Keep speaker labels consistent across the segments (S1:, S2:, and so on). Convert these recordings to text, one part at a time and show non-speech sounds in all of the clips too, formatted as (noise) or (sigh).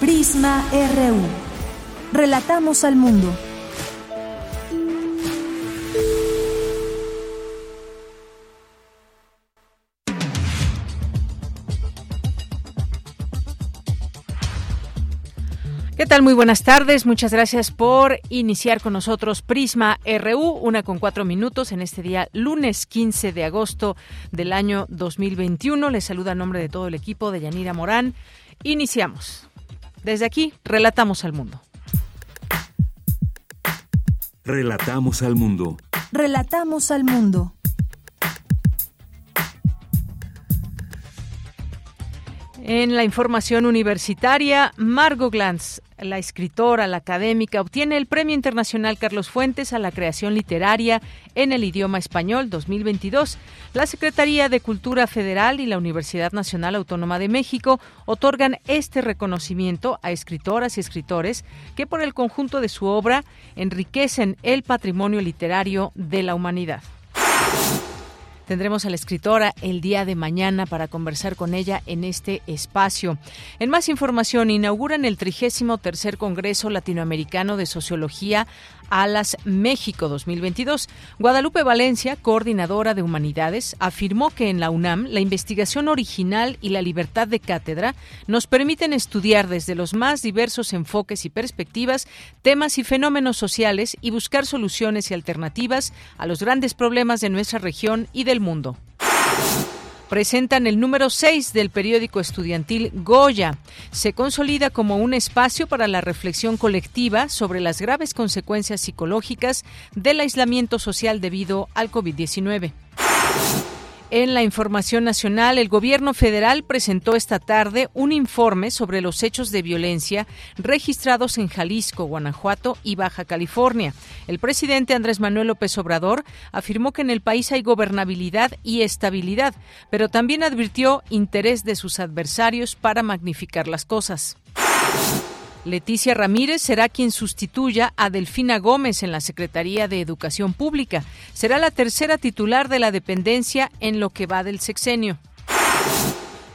S1: Prisma RU. Relatamos al mundo.
S2: ¿Qué tal? Muy buenas tardes. Muchas gracias por iniciar con nosotros Prisma RU, una con cuatro minutos en este día, lunes 15 de agosto del año 2021. Les saluda a nombre de todo el equipo de Yanira Morán. Iniciamos. Desde aquí, relatamos al mundo.
S3: Relatamos al mundo.
S1: Relatamos al mundo.
S2: En la información universitaria, Margot Glantz, la escritora, la académica, obtiene el Premio Internacional Carlos Fuentes a la creación literaria en el idioma español 2022. La Secretaría de Cultura Federal y la Universidad Nacional Autónoma de México otorgan este reconocimiento a escritoras y escritores que por el conjunto de su obra enriquecen el patrimonio literario de la humanidad. Tendremos a la escritora el día de mañana para conversar con ella en este espacio. En más información, inauguran el 33 Congreso Latinoamericano de Sociología Alas México 2022. Guadalupe Valencia, coordinadora de Humanidades, afirmó que en la UNAM la investigación original y la libertad de cátedra nos permiten estudiar desde los más diversos enfoques y perspectivas temas y fenómenos sociales y buscar soluciones y alternativas a los grandes problemas de nuestra región y del mundo presentan el número 6 del periódico estudiantil Goya. Se consolida como un espacio para la reflexión colectiva sobre las graves consecuencias psicológicas del aislamiento social debido al COVID-19. En la información nacional, el gobierno federal presentó esta tarde un informe sobre los hechos de violencia registrados en Jalisco, Guanajuato y Baja California. El presidente Andrés Manuel López Obrador afirmó que en el país hay gobernabilidad y estabilidad, pero también advirtió interés de sus adversarios para magnificar las cosas. Leticia Ramírez será quien sustituya a Delfina Gómez en la Secretaría de Educación Pública. Será la tercera titular de la dependencia en lo que va del sexenio.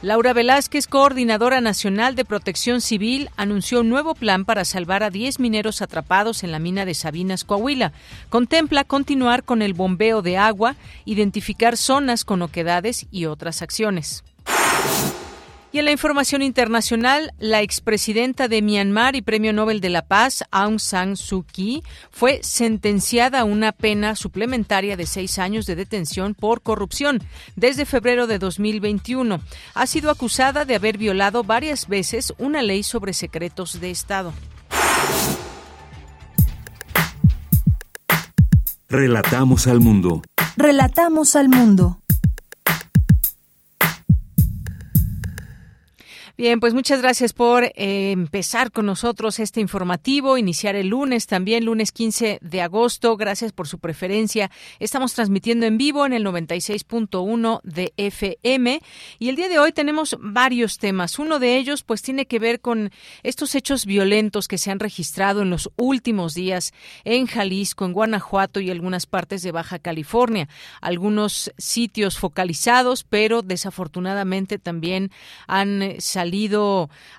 S2: Laura Velázquez, coordinadora nacional de protección civil, anunció un nuevo plan para salvar a 10 mineros atrapados en la mina de Sabinas, Coahuila. Contempla continuar con el bombeo de agua, identificar zonas con oquedades y otras acciones. Y en la información internacional, la expresidenta de Myanmar y Premio Nobel de la Paz, Aung San Suu Kyi, fue sentenciada a una pena suplementaria de seis años de detención por corrupción desde febrero de 2021. Ha sido acusada de haber violado varias veces una ley sobre secretos de Estado.
S3: Relatamos al mundo.
S1: Relatamos al mundo.
S2: Bien, pues muchas gracias por eh, empezar con nosotros este informativo, iniciar el lunes también, lunes 15 de agosto. Gracias por su preferencia. Estamos transmitiendo en vivo en el 96.1 de FM y el día de hoy tenemos varios temas. Uno de ellos pues tiene que ver con estos hechos violentos que se han registrado en los últimos días en Jalisco, en Guanajuato y algunas partes de Baja California. Algunos sitios focalizados, pero desafortunadamente también han salido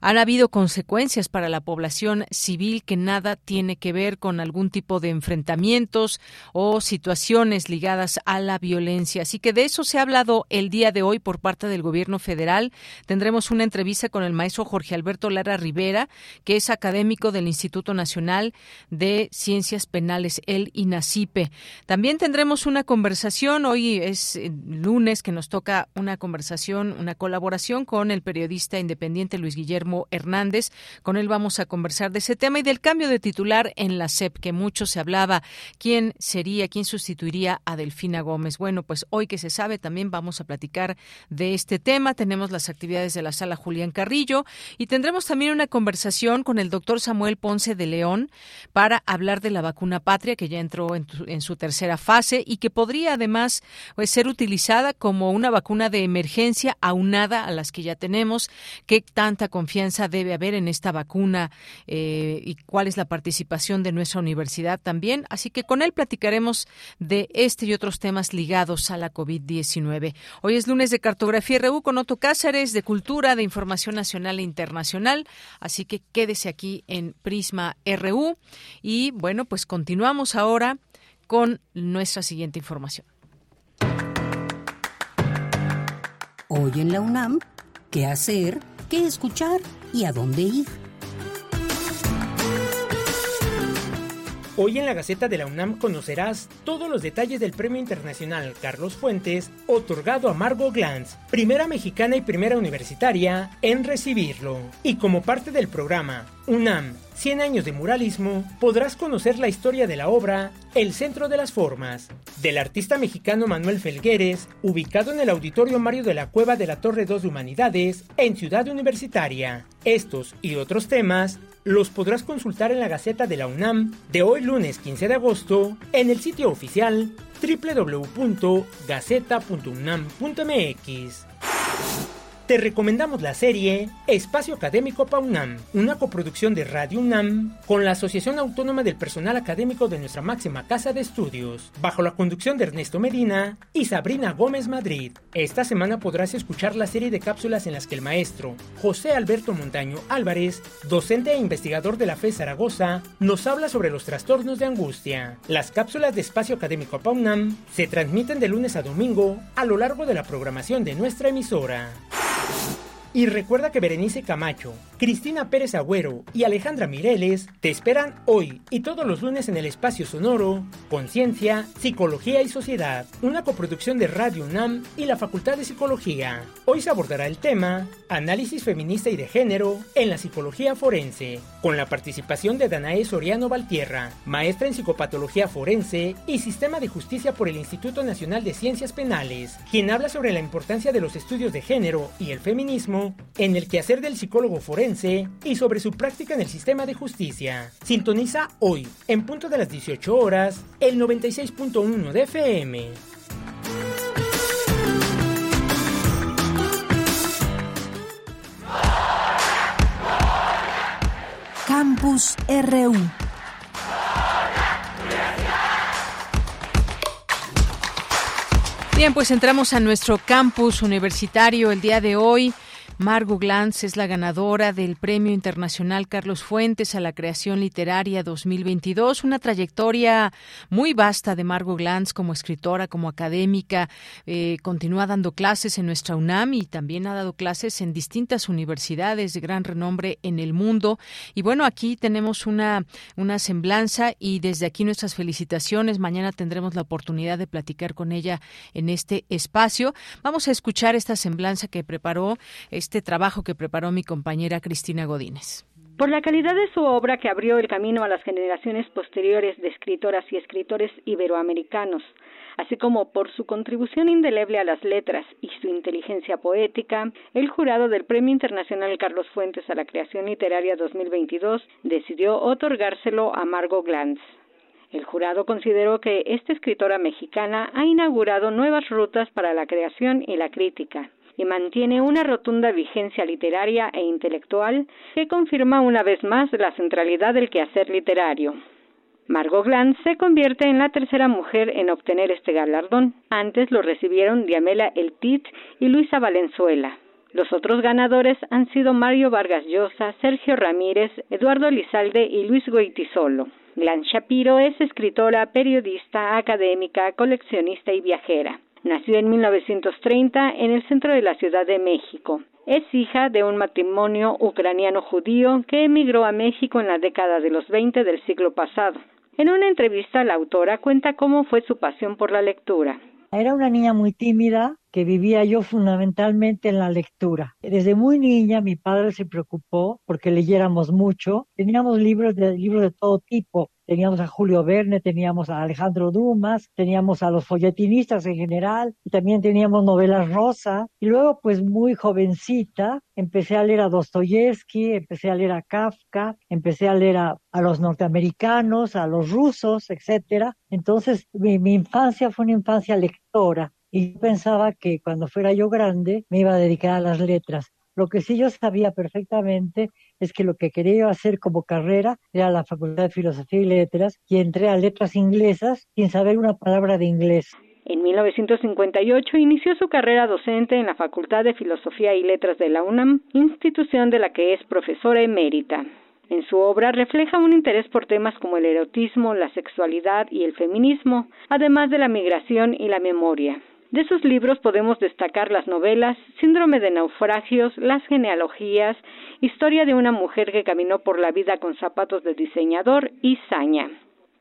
S2: han habido consecuencias para la población civil que nada tiene que ver con algún tipo de enfrentamientos o situaciones ligadas a la violencia. Así que de eso se ha hablado el día de hoy por parte del gobierno federal. Tendremos una entrevista con el maestro Jorge Alberto Lara Rivera, que es académico del Instituto Nacional de Ciencias Penales, el INACIPE. También tendremos una conversación, hoy es lunes que nos toca una conversación, una colaboración con el periodista independiente independiente Luis Guillermo Hernández. Con él vamos a conversar de ese tema y del cambio de titular en la SEP, que mucho se hablaba. ¿Quién sería, quién sustituiría a Delfina Gómez? Bueno, pues hoy que se sabe también vamos a platicar de este tema. Tenemos las actividades de la sala Julián Carrillo y tendremos también una conversación con el doctor Samuel Ponce de León para hablar de la vacuna patria que ya entró en, su tercera fase y que podría además pues, ser utilizada como una vacuna de emergencia aunada a las que ya tenemos. ¿Qué tanta confianza debe haber en esta vacuna eh, y cuál es la participación de nuestra universidad también? Así que con él platicaremos de este y otros temas ligados a la COVID-19. Hoy es lunes de Cartografía RU con Otto Cáceres, de Cultura, de Información Nacional e Internacional. Así que quédese aquí en Prisma RU. Y bueno, pues continuamos ahora con nuestra siguiente información.
S4: Hoy en la UNAM, ¿qué hacer? ¿Qué escuchar? ¿Y a dónde ir?
S5: Hoy en la Gaceta de la UNAM conocerás todos los detalles del Premio Internacional Carlos Fuentes, otorgado a Margot Glantz, primera mexicana y primera universitaria en recibirlo. Y como parte del programa UNAM 100 años de muralismo, podrás conocer la historia de la obra El Centro de las Formas, del artista mexicano Manuel Felgueres, ubicado en el Auditorio Mario de la Cueva de la Torre 2 de Humanidades, en Ciudad Universitaria. Estos y otros temas los podrás consultar en la Gaceta de la UNAM de hoy lunes 15 de agosto en el sitio oficial www.gaceta.unam.mx te recomendamos la serie Espacio Académico PAUNAM, una coproducción de Radio UNAM con la Asociación Autónoma del Personal Académico de nuestra máxima casa de estudios, bajo la conducción de Ernesto Medina y Sabrina Gómez Madrid. Esta semana podrás escuchar la serie de cápsulas en las que el maestro José Alberto Montaño Álvarez, docente e investigador de la FE Zaragoza, nos habla sobre los trastornos de angustia. Las cápsulas de Espacio Académico PAUNAM se transmiten de lunes a domingo a lo largo de la programación de nuestra emisora. Y recuerda que Berenice Camacho, Cristina Pérez Agüero y Alejandra Mireles te esperan hoy y todos los lunes en el espacio sonoro Conciencia, Psicología y Sociedad, una coproducción de Radio UNAM y la Facultad de Psicología. Hoy se abordará el tema Análisis feminista y de género en la psicología forense, con la participación de Danae Soriano Valtierra, maestra en psicopatología forense y sistema de justicia por el Instituto Nacional de Ciencias Penales, quien habla sobre la importancia de los estudios de género y el feminismo en el quehacer del psicólogo forense y sobre su práctica en el sistema de justicia. Sintoniza hoy, en punto de las 18 horas, el 96.1 de FM.
S4: Campus RU
S2: Bien, pues entramos a nuestro campus universitario el día de hoy. Margot Glantz es la ganadora del Premio Internacional Carlos Fuentes a la Creación Literaria 2022. Una trayectoria muy vasta de Margot Glantz como escritora, como académica. Eh, continúa dando clases en nuestra UNAM y también ha dado clases en distintas universidades de gran renombre en el mundo. Y bueno, aquí tenemos una, una semblanza y desde aquí nuestras felicitaciones. Mañana tendremos la oportunidad de platicar con ella en este espacio. Vamos a escuchar esta semblanza que preparó este trabajo que preparó mi compañera Cristina Godínez.
S6: Por la calidad de su obra que abrió el camino a las generaciones posteriores de escritoras y escritores iberoamericanos, así como por su contribución indeleble a las letras y su inteligencia poética, el jurado del Premio Internacional Carlos Fuentes a la Creación Literaria 2022 decidió otorgárselo a Margot Glantz. El jurado consideró que esta escritora mexicana ha inaugurado nuevas rutas para la creación y la crítica, y mantiene una rotunda vigencia literaria e intelectual que confirma una vez más la centralidad del quehacer literario. Margot Glantz se convierte en la tercera mujer en obtener este galardón. Antes lo recibieron Diamela Eltit y Luisa Valenzuela. Los otros ganadores han sido Mario Vargas Llosa, Sergio Ramírez, Eduardo Lizalde y Luis Goitisolo. Glantz Shapiro es escritora, periodista, académica, coleccionista y viajera. Nació en 1930 en el centro de la Ciudad de México. Es hija de un matrimonio ucraniano-judío que emigró a México en la década de los 20 del siglo pasado. En una entrevista, la autora cuenta cómo fue su pasión por la lectura.
S7: Era una niña muy tímida que vivía yo fundamentalmente en la lectura. Desde muy niña mi padre se preocupó porque leyéramos mucho. Teníamos libros de, libros de todo tipo, teníamos a Julio Verne, teníamos a Alejandro Dumas, teníamos a los folletinistas en general, y también teníamos novelas rosa. Y luego, pues muy jovencita, empecé a leer a Dostoyevsky, empecé a leer a Kafka, empecé a leer a, los norteamericanos, a los rusos, etcétera. Entonces, mi, mi infancia fue una infancia lectora. Y yo pensaba que cuando fuera yo grande me iba a dedicar a las letras. Lo que sí yo sabía perfectamente es que lo que quería hacer como carrera era la Facultad de Filosofía y Letras y entré a letras inglesas sin saber una palabra de inglés.
S6: En 1958 inició su carrera docente en la Facultad de Filosofía y Letras de la UNAM, institución de la que es profesora emérita. En su obra refleja un interés por temas como el erotismo, la sexualidad y el feminismo, además de la migración y la memoria. De sus libros podemos destacar las novelas Síndrome de naufragios, Las genealogías, Historia de una mujer que caminó por la vida con zapatos de diseñador y Saña.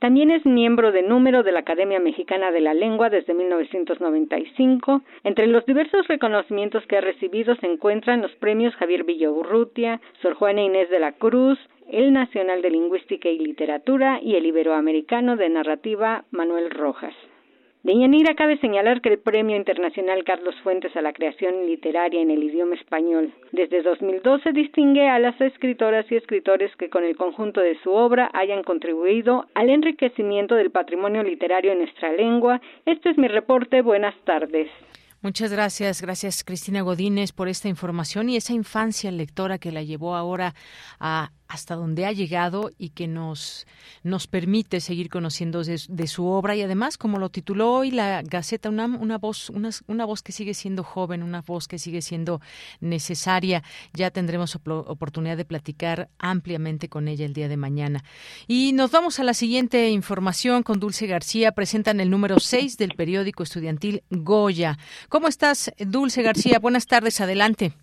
S6: También es miembro de número de la Academia Mexicana de la Lengua desde 1995. Entre los diversos reconocimientos que ha recibido se encuentran los premios Javier Villaurrutia, Sor Juana Inés de la Cruz, el Nacional de Lingüística y Literatura y el Iberoamericano de Narrativa Manuel Rojas. De Yanira cabe señalar que el Premio Internacional Carlos Fuentes a la Creación Literaria en el Idioma Español desde 2012 distingue a las escritoras y escritores que con el conjunto de su obra hayan contribuido al enriquecimiento del patrimonio literario en nuestra lengua. Este es mi reporte. Buenas tardes.
S2: Muchas gracias, gracias Cristina Godínez por esta información y esa infancia lectora que la llevó ahora a hasta donde ha llegado y que nos, nos permite seguir conociendo de, su obra y además, como lo tituló hoy la Gaceta UNAM, una voz, una, una voz que sigue siendo joven, una voz que sigue siendo necesaria. Ya tendremos oportunidad de platicar ampliamente con ella el día de mañana. Y nos vamos a la siguiente información con Dulce García. Presentan el número 6 del periódico estudiantil Goya. ¿Cómo estás, Dulce García? Buenas tardes, adelante.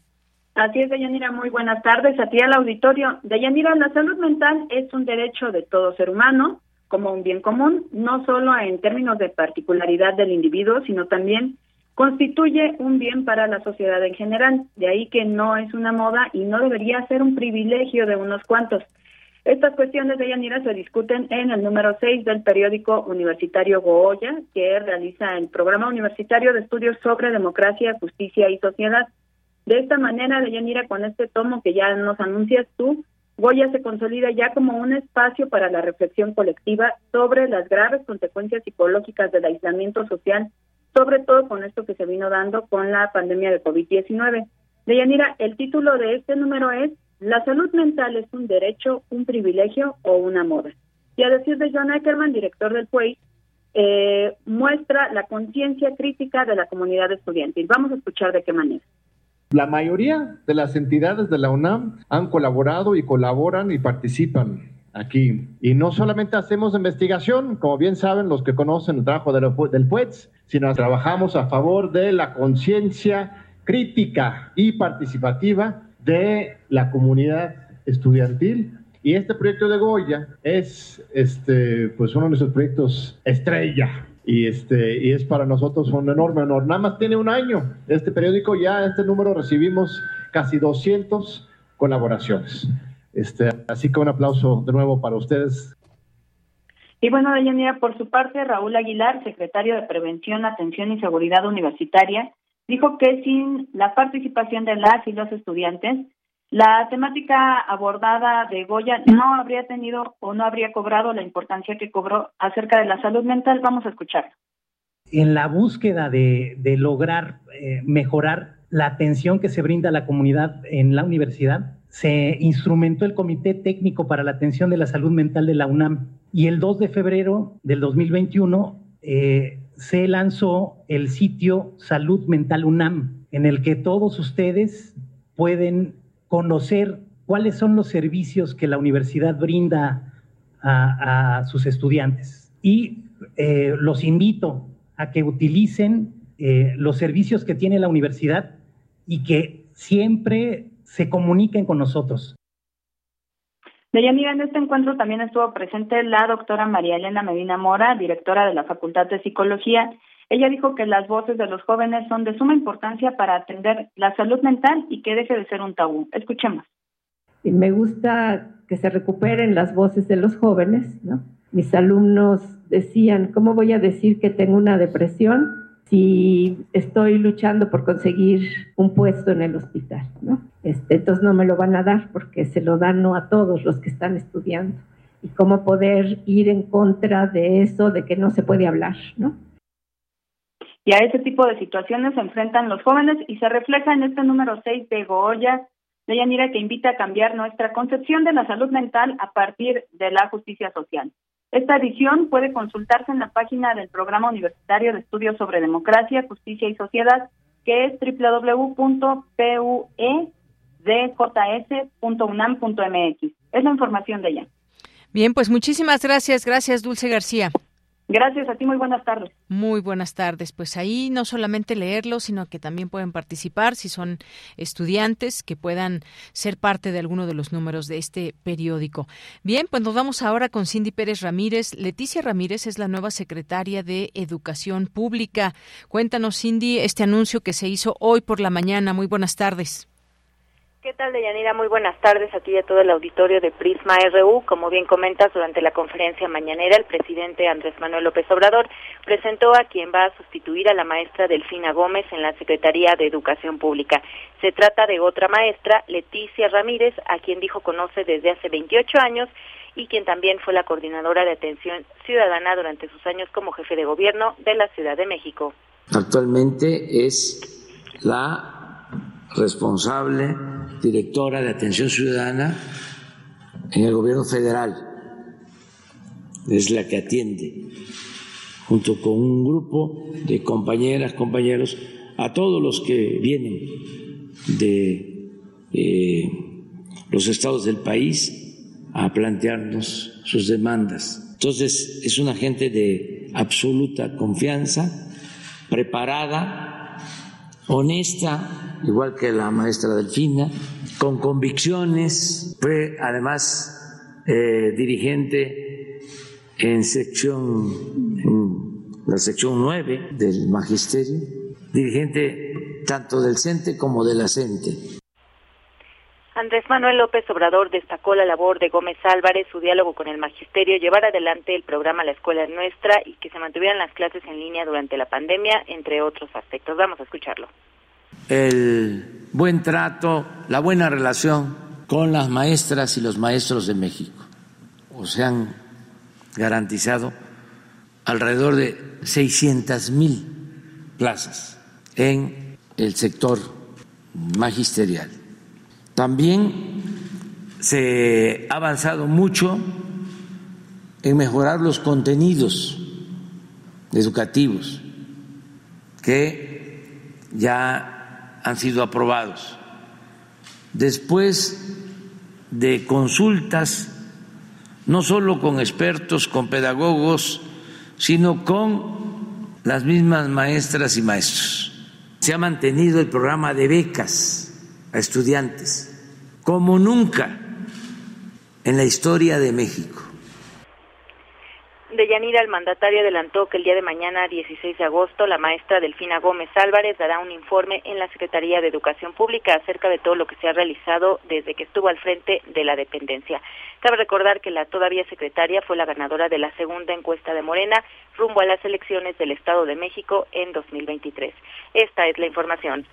S8: Así es, Deyanira, muy buenas tardes a ti al auditorio. Deyanira, la salud mental es un derecho de todo ser humano como un bien común, no solo en términos de particularidad del individuo, sino también constituye un bien para la sociedad en general. De ahí que no es una moda y no debería ser un privilegio de unos cuantos. Estas cuestiones de Yanira se discuten en el número 6 del periódico universitario Goya, que realiza el programa universitario de estudios sobre democracia, justicia y sociedad. De esta manera, Deyanira, con este tomo que ya nos anuncias tú, Goya se consolida ya como un espacio para la reflexión colectiva sobre las graves consecuencias psicológicas del aislamiento social, sobre todo con esto que se vino dando con la pandemia de COVID-19. Deyanira, el título de este número es ¿La salud mental es un derecho, un privilegio o una moda? Y a decir de John Ackerman, director del PUEI, eh, muestra la conciencia crítica de la comunidad estudiantil. Vamos a escuchar de qué manera.
S9: La mayoría de las entidades de la UNAM han colaborado y colaboran y participan aquí. Y no solamente hacemos investigación, como bien saben los que conocen el trabajo del PUETS, sino trabajamos a favor de la conciencia crítica y participativa de la comunidad estudiantil. Y este proyecto de Goya es este, pues uno de nuestros proyectos estrella y este y es para nosotros un enorme honor. Nada más tiene un año este periódico, ya este número recibimos casi 200 colaboraciones. Este, así que un aplauso de nuevo para ustedes.
S8: Y bueno, Deyanira, por su parte, Raúl Aguilar, secretario de Prevención, Atención y Seguridad Universitaria, dijo que sin la participación de las y los estudiantes, la temática abordada de Goya no habría tenido o no habría cobrado la importancia que cobró acerca de la salud mental. Vamos a escuchar.
S10: En la búsqueda de, lograr eh, mejorar la atención que se brinda a la comunidad en la universidad, se instrumentó el Comité Técnico para la Atención de la Salud Mental de la UNAM y el 2 de febrero del 2021 eh, se lanzó el sitio Salud Mental UNAM, en el que todos ustedes pueden conocer cuáles son los servicios que la universidad brinda a, sus estudiantes. Y eh, los invito a que utilicen eh, los servicios que tiene la universidad y que siempre se comuniquen con nosotros.
S8: Deyanira, en este encuentro también estuvo presente la doctora María Elena Medina Mora, directora de la Facultad de Psicología, Ella dijo que las voces de los jóvenes son de suma importancia para atender la salud mental y que deje de ser un tabú. Escuchemos.
S11: Me gusta que se recuperen las voces de los jóvenes, ¿no? Mis alumnos decían, ¿cómo voy a decir que tengo una depresión si estoy luchando por conseguir un puesto en el hospital, ¿no? Este, entonces no me lo van a dar porque se lo dan no a todos los que están estudiando. Y cómo poder ir en contra de eso, de que no se puede hablar, ¿no?
S8: Y a ese tipo de situaciones se enfrentan los jóvenes y se refleja en este número 6 de Goya de Yanira que invita a cambiar nuestra concepción de la salud mental a partir de la justicia social. Esta edición puede consultarse en la página del Programa Universitario de Estudios sobre Democracia, Justicia y Sociedad, que es www.pedjs.unam.mx. Es la información de ella.
S2: Bien, pues muchísimas gracias. Gracias, Dulce García.
S8: Gracias a ti, muy buenas tardes.
S2: Muy buenas tardes. Pues ahí no solamente leerlo, sino que también pueden participar si son estudiantes que puedan ser parte de alguno de los números de este periódico. Bien, pues nos vamos ahora con Cindy Pérez Ramírez. Leticia Ramírez es la nueva secretaria de Educación Pública. Cuéntanos, Cindy, este anuncio que se hizo hoy por la mañana. Muy buenas tardes.
S12: ¿Qué tal, Deyanira? Muy buenas tardes a ti y a todo el auditorio de Prisma RU. Como bien comentas, durante la conferencia mañanera, el presidente Andrés Manuel López Obrador presentó a quien va a sustituir a la maestra Delfina Gómez en la Secretaría de Educación Pública. Se trata de otra maestra, Leticia Ramírez, a quien dijo conoce desde hace 28 años y quien también fue la coordinadora de atención ciudadana durante sus años como jefe de gobierno de la Ciudad de México.
S13: Actualmente es la responsable, directora de atención ciudadana en el gobierno federal. Es la que atiende, junto con un grupo de compañeras, compañeros, a todos los que vienen de eh, los estados del país a plantearnos sus demandas. Entonces, es una gente de absoluta confianza, preparada, honesta, igual que la maestra Delfina, con convicciones, fue además eh, dirigente en sección, la sección 9 del magisterio, dirigente tanto del CENTE como de la CENTE.
S12: Andrés Manuel López Obrador destacó la labor de Gómez Álvarez, su diálogo con el magisterio, llevar adelante el programa La Escuela es Nuestra y que se mantuvieran las clases en línea durante la pandemia, entre otros aspectos. Vamos a escucharlo
S13: el buen trato, la buena relación con las maestras y los maestros de México. O se han garantizado alrededor de 600 mil plazas en el sector magisterial. También se ha avanzado mucho en mejorar los contenidos educativos que ya han sido aprobados. Después de consultas, no solo con expertos, con pedagogos, sino con las mismas maestras y maestros. Se ha mantenido el programa de becas a estudiantes, como nunca en la historia de México.
S12: Deyanira, el mandatario adelantó que el día de mañana, 16 de agosto, la maestra Delfina Gómez Álvarez dará un informe en la Secretaría de Educación Pública acerca de todo lo que se ha realizado desde que estuvo al frente de la dependencia. Cabe recordar que la todavía secretaria fue la ganadora de la segunda encuesta de Morena rumbo a las elecciones del Estado de México en 2023. Esta es la información.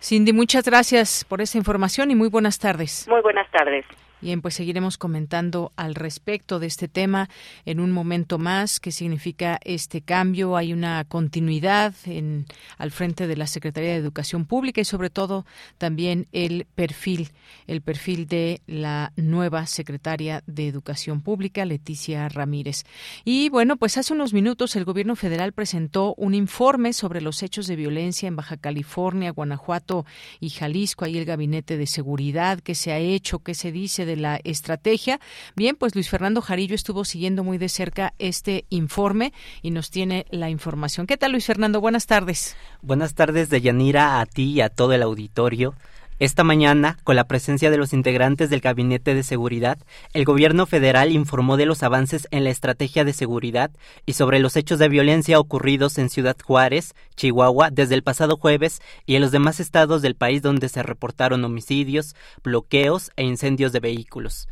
S2: Cindy, muchas gracias por esa información y muy buenas tardes.
S12: Muy buenas tardes.
S2: Bien, pues seguiremos comentando al respecto de este tema en un momento más. ¿Qué significa este cambio? Hay una continuidad en, al frente de la Secretaría de Educación Pública y sobre todo también el perfil, el perfil de la nueva secretaria de Educación Pública, Leticia Ramírez. Y bueno, pues hace unos minutos el gobierno federal presentó un informe sobre los hechos de violencia en Baja California, Guanajuato y Jalisco. Ahí el gabinete de seguridad, qué se ha hecho, qué se dice de la estrategia. Bien, pues Luis Fernando Jarillo estuvo siguiendo muy de cerca este informe y nos tiene la información. ¿Qué tal, Luis Fernando? Buenas tardes.
S14: Buenas tardes, Deyanira, a ti y a todo el auditorio. Esta mañana, con la presencia de los integrantes del Gabinete de Seguridad, el gobierno federal informó de los avances en la estrategia de seguridad y sobre los hechos de violencia ocurridos en Ciudad Juárez, Chihuahua, desde el pasado jueves y en los demás estados del país donde se reportaron homicidios, bloqueos e incendios de vehículos.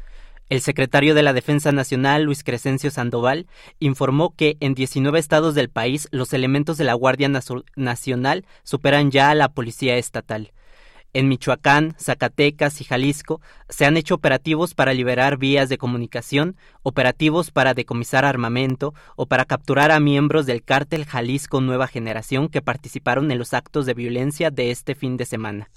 S14: El secretario de la Defensa Nacional, Luis Crescencio Sandoval, informó que en 19 estados del país los elementos de la Guardia Nacional superan ya a la Policía Estatal. En Michoacán, Zacatecas y Jalisco se han hecho operativos para liberar vías de comunicación, operativos para decomisar armamento o para capturar a miembros del cártel Jalisco Nueva Generación que participaron en los actos de violencia de este fin de semana.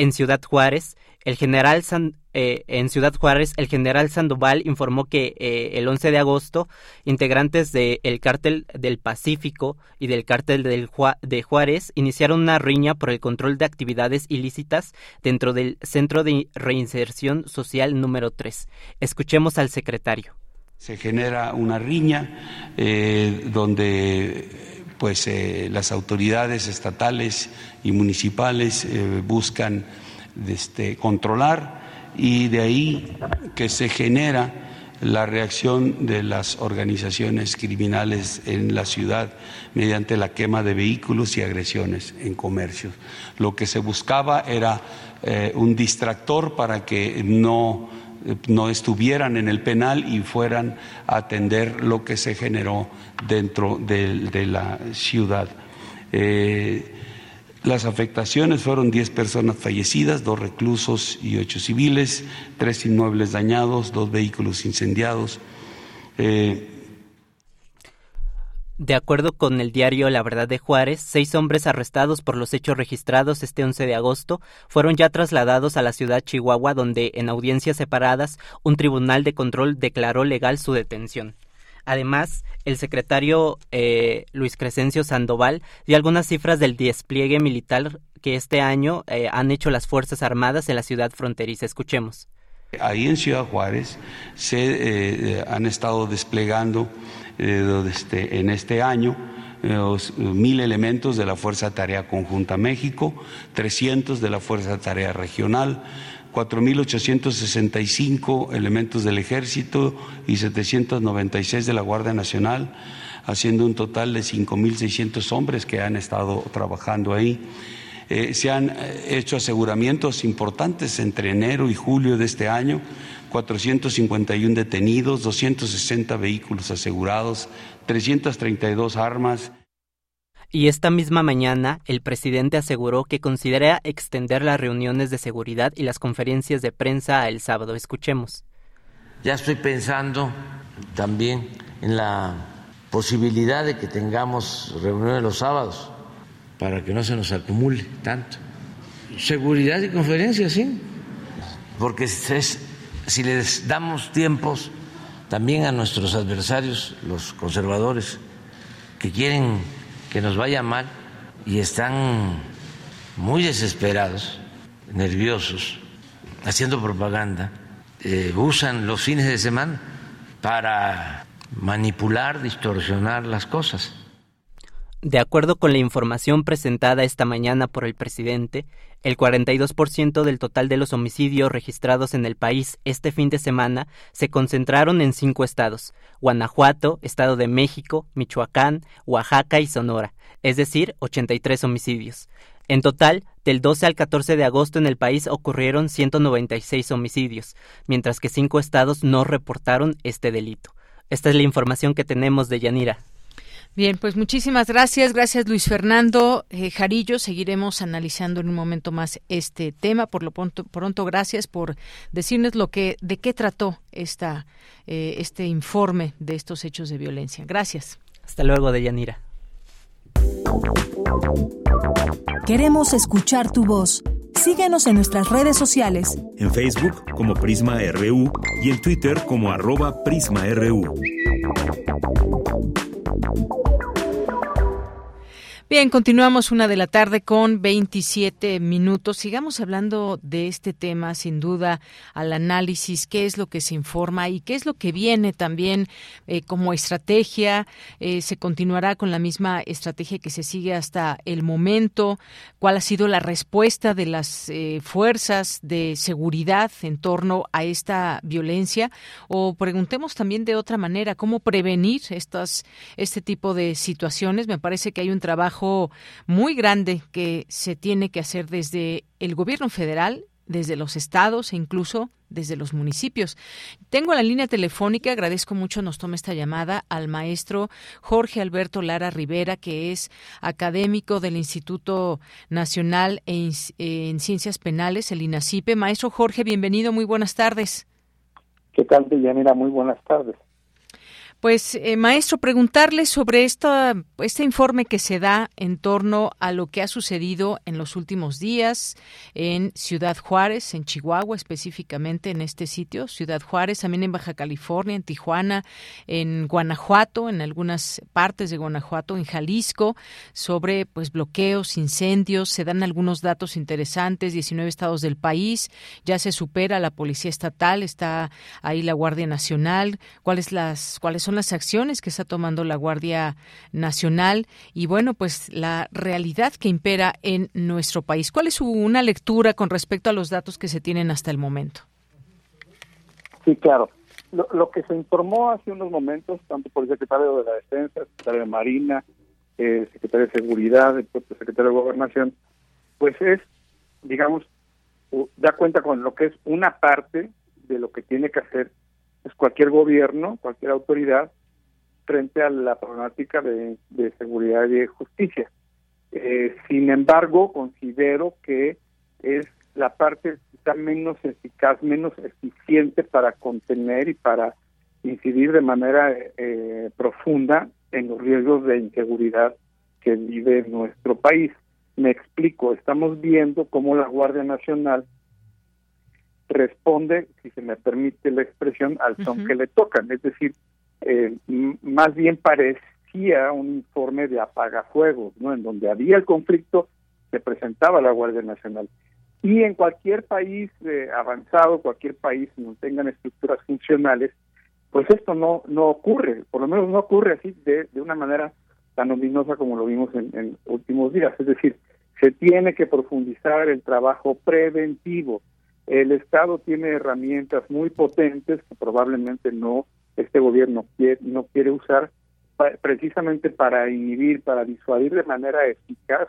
S14: En Ciudad Juárez, el general eh, en Ciudad Juárez, el general Sandoval informó que eh, el 11 de agosto, integrantes del cártel del Pacífico y del cártel del de Juárez iniciaron una riña por el control de actividades ilícitas dentro del Centro de Reinserción Social número 3. Escuchemos al secretario.
S15: Se genera una riña eh, donde pues las autoridades estatales y municipales buscan este, controlar y de ahí que se genera la reacción de las organizaciones criminales en la ciudad mediante la quema de vehículos y agresiones en comercios. Lo que se buscaba era eh, un distractor para que no, no, estuvieran en el penal y fueran a atender lo que se generó dentro de, la ciudad. Eh, las afectaciones fueron 10 personas fallecidas, dos reclusos y ocho civiles, tres inmuebles dañados, dos vehículos incendiados.
S14: Eh, de acuerdo con el diario La Verdad de Juárez, seis hombres arrestados por los hechos registrados este 11 de agosto fueron ya trasladados a la ciudad Chihuahua, donde, en audiencias separadas, un tribunal de control declaró legal su detención. Además, el secretario eh, Luis Crescencio Sandoval dio algunas cifras del despliegue militar que este año eh, han hecho las Fuerzas Armadas en la ciudad fronteriza. Escuchemos.
S15: Ahí en Ciudad Juárez se eh, han estado desplegando en este año mil elementos de la Fuerza Tarea Conjunta México, 300 de la Fuerza Tarea Regional, 4.865 elementos del Ejército y 796 de la Guardia Nacional, haciendo un total de 5.600 hombres que han estado trabajando ahí. Eh, se han eh, hecho aseguramientos importantes entre enero y julio de este año, 451 detenidos, 260 vehículos asegurados, 332 armas.
S14: Y esta misma mañana, el presidente aseguró que considera extender las reuniones de seguridad y las conferencias de prensa el sábado. Escuchemos.
S13: Ya estoy pensando también en la posibilidad de que tengamos reuniones los sábados para que no se nos acumule tanto. Seguridad y conferencias, sí, porque si les damos tiempos también a nuestros adversarios, los conservadores, que quieren que nos vaya mal y están muy desesperados, nerviosos, haciendo propaganda, eh, usan los fines de semana para manipular, distorsionar las cosas.
S14: De acuerdo con la información presentada esta mañana por el presidente, el 42% del total de los homicidios registrados en el país este fin de semana se concentraron en cinco estados, Guanajuato, Estado de México, Michoacán, Oaxaca y Sonora, es decir, 83 homicidios. En total, del 12 al 14 de agosto en el país ocurrieron 196 homicidios, mientras que cinco estados no reportaron este delito. Esta es la información que tenemos de Yanira.
S2: Bien, pues muchísimas gracias. Gracias Luis Fernando eh, Jarillo. Seguiremos analizando en un momento más este tema. Por lo pronto, pronto gracias por decirnos lo que, de qué trató esta, eh, este informe de estos hechos de violencia. Gracias.
S14: Hasta luego, Deyanira.
S1: Queremos escuchar tu voz. Síguenos en nuestras redes sociales.
S3: En Facebook como Prisma RU y en Twitter como arroba PrismaRU.
S2: Bien, continuamos una de la tarde con 27 minutos. Sigamos hablando de este tema, sin duda, al análisis, qué es lo que se informa y qué es lo que viene también eh, como estrategia. Eh, se continuará con la misma estrategia que se sigue hasta el momento. ¿Cuál ha sido la respuesta de las eh, fuerzas de seguridad en torno a esta violencia? O preguntemos también de otra manera, ¿cómo prevenir estas, este tipo de situaciones? Me parece que hay un trabajo muy grande que se tiene que hacer desde el gobierno federal, desde los estados e incluso desde los municipios. Tengo la línea telefónica, agradezco mucho nos tome esta llamada al maestro Jorge Alberto Lara Rivera, que es académico del Instituto Nacional en, Ciencias Penales, el INACIPE. Maestro Jorge, bienvenido, muy buenas tardes.
S16: ¿Qué tal, Deyanira? Muy buenas tardes.
S2: Pues, eh, maestro, preguntarle sobre este informe que se da en torno a lo que ha sucedido en los últimos días en Ciudad Juárez, en Chihuahua, específicamente en este sitio, Ciudad Juárez, también en Baja California, en Tijuana, en Guanajuato, en algunas partes de Guanajuato, en Jalisco, sobre pues bloqueos, incendios, se dan algunos datos interesantes, 19 estados del país, ya se supera la policía estatal, está ahí la Guardia Nacional, cuáles las cuáles son son las acciones que está tomando la Guardia Nacional y bueno, pues la realidad que impera en nuestro país. ¿Cuál es una lectura con respecto a los datos que se tienen hasta el momento?
S16: Sí, claro. Lo, que se informó hace unos momentos, tanto por el secretario de la Defensa, el secretario de Marina, el secretario de Seguridad, el secretario de Gobernación, pues es, digamos, da cuenta con lo que es una parte de lo que tiene que hacer pues cualquier gobierno, cualquier autoridad frente a la problemática de, seguridad y de justicia. Eh, sin embargo, considero que es la parte quizá menos eficaz, menos eficiente para contener y para incidir de manera eh, profunda en los riesgos de inseguridad que vive nuestro país. Me explico, estamos viendo cómo la Guardia Nacional responde, si se me permite la expresión, al son que le tocan. Es decir, eh, más bien parecía un informe de apagafuegos, ¿no? En donde había el conflicto, se presentaba la Guardia Nacional. Y en cualquier país eh, avanzado, cualquier país no tengan estructuras funcionales, pues esto no no ocurre, por lo menos no ocurre así de, de una manera tan ominosa como lo vimos en, en últimos días. Es decir, se tiene que profundizar el trabajo preventivo, el Estado tiene herramientas muy potentes que probablemente no este gobierno no quiere usar precisamente para inhibir, para disuadir de manera eficaz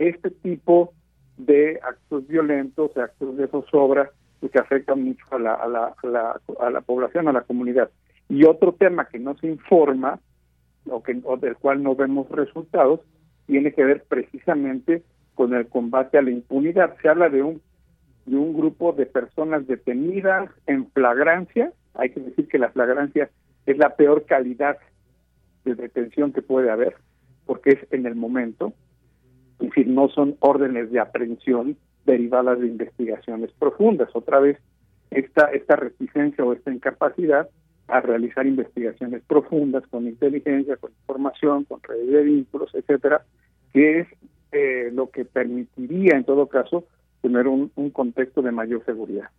S16: este tipo de actos violentos, actos de zozobra que afectan mucho a la, a la, a la, población, a la comunidad. Y otro tema que no se informa, o, que, del cual no vemos resultados, tiene que ver precisamente con el combate a la impunidad. Se habla de un de un grupo de personas detenidas en flagrancia. Hay que decir que la flagrancia es la peor calidad de detención que puede haber, porque es en el momento, es decir, no son órdenes de aprehensión derivadas de investigaciones profundas. Otra vez, esta, esta reticencia o esta incapacidad a realizar investigaciones profundas con inteligencia, con información, con redes de vínculos, etcétera, que es eh, lo que permitiría en todo caso tener un, contexto de mayor seguridad.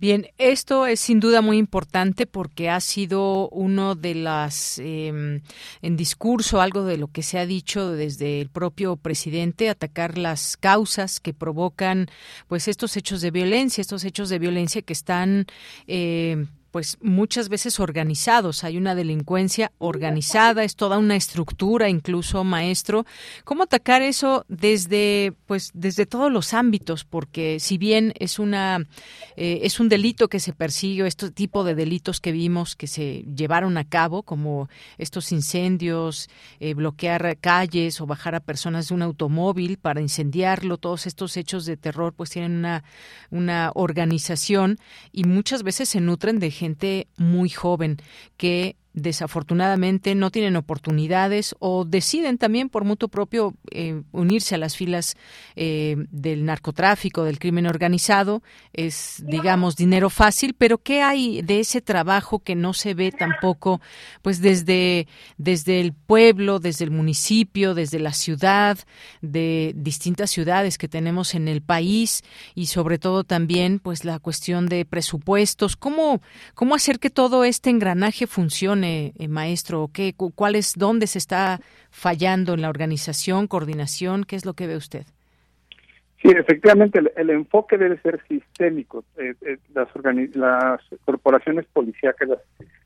S2: Bien, esto es sin duda muy importante porque ha sido uno de las, em, en discurso, algo de lo que se ha dicho desde el propio presidente, atacar las causas que provocan, pues, estos hechos de violencia, estos hechos de violencia que están eh, pues muchas veces organizados. Hay una delincuencia organizada, es toda una estructura, incluso maestro. ¿Cómo atacar eso desde, pues, desde todos los ámbitos? Porque si bien es una, eh, es un delito que se persigue, este tipo de delitos que vimos que se llevaron a cabo, como estos incendios, eh, bloquear calles o bajar a personas de un automóvil para incendiarlo, todos estos hechos de terror, pues tienen una, una organización y muchas veces se nutren de gente muy joven que desafortunadamente no tienen oportunidades o deciden también por mutuo propio eh, unirse a las filas eh, del narcotráfico, del crimen organizado. Es, digamos, dinero fácil, pero ¿qué hay de ese trabajo que no se ve tampoco, pues desde, desde el pueblo, desde el municipio, desde la ciudad, de distintas ciudades que tenemos en el país y sobre todo también, pues la cuestión de presupuestos? ¿Cómo, cómo hacer que todo este engranaje funcione? Eh, maestro? ¿Qué, ¿Cuál es, dónde se está fallando en la organización, coordinación? ¿Qué es lo que ve usted?
S16: Sí, efectivamente, el, enfoque debe ser sistémico. Eh, eh, las, las corporaciones policíacas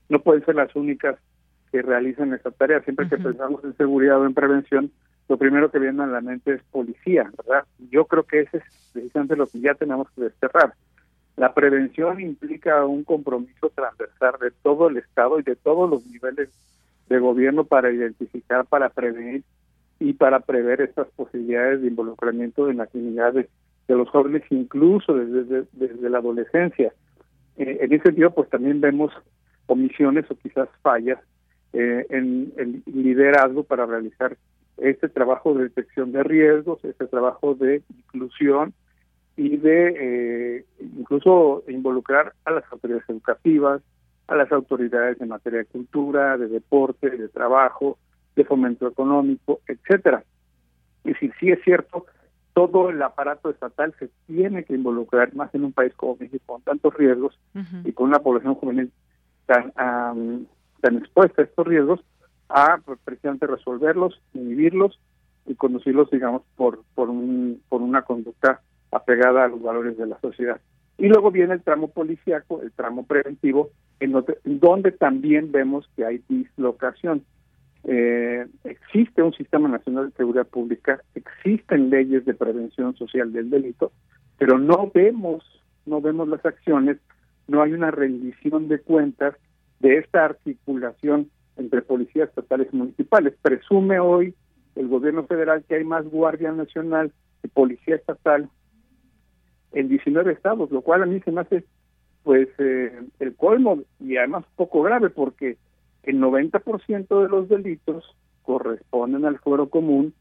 S16: no pueden ser las únicas que realizan esta tarea. Siempre que pensamos en seguridad o en prevención, lo primero que viene a la mente es policía, ¿verdad? Yo creo que ese es precisamente lo que ya tenemos que desterrar. La prevención implica un compromiso transversal de todo el Estado y de todos los niveles de gobierno para identificar, para prevenir y para prever estas posibilidades de involucramiento en la actividad de, los jóvenes, incluso desde, desde, la adolescencia. Eh, en ese sentido, pues también vemos omisiones o quizás fallas eh, en el liderazgo para realizar este trabajo de detección de riesgos, este trabajo de inclusión y de eh, incluso involucrar a las autoridades educativas, a las autoridades en materia de cultura, de deporte, de trabajo, de fomento económico, etcétera. Y decir, sí es cierto, todo el aparato estatal se tiene que involucrar, más en un país como México, con tantos riesgos y con una población juvenil tan, tan expuesta a estos riesgos, a pues, precisamente resolverlos, inhibirlos y conducirlos, digamos, por, por, un, por una conducta apegada a los valores de la sociedad. Y luego viene el tramo policíaco, el tramo preventivo, en donde, también vemos que hay dislocación. Eh, existe un sistema nacional de seguridad pública, existen leyes de prevención social del delito, pero no vemos, no vemos las acciones, no hay una rendición de cuentas de esta articulación entre policías estatales y municipales. Presume hoy el gobierno federal que hay más Guardia Nacional que Policía Estatal en 19 estados, lo cual a mí se me hace pues eh, el colmo y además poco grave porque el 90% de los delitos corresponden al fuero común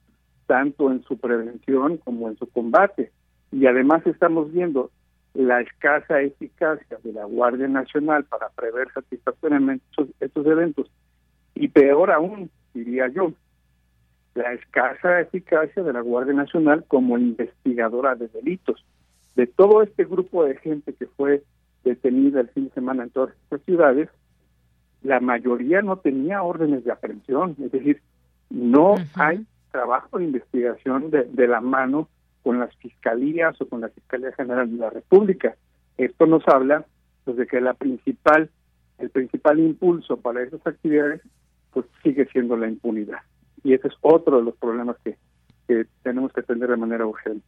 S16: tanto en su prevención como en su combate. Y además estamos viendo la escasa eficacia de la Guardia Nacional para prever satisfactoriamente estos eventos. Y peor aún diría yo la escasa eficacia de la Guardia Nacional como investigadora de delitos de todo este grupo de gente que fue detenida el fin de semana en todas estas ciudades, la mayoría no tenía órdenes de aprehensión, es decir, no hay trabajo de investigación de, la mano con las fiscalías o con la Fiscalía General de la República. Esto nos habla pues, de que la principal, el principal impulso para esas actividades pues sigue siendo la impunidad. Y ese es otro de los problemas que tenemos que atender de manera urgente.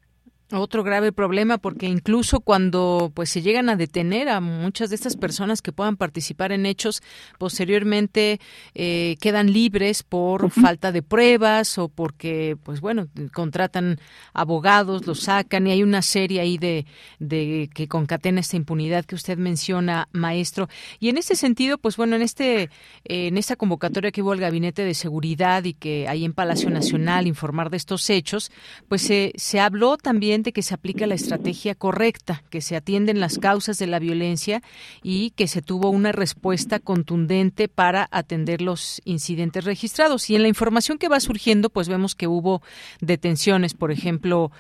S2: Otro grave problema porque incluso cuando pues se llegan a detener a muchas de estas personas que puedan participar en hechos posteriormente eh, quedan libres por falta de pruebas o porque pues bueno contratan abogados los sacan y hay una serie ahí de, de que concatena esta impunidad que usted menciona maestro. Y en ese sentido pues bueno en este en esta convocatoria que hubo al gabinete de seguridad y que hay en Palacio Nacional informar de estos hechos pues se, se habló también que se aplica la estrategia correcta, que se atienden las causas de la violencia y que se tuvo una respuesta contundente para atender los incidentes registrados. Y en la información que va surgiendo, pues vemos que hubo detenciones, por ejemplo,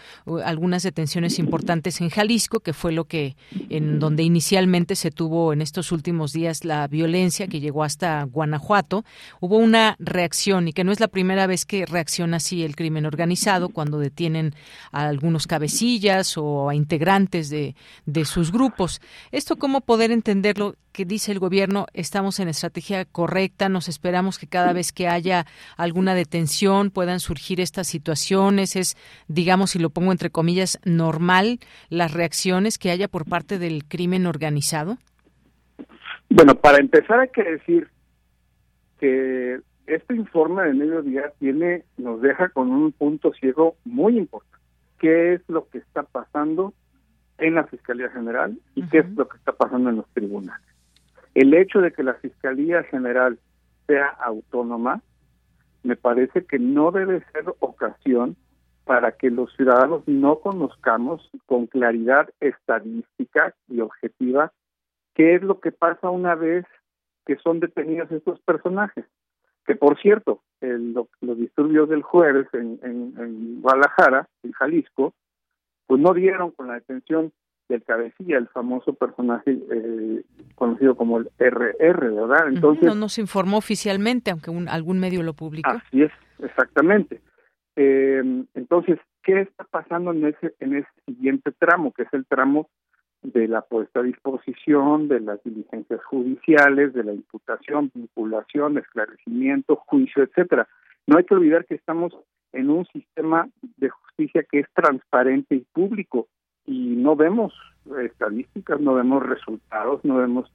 S2: algunas detenciones importantes en Jalisco, que fue lo que en donde inicialmente se tuvo en estos últimos días la violencia que llegó hasta Guanajuato. Hubo una reacción y que no es la primera vez que reacciona así el crimen organizado cuando detienen a algunos cabezas o a integrantes de, de sus grupos. ¿Esto cómo poder entenderlo? que dice el gobierno, estamos en estrategia correcta, nos esperamos que cada vez que haya alguna detención puedan surgir estas situaciones, es, digamos, si lo pongo entre comillas, normal las reacciones que haya por parte del crimen organizado?
S16: Bueno, para empezar hay que decir que este informe de mediodía tiene, nos deja con un punto ciego muy importante qué es lo que está pasando en la Fiscalía General y qué es lo que está pasando en los tribunales. El hecho de que la Fiscalía General sea autónoma, me parece que no debe ser ocasión para que los ciudadanos no conozcamos con claridad estadística y objetiva qué es lo que pasa una vez que son detenidos estos personajes. Que por cierto, los disturbios del jueves en, en, Guadalajara, en Jalisco, pues no dieron con la detención del cabecilla, el famoso personaje eh, conocido como el RR, ¿verdad?
S2: Entonces no nos informó oficialmente, aunque algún medio lo publicó.
S16: Así es, exactamente. Eh, entonces, ¿qué está pasando en ese en ese siguiente tramo, que es el tramo de la puesta a disposición, de las diligencias judiciales, de la imputación, vinculación, esclarecimiento, juicio, etcétera? No hay que olvidar que estamos en un sistema de justicia que es transparente y público y no vemos estadísticas, no vemos resultados, no vemos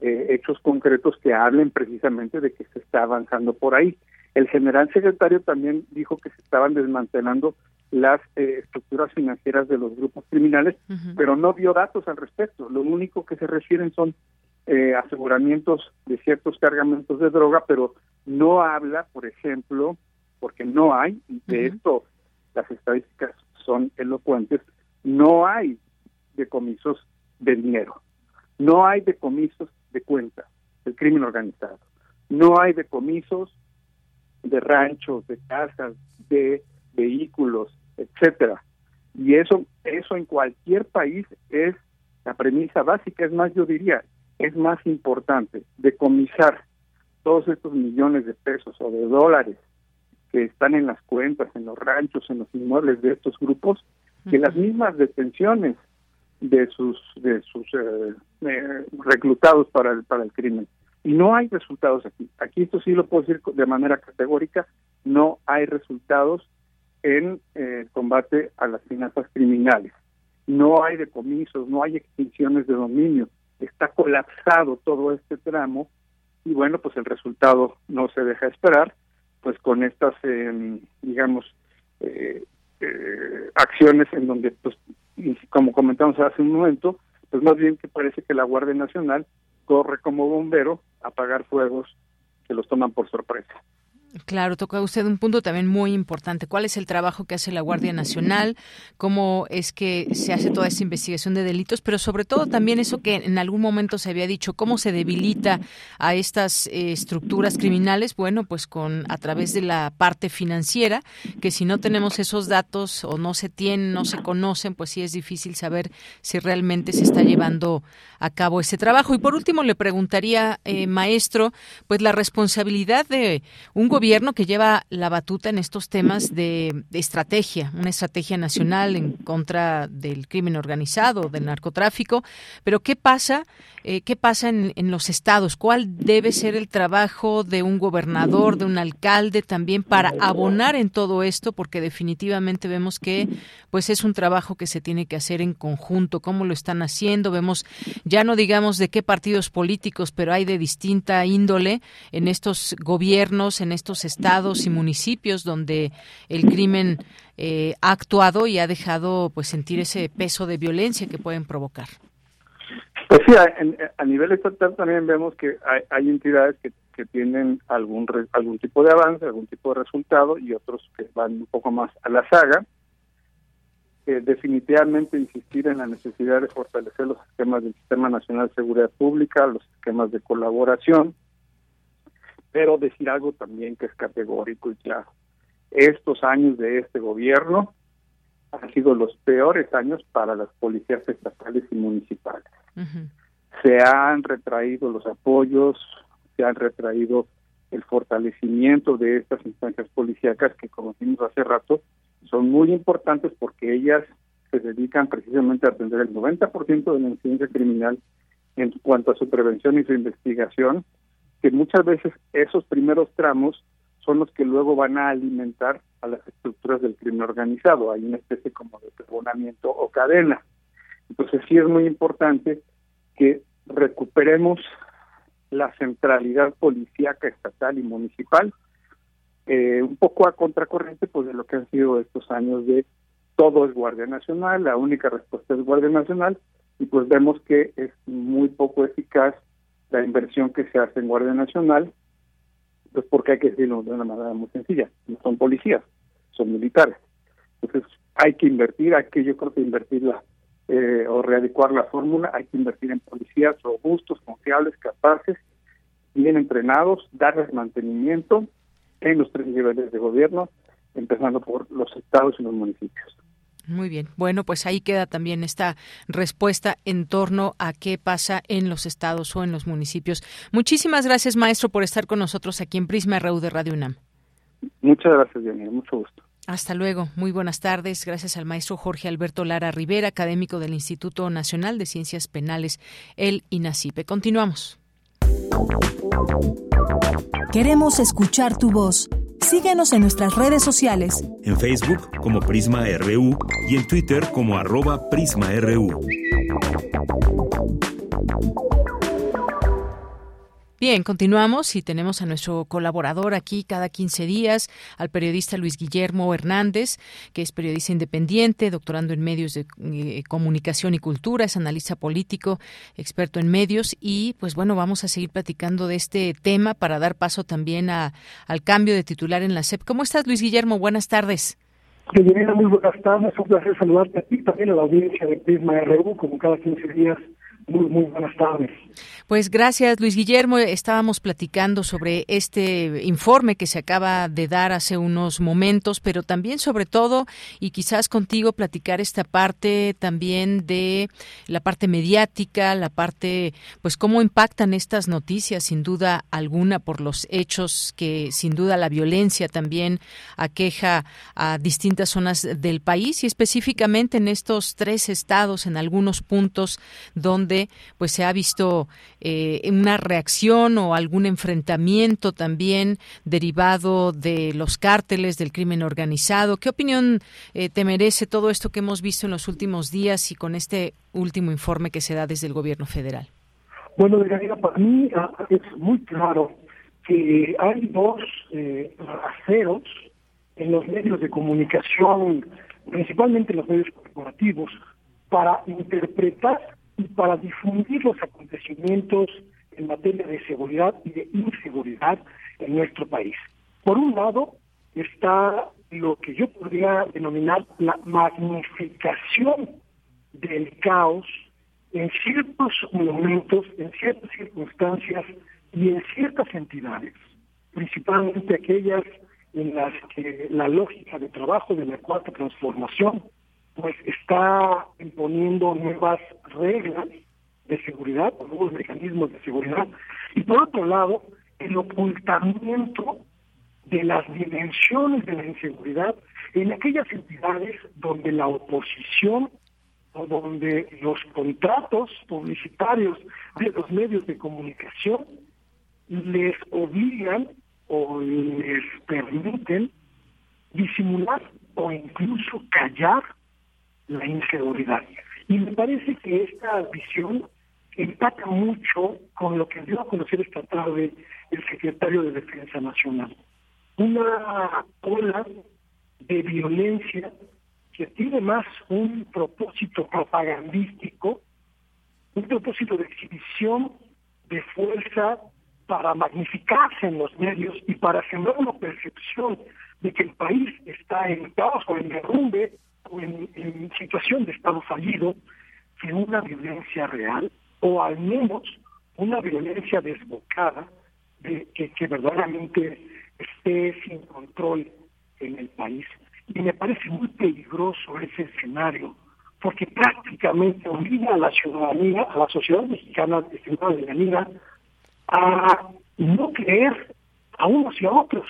S16: eh, hechos concretos que hablen precisamente de que se está avanzando por ahí. El general secretario también dijo que se estaban desmantelando las eh, estructuras financieras de los grupos criminales, pero no dio datos al respecto. Lo único que se refieren son eh, aseguramientos de ciertos cargamentos de droga, pero no habla, por ejemplo, porque no hay, de esto las estadísticas son elocuentes, no hay decomisos de dinero, no hay decomisos de cuentas del crimen organizado, no hay decomisos de ranchos, de casas, de vehículos, etcétera. Y eso, eso en cualquier país es la premisa básica, es más, yo diría, es más importante decomisar todos estos millones de pesos o de dólares que están en las cuentas, en los ranchos, en los inmuebles de estos grupos, que las mismas detenciones de sus de sus eh, eh, reclutados para el para el crimen. Y no hay resultados aquí. Aquí esto sí lo puedo decir de manera categórica no hay resultados en eh, combate a las finanzas criminales no hay decomisos no hay extinciones de dominio está colapsado todo este tramo y bueno pues el resultado no se deja esperar pues con estas em, digamos eh, eh, acciones en donde, pues, como comentamos hace un momento, pues más bien que parece que la Guardia Nacional corre como bombero a apagar fuegos que los toman por sorpresa.
S2: Claro, toca usted un punto también muy importante. ¿Cuál es el trabajo que hace la Guardia Nacional? ¿Cómo es que se hace toda esa investigación de delitos? Pero sobre todo también eso que en algún momento se había dicho, ¿cómo se debilita a estas eh, estructuras criminales? Bueno, pues con a través de la parte financiera, que si no tenemos esos datos o no se tienen, no se conocen, pues sí es difícil saber si realmente se está llevando a cabo ese trabajo. Y por último le preguntaría, eh, maestro, pues la responsabilidad de un gobierno que lleva la batuta en estos temas de, estrategia, una estrategia nacional en contra del crimen organizado, del narcotráfico. Pero ¿qué pasa? Eh, ¿Qué pasa en, en los estados? ¿Cuál debe ser el trabajo de un gobernador, de un alcalde también para abonar en todo esto? Porque definitivamente vemos que pues es un trabajo que se tiene que hacer en conjunto. ¿Cómo lo están haciendo? Vemos ya no digamos de qué partidos políticos, pero hay de distinta índole en estos gobiernos, en estos estados y municipios donde el crimen eh, ha actuado y ha dejado pues sentir ese peso de violencia que pueden provocar.
S16: Pues sí, a, nivel estatal también vemos que hay, entidades que, que, tienen algún algún tipo de avance, algún tipo de resultado y otros que van un poco más a la saga. definitivamente insistir en la necesidad de fortalecer los sistemas del Sistema Nacional de Seguridad Pública, los esquemas de colaboración, pero decir algo también que es categórico y claro. Estos años de este gobierno han sido los peores años para las policías estatales y municipales. Se han retraído los apoyos, se han retraído el fortalecimiento de estas instancias policíacas que, como vimos hace rato, son muy importantes porque ellas se dedican precisamente a atender el 90% de la incidencia criminal en cuanto a su prevención y su investigación que muchas veces esos primeros tramos son los que luego van a alimentar a las estructuras del crimen organizado. Hay una especie como de pregonamiento o cadena. Entonces sí es muy importante que recuperemos la centralidad policíaca estatal y municipal, eh, un poco a contracorriente pues de lo que han sido estos años de todo es Guardia Nacional, la única respuesta es Guardia Nacional, y pues vemos que es muy poco eficaz la inversión que se hace en Guardia Nacional Entonces, ¿por qué hay que decirlo de una manera muy sencilla? No son policías, son militares. Entonces, hay que invertir, hay que yo creo que invertirla eh, o readecuar la fórmula, hay que invertir en policías robustos, confiables, capaces, bien entrenados, darles mantenimiento en los tres niveles de gobierno, empezando por los estados y los municipios.
S2: Muy bien. Bueno, pues ahí queda también esta respuesta en torno a qué pasa en los estados o en los municipios. Muchísimas gracias, maestro, por estar con nosotros aquí en Prisma RU de Radio UNAM.
S16: Muchas gracias, Diana. Mucho gusto.
S2: Hasta luego. Muy buenas tardes. Gracias al maestro Jorge Alberto Lara Rivera, académico del Instituto Nacional de Ciencias Penales, el INACIPE. Continuamos.
S1: Queremos escuchar tu voz. Síguenos en nuestras redes sociales.
S3: En Facebook como Prisma RU y en Twitter como arroba PrismaRU.
S2: Bien, continuamos y tenemos a nuestro colaborador aquí cada 15 días, al periodista Luis Guillermo Hernández, que es periodista independiente, doctorando en medios de eh, comunicación y cultura, es analista político, experto en medios y pues bueno, vamos a seguir platicando de este tema para dar paso también a, al cambio de titular en la SEP. ¿Cómo estás, Luis Guillermo? Buenas tardes.
S17: muy buenas tardes, un placer saludarte a ti también a la audiencia de Prisma RU, como cada 15 días. Muy, buenas tardes.
S2: Pues gracias, Luis Guillermo. Estábamos platicando sobre este informe que se acaba de dar hace unos momentos, pero también sobre todo, y quizás contigo platicar esta parte también de la parte mediática, la parte, pues cómo impactan estas noticias, sin duda alguna, por los hechos que sin duda la violencia también aqueja a distintas zonas del país y específicamente en estos tres estados, en algunos puntos donde pues se ha visto eh, una reacción o algún enfrentamiento también derivado de los cárteles del crimen organizado. ¿Qué opinión eh, te merece todo esto que hemos visto en los últimos días y con este último informe que se da desde el gobierno federal?
S17: Bueno, de para mí ah, es muy claro que hay dos eh, en los medios de comunicación, principalmente en los medios corporativos, para interpretar y para difundir los acontecimientos en materia de seguridad y de inseguridad en nuestro país. Por un lado está lo que yo podría denominar la magnificación del caos en ciertos momentos, en ciertas circunstancias y en ciertas entidades, principalmente aquellas en las que la lógica de trabajo de la cuarta transformación pues está imponiendo nuevas reglas de seguridad, nuevos mecanismos de seguridad, y por otro lado, el ocultamiento de las dimensiones de la inseguridad en aquellas entidades donde la oposición o donde los contratos publicitarios de los medios de comunicación les obligan o les permiten disimular o incluso callar la inseguridad. Y me parece que esta visión empata mucho con lo que dio a conocer esta tarde el secretario de Defensa Nacional. Una ola de violencia que tiene más un propósito propagandístico, un propósito de exhibición de fuerza para magnificarse en los medios y para sembrar una percepción de que el país está en caos o en derrumbe en, situación de Estado fallido que una violencia real o al menos una violencia desbocada de que, verdaderamente esté sin control en el país. Y me parece muy peligroso ese escenario, porque prácticamente obliga a la ciudadanía, a la sociedad mexicana, estimada a no creer a unos y a otros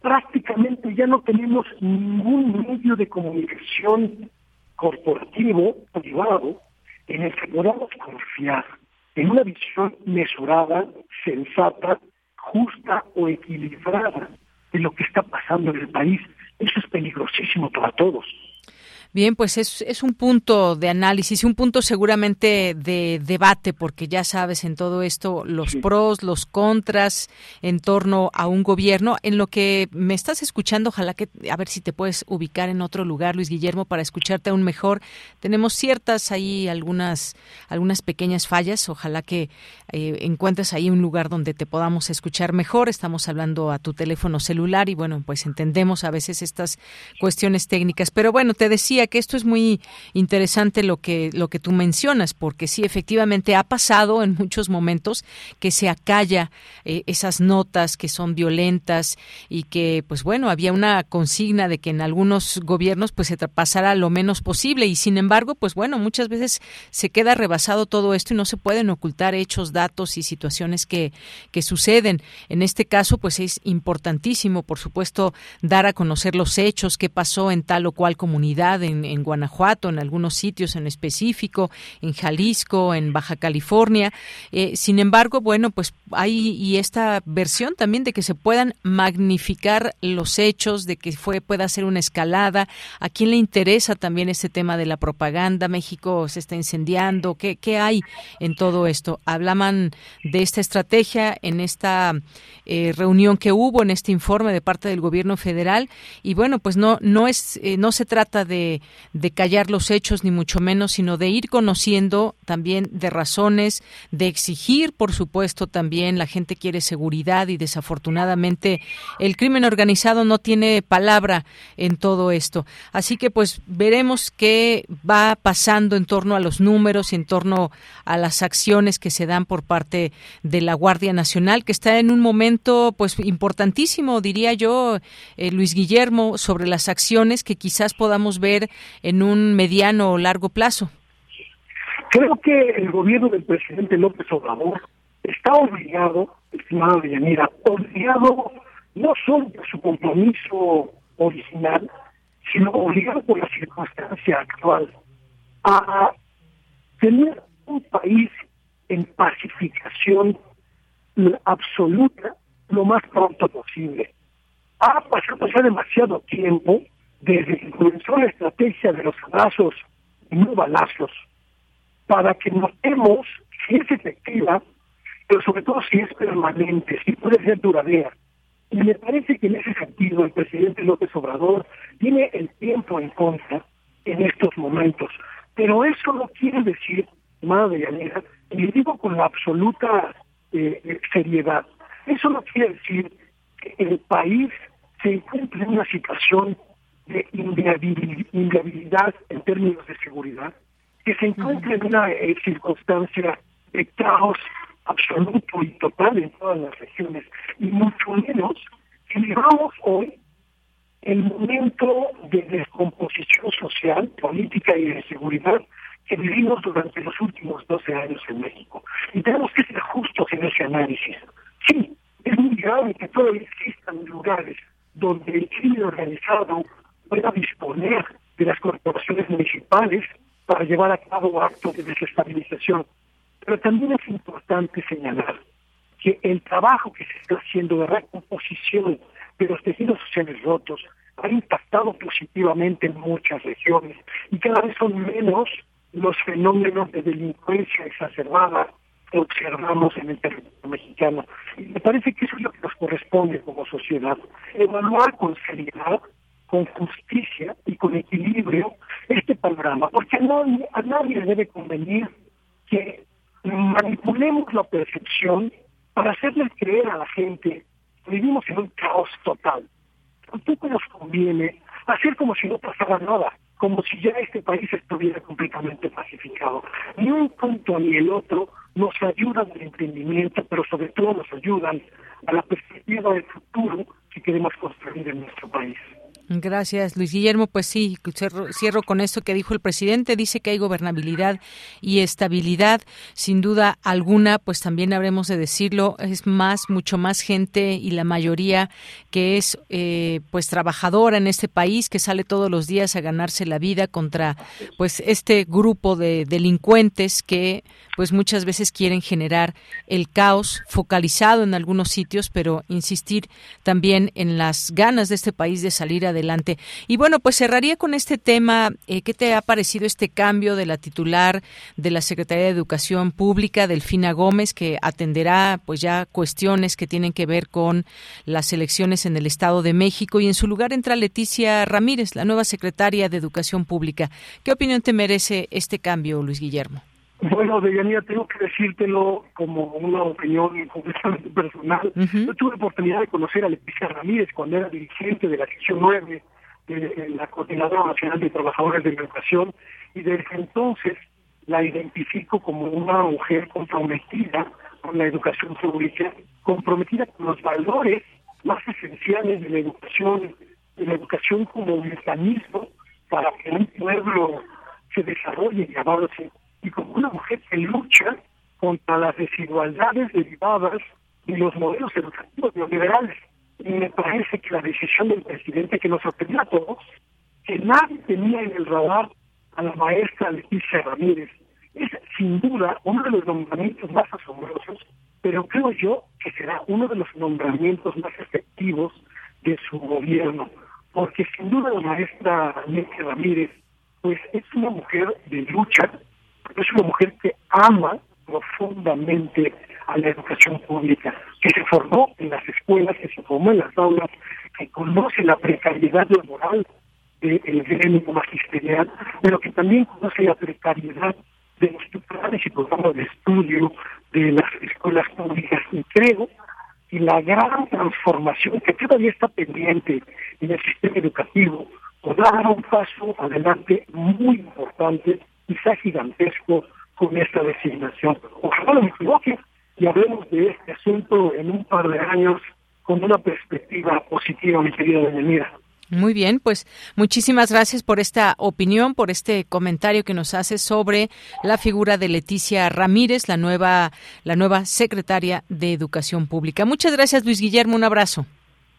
S17: prácticamente ya no tenemos ningún medio de comunicación corporativo, privado, en el que podamos confiar en una visión mesurada, sensata, justa o equilibrada de lo que está pasando en el país. Eso es peligrosísimo para todos.
S2: Bien, pues es, es un punto de análisis, un punto seguramente de debate, porque ya sabes en todo esto los pros, los contras en torno a un gobierno. En lo que me estás escuchando, ojalá que a ver si te puedes ubicar en otro lugar, Luis Guillermo, para escucharte aún mejor. Tenemos ciertas ahí algunas algunas pequeñas fallas. Ojalá que eh, encuentres ahí un lugar donde te podamos escuchar mejor. Estamos hablando a tu teléfono celular y bueno, pues entendemos a veces estas cuestiones técnicas. Pero bueno, te decía que esto es muy interesante lo que, lo que tú mencionas, porque sí, efectivamente ha pasado en muchos momentos que se acalla eh, esas notas que son violentas y que, pues bueno, había una consigna de que en algunos gobiernos pues se pasara lo menos posible y sin embargo, pues bueno, muchas veces se queda rebasado todo esto y no se pueden ocultar hechos, datos y situaciones que, que suceden. En este caso, pues es importantísimo, por supuesto, dar a conocer los hechos, qué pasó en tal o cual comunidad, en Guanajuato, en algunos sitios en específico, en Jalisco, en Baja California. Eh, sin embargo, bueno, pues hay y esta versión también de que se puedan magnificar los hechos, de que fue pueda ser una escalada. ¿A quién le interesa también este tema de la propaganda? México se está incendiando. ¿Qué, qué hay en todo esto? Hablaban de esta estrategia en esta eh, reunión que hubo, en este informe de parte del gobierno federal. Y bueno, pues no, no es, eh, no se trata de, de callar los hechos, ni mucho menos, sino de ir conociendo también de razones, de exigir, por supuesto, también la gente quiere seguridad y desafortunadamente el crimen organizado no tiene palabra en todo esto. Así que pues veremos qué va pasando en torno a los números en torno a las acciones que se dan por parte de la Guardia Nacional, que está en un momento pues importantísimo, diría yo, eh, Luis Guillermo, sobre las acciones que quizás podamos ver en un mediano o largo plazo?
S17: Creo que el gobierno del presidente López Obrador está obligado, estimada Deyanira, obligado no solo por su compromiso original, sino obligado por la circunstancia actual a tener un país en pacificación absoluta lo más pronto posible. Ha pasado ya demasiado tiempo desde que comenzó la estrategia de los abrazos y no balazos, para que notemos si es efectiva, pero sobre todo si es permanente, si puede ser duradera. Y me parece que en ese sentido el presidente López Obrador tiene el tiempo en contra en estos momentos. Pero eso no quiere decir, madre Llanera, y le digo con la absoluta eh, seriedad, eso no quiere decir que el país se encuentre en una situación de inviabilidad en términos de seguridad, que se encuentra en una eh, circunstancia de caos absoluto y total en todas las regiones, y mucho menos que vivamos hoy el momento de descomposición social, política y de seguridad que vivimos durante los últimos 12 años en México. Y tenemos que ser justos en ese análisis. Sí, es muy grave que todavía existan lugares donde el crimen organizado pueda disponer de las corporaciones municipales para llevar a cabo actos de desestabilización. Pero también es importante señalar que el trabajo que se está haciendo de recomposición de los tejidos sociales rotos ha impactado positivamente en muchas regiones y cada vez son menos los fenómenos de delincuencia exacerbada que observamos en el territorio mexicano. Y me parece que eso es lo que nos corresponde como sociedad, evaluar con seriedad con justicia y con equilibrio este panorama, porque a nadie, nadie debe convenir que manipulemos la percepción para hacerles creer a la gente que vivimos en un caos total. Tampoco nos conviene hacer como si no pasara nada, como si ya este país estuviera completamente pacificado. Ni un punto ni el otro nos ayudan al emprendimiento, pero sobre todo nos ayudan a la perspectiva del futuro que queremos construir en nuestro país.
S2: Gracias, Luis Guillermo. Pues sí, cierro, con esto que dijo el presidente. Dice que hay gobernabilidad y estabilidad. Sin duda alguna, pues también habremos de decirlo, es más, mucho más gente y la mayoría que es eh, pues trabajadora en este país, que sale todos los días a ganarse la vida contra pues este grupo de delincuentes que pues muchas veces quieren generar el caos focalizado en algunos sitios, pero insistir también en las ganas de este país de salir adelante adelante. Y bueno, pues cerraría con este tema. Eh, ¿Qué te ha parecido este cambio de la titular de la Secretaría de Educación Pública, Delfina Gómez, que atenderá pues ya cuestiones que tienen que ver con las elecciones en el Estado de México y en su lugar entra Leticia Ramírez, la nueva secretaria de Educación Pública? ¿Qué opinión te merece este cambio, Luis Guillermo?
S17: Bueno, Deyanira, tengo que decírtelo como una opinión completamente personal. Yo tuve la oportunidad de conocer a Leticia Ramírez cuando era dirigente de la sección 9 de la Coordinadora Nacional de Trabajadores de la Educación y desde entonces la identifico como una mujer comprometida con la educación pública, comprometida con los valores más esenciales de la educación, de la educación como mecanismo para que un pueblo se desarrolle y avance y como una mujer que lucha contra las desigualdades derivadas de los modelos educativos neoliberales. Y me parece que la decisión del presidente que nos sorprendió a todos, que nadie tenía en el radar a la maestra Leticia Ramírez, es sin duda uno de los nombramientos más asombrosos, pero creo yo que será uno de los nombramientos más efectivos de su gobierno, porque sin duda la maestra Leticia Ramírez pues es una mujer de lucha, es una mujer que ama profundamente a la educación pública, que se formó en las escuelas, que se formó en las aulas, que conoce la precariedad laboral del gremio magisterial, pero que también conoce la precariedad de los planes y programas de estudio de las escuelas públicas. Y creo que la gran transformación que todavía está pendiente en el sistema educativo podrá dar un paso adelante muy importante quizá gigantesco con esta designación. Ojalá me equivoque y hablemos de este asunto en un par de años con una perspectiva positiva, mi querida Mira.
S2: Muy bien, pues muchísimas gracias por esta opinión, por este comentario que nos hace sobre la figura de Leticia Ramírez, la nueva, la nueva secretaria de Educación Pública. Muchas gracias, Luis Guillermo. Un abrazo.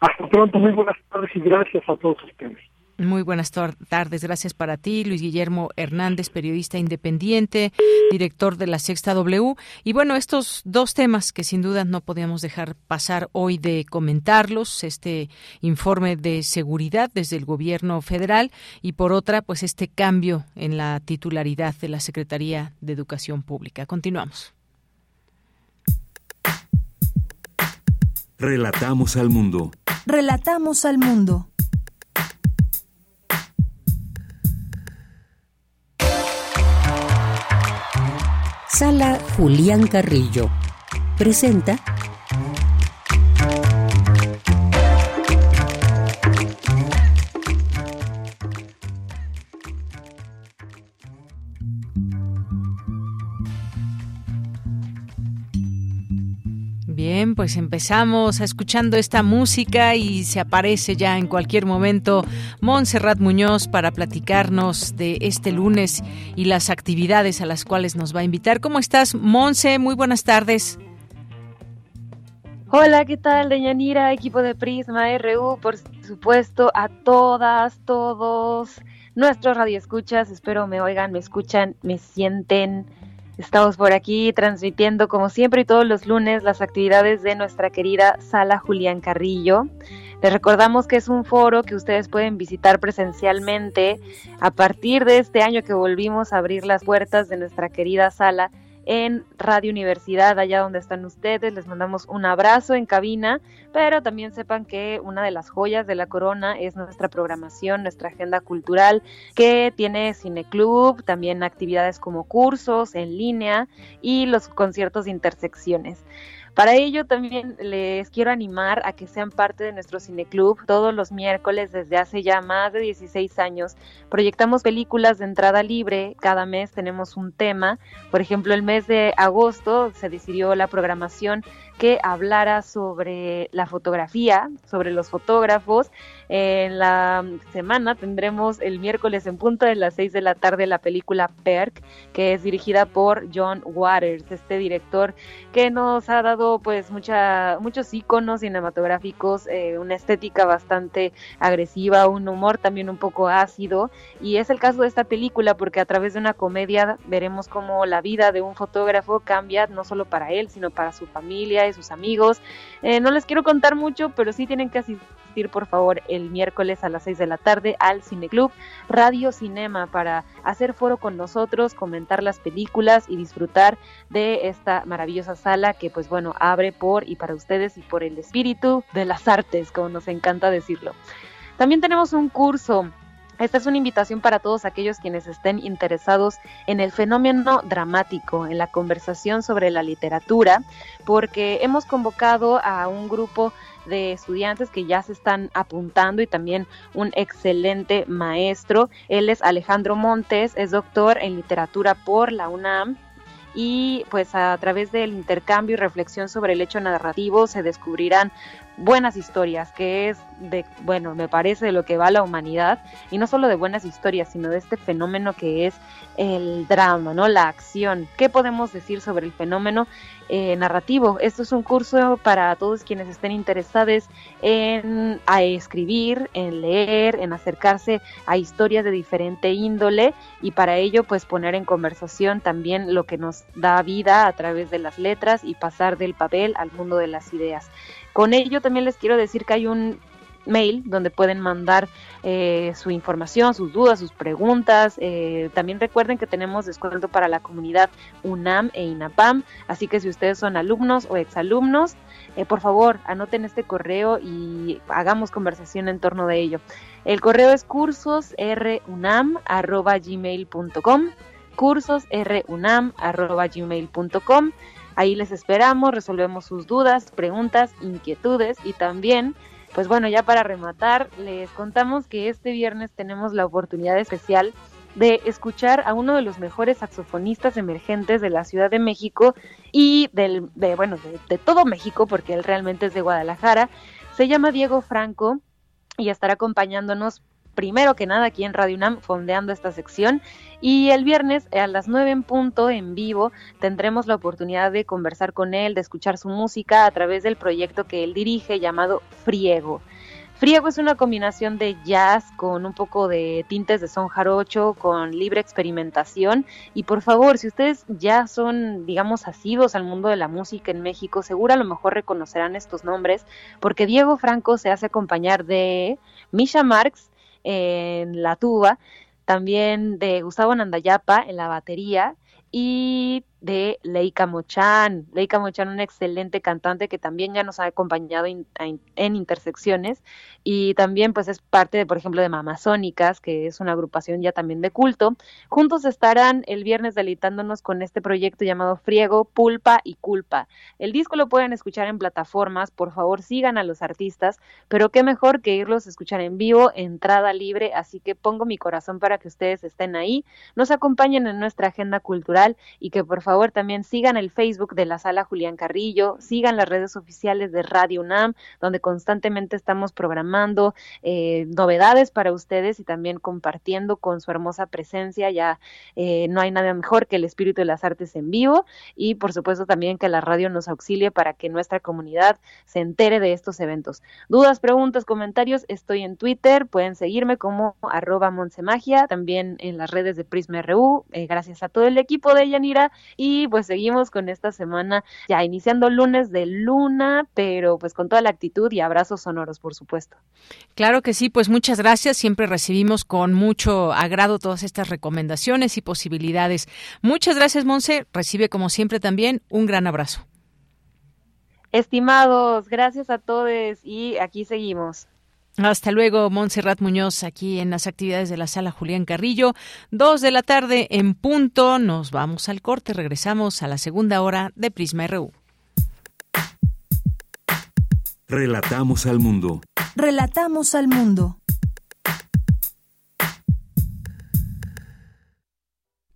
S17: Hasta pronto, muy buenas tardes y gracias a todos ustedes.
S2: Muy buenas tardes, gracias para ti, Luis Guillermo Hernández, periodista independiente, director de la Sexta W. Y bueno, estos dos temas que sin duda no podíamos dejar pasar hoy de comentarlos, este informe de seguridad desde el gobierno federal y por otra, pues este cambio en la titularidad de la Secretaría de Educación Pública. Continuamos.
S3: Relatamos al mundo.
S1: Relatamos al mundo.
S4: Sala Julián Carrillo. Presenta
S2: pues empezamos escuchando esta música y se aparece ya en cualquier momento Montserrat Muñoz para platicarnos de este lunes y las actividades a las cuales nos va a invitar. ¿Cómo estás, Monse? Muy buenas tardes.
S18: Hola, ¿qué tal, Deñanira, equipo de Prisma RU? Por supuesto, a todas, todos nuestros radioescuchas. Espero me oigan, me escuchan, me sienten Estamos por aquí transmitiendo como siempre y todos los lunes las actividades de nuestra querida Sala Julián Carrillo. Les recordamos que es un foro que ustedes pueden visitar presencialmente a partir de este año que volvimos a abrir las puertas de nuestra querida sala en Radio Universidad, allá donde están ustedes. Les mandamos un abrazo en cabina, pero también sepan que una de las joyas de la corona es nuestra programación, nuestra agenda cultural, que tiene cineclub, también actividades como cursos en línea y los conciertos de intersecciones. Para ello también les quiero animar a que sean parte de nuestro cineclub. Todos los miércoles desde hace ya más de 16 años proyectamos películas de entrada libre. Cada mes tenemos un tema. Por ejemplo, el mes de agosto se decidió la programación que hablara sobre la fotografía, sobre los fotógrafos. En la semana tendremos el miércoles en punto de las 6 de la tarde la película Perk, que es dirigida por John Waters, este director que nos ha dado pues mucha, muchos iconos cinematográficos, eh, una estética bastante agresiva, un humor también un poco ácido. Y es el caso de esta película porque a través de una comedia veremos cómo la vida de un fotógrafo cambia no solo para él, sino para su familia sus amigos. Eh, no les quiero contar mucho, pero sí tienen que asistir por favor el miércoles a las 6 de la tarde al Cineclub Radio Cinema para hacer foro con nosotros, comentar las películas y disfrutar de esta maravillosa sala que pues bueno abre por y para ustedes y por el espíritu de las artes, como nos encanta decirlo. También tenemos un curso esta es una invitación para todos aquellos quienes estén interesados en el fenómeno dramático, en la conversación sobre la literatura, porque hemos convocado a un grupo de estudiantes que ya se están apuntando y también un excelente maestro. Él es Alejandro Montes, es doctor en literatura por la UNAM y pues a través del intercambio y reflexión sobre el hecho narrativo se descubrirán buenas historias, que es de, bueno, me parece de lo que va la humanidad, y no solo de buenas historias, sino de este fenómeno que es el drama, ¿no? La acción. ¿Qué podemos decir sobre el fenómeno eh, narrativo? Esto es un curso para todos quienes estén interesados en a escribir, en leer, en acercarse a historias de diferente índole, y para ello, pues poner en conversación también lo que nos da vida a través de las letras y pasar del papel al mundo de las ideas. Con ello también les quiero decir que hay un mail donde pueden mandar eh, su información, sus dudas, sus preguntas. Eh, también recuerden que tenemos descuento para la comunidad UNAM e INAPAM, así que si ustedes son alumnos o exalumnos, eh, por favor anoten este correo y hagamos conversación en torno de ello. El correo es cursosrunam.gmail.com cursosrunam.gmail.com Ahí les esperamos, resolvemos sus dudas, preguntas, inquietudes y también, pues bueno, ya para rematar, les contamos que este viernes tenemos la oportunidad especial de escuchar a uno de los mejores saxofonistas emergentes de la Ciudad de México y del, de, bueno, de, de todo México, porque él realmente es de Guadalajara. Se llama Diego Franco y estará acompañándonos primero que nada aquí en Radio UNAM fondeando esta sección y el viernes a las 9 en punto en vivo tendremos la oportunidad de conversar con él, de escuchar su música a través del proyecto que él dirige llamado Friego. Friego es una combinación de jazz con un poco de tintes de son jarocho, con libre experimentación. Y por favor, si ustedes ya son, digamos, asidos al mundo de la música en México, seguro a lo mejor reconocerán estos nombres, porque Diego Franco se hace acompañar de Misha Marx, en la tuba, también de Gustavo Nandayapa en la batería y de Leica Mochan. Leica Mochan, una excelente cantante que también ya nos ha acompañado en intersecciones y también pues es parte de, por ejemplo, de Mamazónicas, que es una agrupación ya también de culto. Juntos estarán el viernes deleitándonos con este proyecto llamado Friego, Pulpa y Culpa. El disco lo pueden escuchar en plataformas, por favor sigan a los artistas, pero qué mejor que irlos a escuchar en vivo, entrada libre, así que pongo mi corazón para que ustedes estén ahí, nos acompañen en nuestra agenda cultural y que por favor favor también sigan el Facebook de la sala Julián Carrillo, sigan las redes oficiales de Radio UNAM, donde constantemente estamos programando eh, novedades para ustedes y también compartiendo con su hermosa presencia. Ya eh, no hay nada mejor que el espíritu de las artes en vivo y por supuesto también que la radio nos auxilie para que nuestra comunidad se entere de estos eventos. Dudas, preguntas, comentarios, estoy en Twitter, pueden seguirme como arroba Magia, también en las redes de Prisma RU, eh, gracias a todo el equipo de Yanira y pues seguimos con esta semana ya iniciando lunes de luna, pero pues con toda la actitud y abrazos sonoros, por supuesto.
S2: Claro que sí, pues muchas gracias. Siempre recibimos con mucho agrado todas estas recomendaciones y posibilidades. Muchas gracias, Monse. Recibe como siempre también un gran abrazo.
S18: Estimados, gracias a todos y aquí seguimos.
S2: Hasta luego, Montserrat Muñoz, aquí en las actividades de la sala Julián Carrillo. Dos de la tarde en punto. Nos vamos al corte. Regresamos a la segunda hora de Prisma RU.
S3: Relatamos al mundo.
S1: Relatamos al mundo.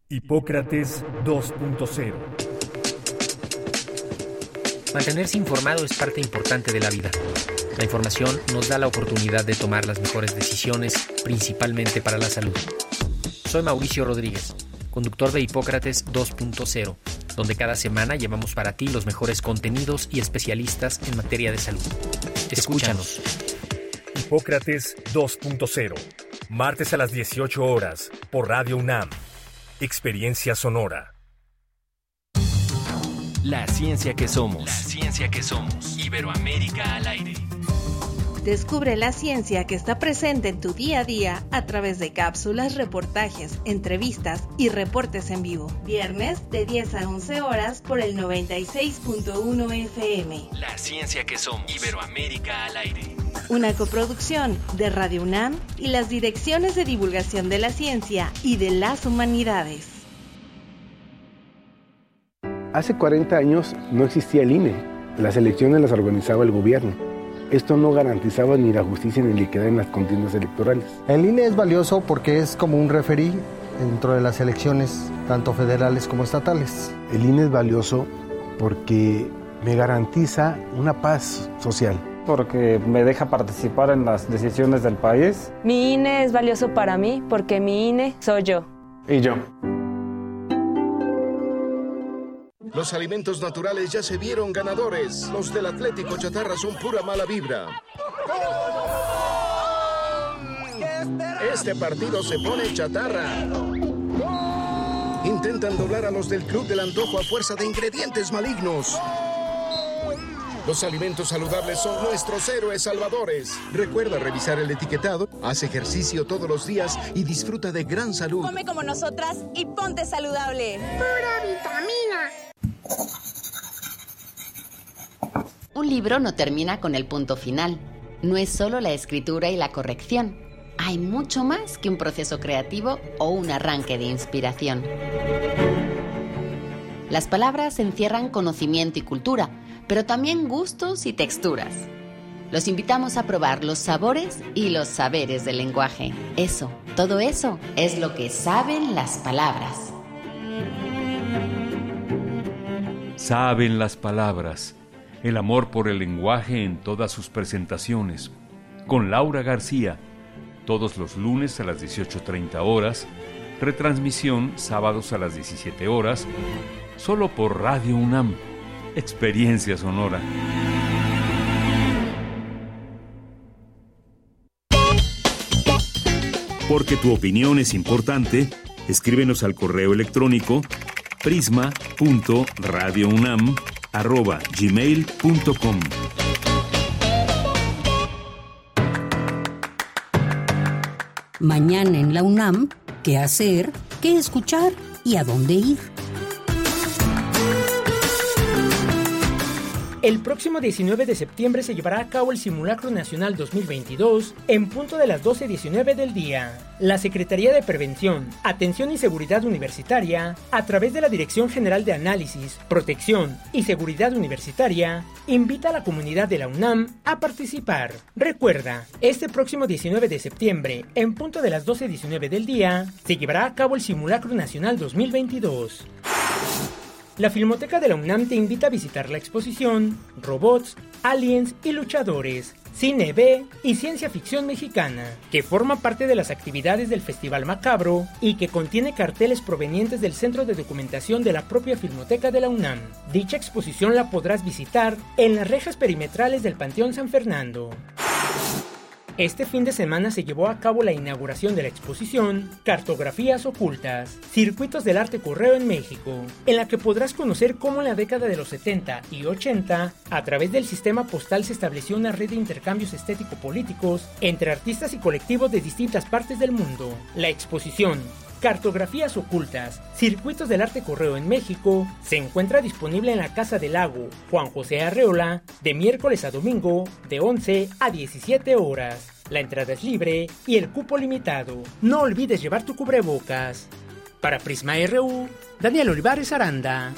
S19: Hipócrates 2.0
S5: Mantenerse informado es parte importante de la vida. La información nos da la oportunidad de tomar las mejores decisiones, principalmente para la salud. Soy Mauricio Rodríguez, conductor de Hipócrates 2.0, donde cada semana llevamos para ti los mejores contenidos y especialistas en materia de salud. Escúchanos.
S19: Hipócrates 2.0, martes a las 18 horas, por Radio UNAM. Experiencia sonora.
S20: La ciencia que somos.
S21: La ciencia que somos.
S20: Iberoamérica al aire. Descubre la ciencia que está presente en tu día a día a través de cápsulas, reportajes, entrevistas y reportes en vivo. Viernes de 10 a 11 horas por el 96.1 FM.
S21: La ciencia que somos. Iberoamérica al aire.
S20: Una coproducción de Radio UNAM y las direcciones de divulgación de la ciencia y de las humanidades.
S22: Hace 40 años no existía el INE. Las elecciones las organizaba el gobierno. Esto no garantizaba ni la justicia ni la equidad en las contiendas electorales.
S23: El INE es valioso porque es como un referí dentro de las elecciones, tanto federales como estatales.
S22: El INE es valioso porque me garantiza una paz social
S24: porque me deja participar en las decisiones del país.
S25: Mi INE es valioso para mí porque mi INE soy yo.
S24: Y yo.
S26: Los alimentos naturales ya se vieron ganadores. Los del Atlético Chatarra son pura mala vibra. Este partido se pone chatarra. Intentan doblar a los del Club del Antojo a fuerza de ingredientes malignos. Los alimentos saludables son nuestros héroes salvadores. Recuerda revisar el etiquetado, haz ejercicio todos los días y disfruta de gran salud.
S27: Come como nosotras y ponte saludable.
S28: Pura vitamina.
S29: Un libro no termina con el punto final. No es solo la escritura y la corrección. Hay mucho más que un proceso creativo o un arranque de inspiración. Las palabras encierran conocimiento y cultura pero también gustos y texturas. Los invitamos a probar los sabores y los saberes del lenguaje. Eso, todo eso es lo que saben las palabras.
S30: Saben las palabras. El amor por el lenguaje en todas sus presentaciones. Con Laura García. Todos los lunes a las 18.30 horas. Retransmisión sábados a las 17 horas. Solo por Radio UNAM Experiencia Sonora.
S3: Porque tu opinión es importante, escríbenos al correo electrónico prisma.radiounam@gmail.com.
S4: Mañana en la UNAM, ¿qué hacer? ¿Qué escuchar? ¿Y a dónde ir?
S5: El próximo 19 de septiembre se llevará a cabo el Simulacro Nacional 2022 en punto de las 12.19 del día. La Secretaría de Prevención, Atención y Seguridad Universitaria, a través de la Dirección General de Análisis, Protección y Seguridad Universitaria, invita a la comunidad de la UNAM a participar. Recuerda, este próximo 19 de septiembre, en punto de las 12.19 del día, se llevará a cabo el Simulacro Nacional 2022. La Filmoteca de la UNAM te invita a visitar la exposición Robots, Aliens y Luchadores, Cine B y Ciencia Ficción Mexicana, que forma parte de las actividades del Festival Macabro y que contiene carteles provenientes del Centro de Documentación de la propia Filmoteca de la UNAM. Dicha exposición la podrás visitar en las rejas perimetrales del Panteón San Fernando. Este fin de semana se llevó a cabo la inauguración de la exposición Cartografías Ocultas, Circuitos del Arte Correo en México, en la que podrás conocer cómo en la década de los 70 y 80, a través del sistema postal se estableció una red de intercambios estético-políticos entre artistas y colectivos de distintas partes del mundo. La exposición Cartografías Ocultas, Circuitos del Arte Correo en México, se encuentra disponible en la Casa del Lago Juan José Arreola de miércoles a domingo de 11 a 17 horas. La entrada es libre y el cupo limitado. No olvides llevar tu cubrebocas. Para Prisma RU, Daniel Olivares Aranda.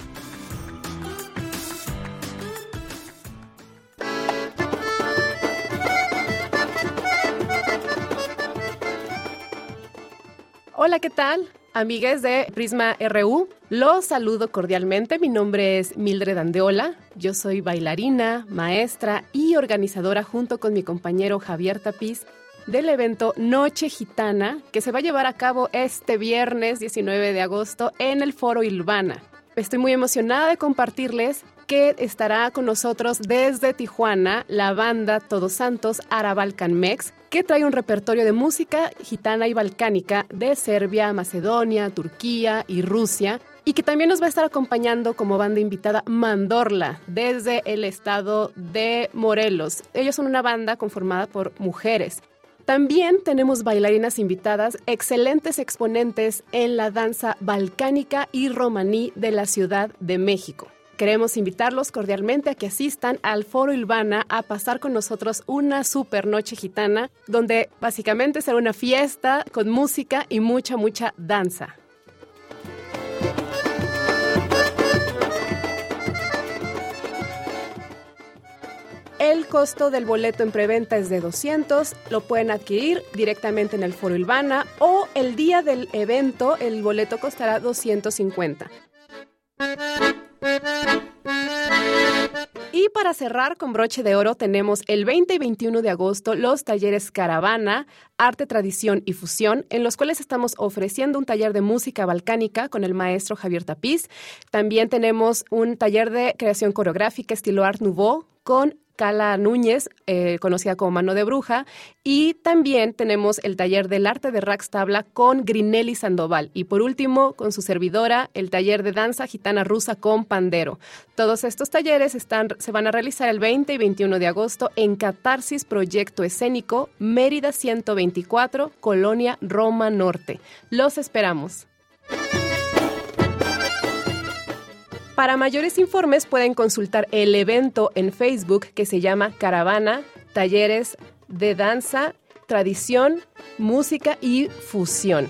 S31: Hola, ¿qué tal? Amigues de Prisma RU, los saludo cordialmente. Mi nombre es Mildred Andeola. Yo soy bailarina, maestra y organizadora junto con mi compañero Javier Tapiz del evento Noche Gitana que se va a llevar a cabo este viernes 19 de agosto en el Foro Ilvana. Estoy muy emocionada de compartirles que estará con nosotros desde Tijuana la banda Todos Santos Arabalcanmex, que trae un repertorio de música gitana y balcánica de Serbia, Macedonia, Turquía y Rusia y que también nos va a estar acompañando como banda invitada Mandorla desde el estado de Morelos. Ellos son una banda conformada por mujeres. También tenemos bailarinas invitadas, excelentes exponentes en la danza balcánica y romaní de la Ciudad de México. Queremos invitarlos cordialmente a que asistan al Foro Ilvana a pasar con nosotros una super noche gitana, donde básicamente será una fiesta con música y mucha, mucha danza. El costo del boleto en preventa es de 200, lo pueden adquirir directamente en el Foro Ilvana o el día del evento el boleto costará 250. Y para cerrar con broche de oro tenemos el 20 y 21 de agosto los talleres Caravana, Arte, Tradición y Fusión, en los cuales estamos ofreciendo un taller de música balcánica con el maestro Javier Tapiz. También tenemos un taller de creación coreográfica estilo Art Nouveau con Cala Núñez, eh, conocida como Mano de Bruja, y también tenemos el taller del arte de Rax Tabla con Grinelli Sandoval. Y por último, con su servidora, el taller de danza gitana rusa con Pandero. Todos estos talleres se van a realizar el 20 y 21 de agosto en Catarsis Proyecto Escénico, Mérida 124, Colonia Roma Norte. Los esperamos. Para mayores informes pueden consultar el evento en Facebook que se llama Caravana, Talleres de Danza, Tradición, Música y Fusión.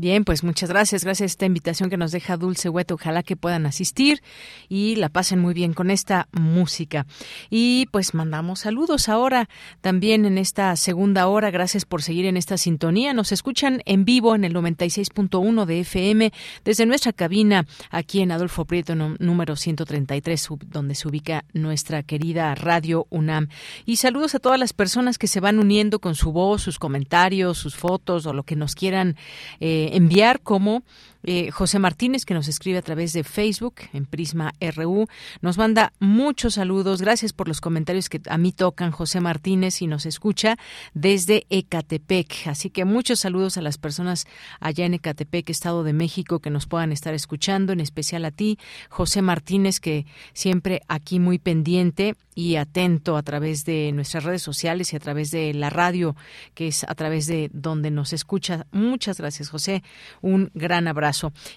S2: Bien, pues muchas gracias. Gracias a esta invitación que nos deja Dulce Hueto. Ojalá que puedan asistir y la pasen muy bien con esta música. Y pues mandamos saludos ahora también en esta segunda hora. Gracias por seguir en esta sintonía. Nos escuchan en vivo en el 96.1 de FM desde nuestra cabina aquí en Adolfo Prieto número 133, donde se ubica nuestra querida Radio UNAM. Y saludos a todas las personas que se van uniendo con su voz, sus comentarios, sus fotos o lo que nos quieran. Eh, enviar como eh, José Martínez, que nos escribe a través de Facebook en Prisma RU, nos manda muchos saludos. Gracias por los comentarios que a mí tocan, José Martínez, y nos escucha desde Ecatepec. Así que muchos saludos a las personas allá en Ecatepec, Estado de México, que nos puedan estar escuchando, en especial a ti, José Martínez, que siempre aquí muy pendiente y atento a través de nuestras redes sociales y a través de la radio, que es a través de donde nos escucha. Muchas gracias, José. Un gran abrazo.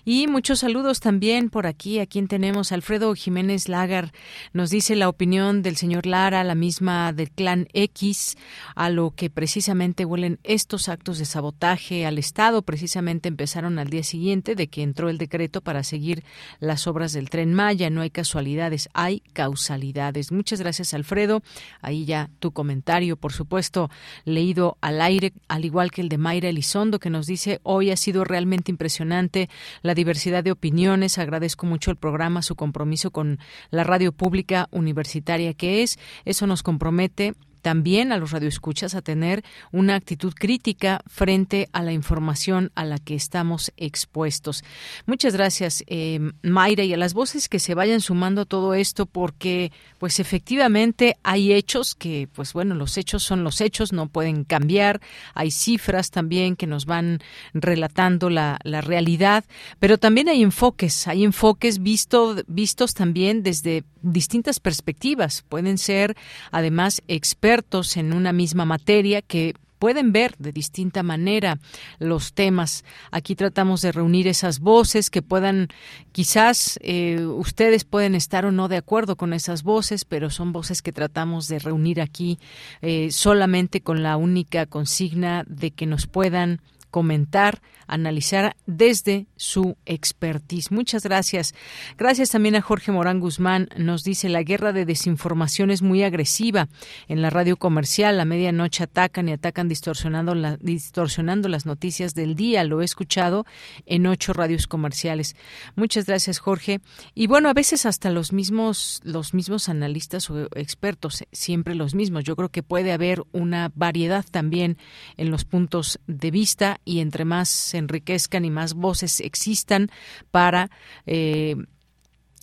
S2: Y muchos saludos también por aquí, a quien tenemos Alfredo Jiménez Lagar, nos dice la opinión del señor Lara, la misma del clan X, a lo que precisamente huelen estos actos de sabotaje al Estado, precisamente empezaron al día siguiente de que entró el decreto para seguir las obras del tren Maya, no hay casualidades, hay causalidades. Muchas gracias Alfredo, ahí ya tu comentario, por supuesto, leído al aire, al igual que el de Mayra Elizondo, que nos dice hoy ha sido realmente impresionante la diversidad de opiniones. Agradezco mucho el programa, su compromiso con la radio pública universitaria que es. Eso nos compromete también a los radioescuchas a tener una actitud crítica frente a la información a la que estamos expuestos. Muchas gracias, eh, Mayra, y a las voces que se vayan sumando a todo esto, porque, pues, efectivamente hay hechos que, pues, bueno, los hechos son los hechos, no pueden cambiar. Hay cifras también que nos van relatando la, la realidad, pero también hay enfoques, hay enfoques visto, vistos también desde distintas perspectivas. Pueden ser, además, expertos en una misma materia que pueden ver de distinta manera los temas. Aquí tratamos de reunir esas voces que puedan, quizás eh, ustedes pueden estar o no de acuerdo con esas voces, pero son voces que tratamos de reunir aquí eh, solamente con la única consigna de que nos puedan comentar, analizar desde su expertise. Muchas gracias. Gracias también a Jorge Morán Guzmán. Nos dice la guerra de desinformación es muy agresiva. En la radio comercial a medianoche atacan y atacan distorsionando, distorsionando las noticias del día. Lo he escuchado en ocho radios comerciales. Muchas gracias, Jorge. Y bueno, a veces hasta los mismos, los mismos analistas o expertos, siempre los mismos. Yo creo que puede haber una variedad también en los puntos de vista y entre más se enriquezcan y más voces existan para eh,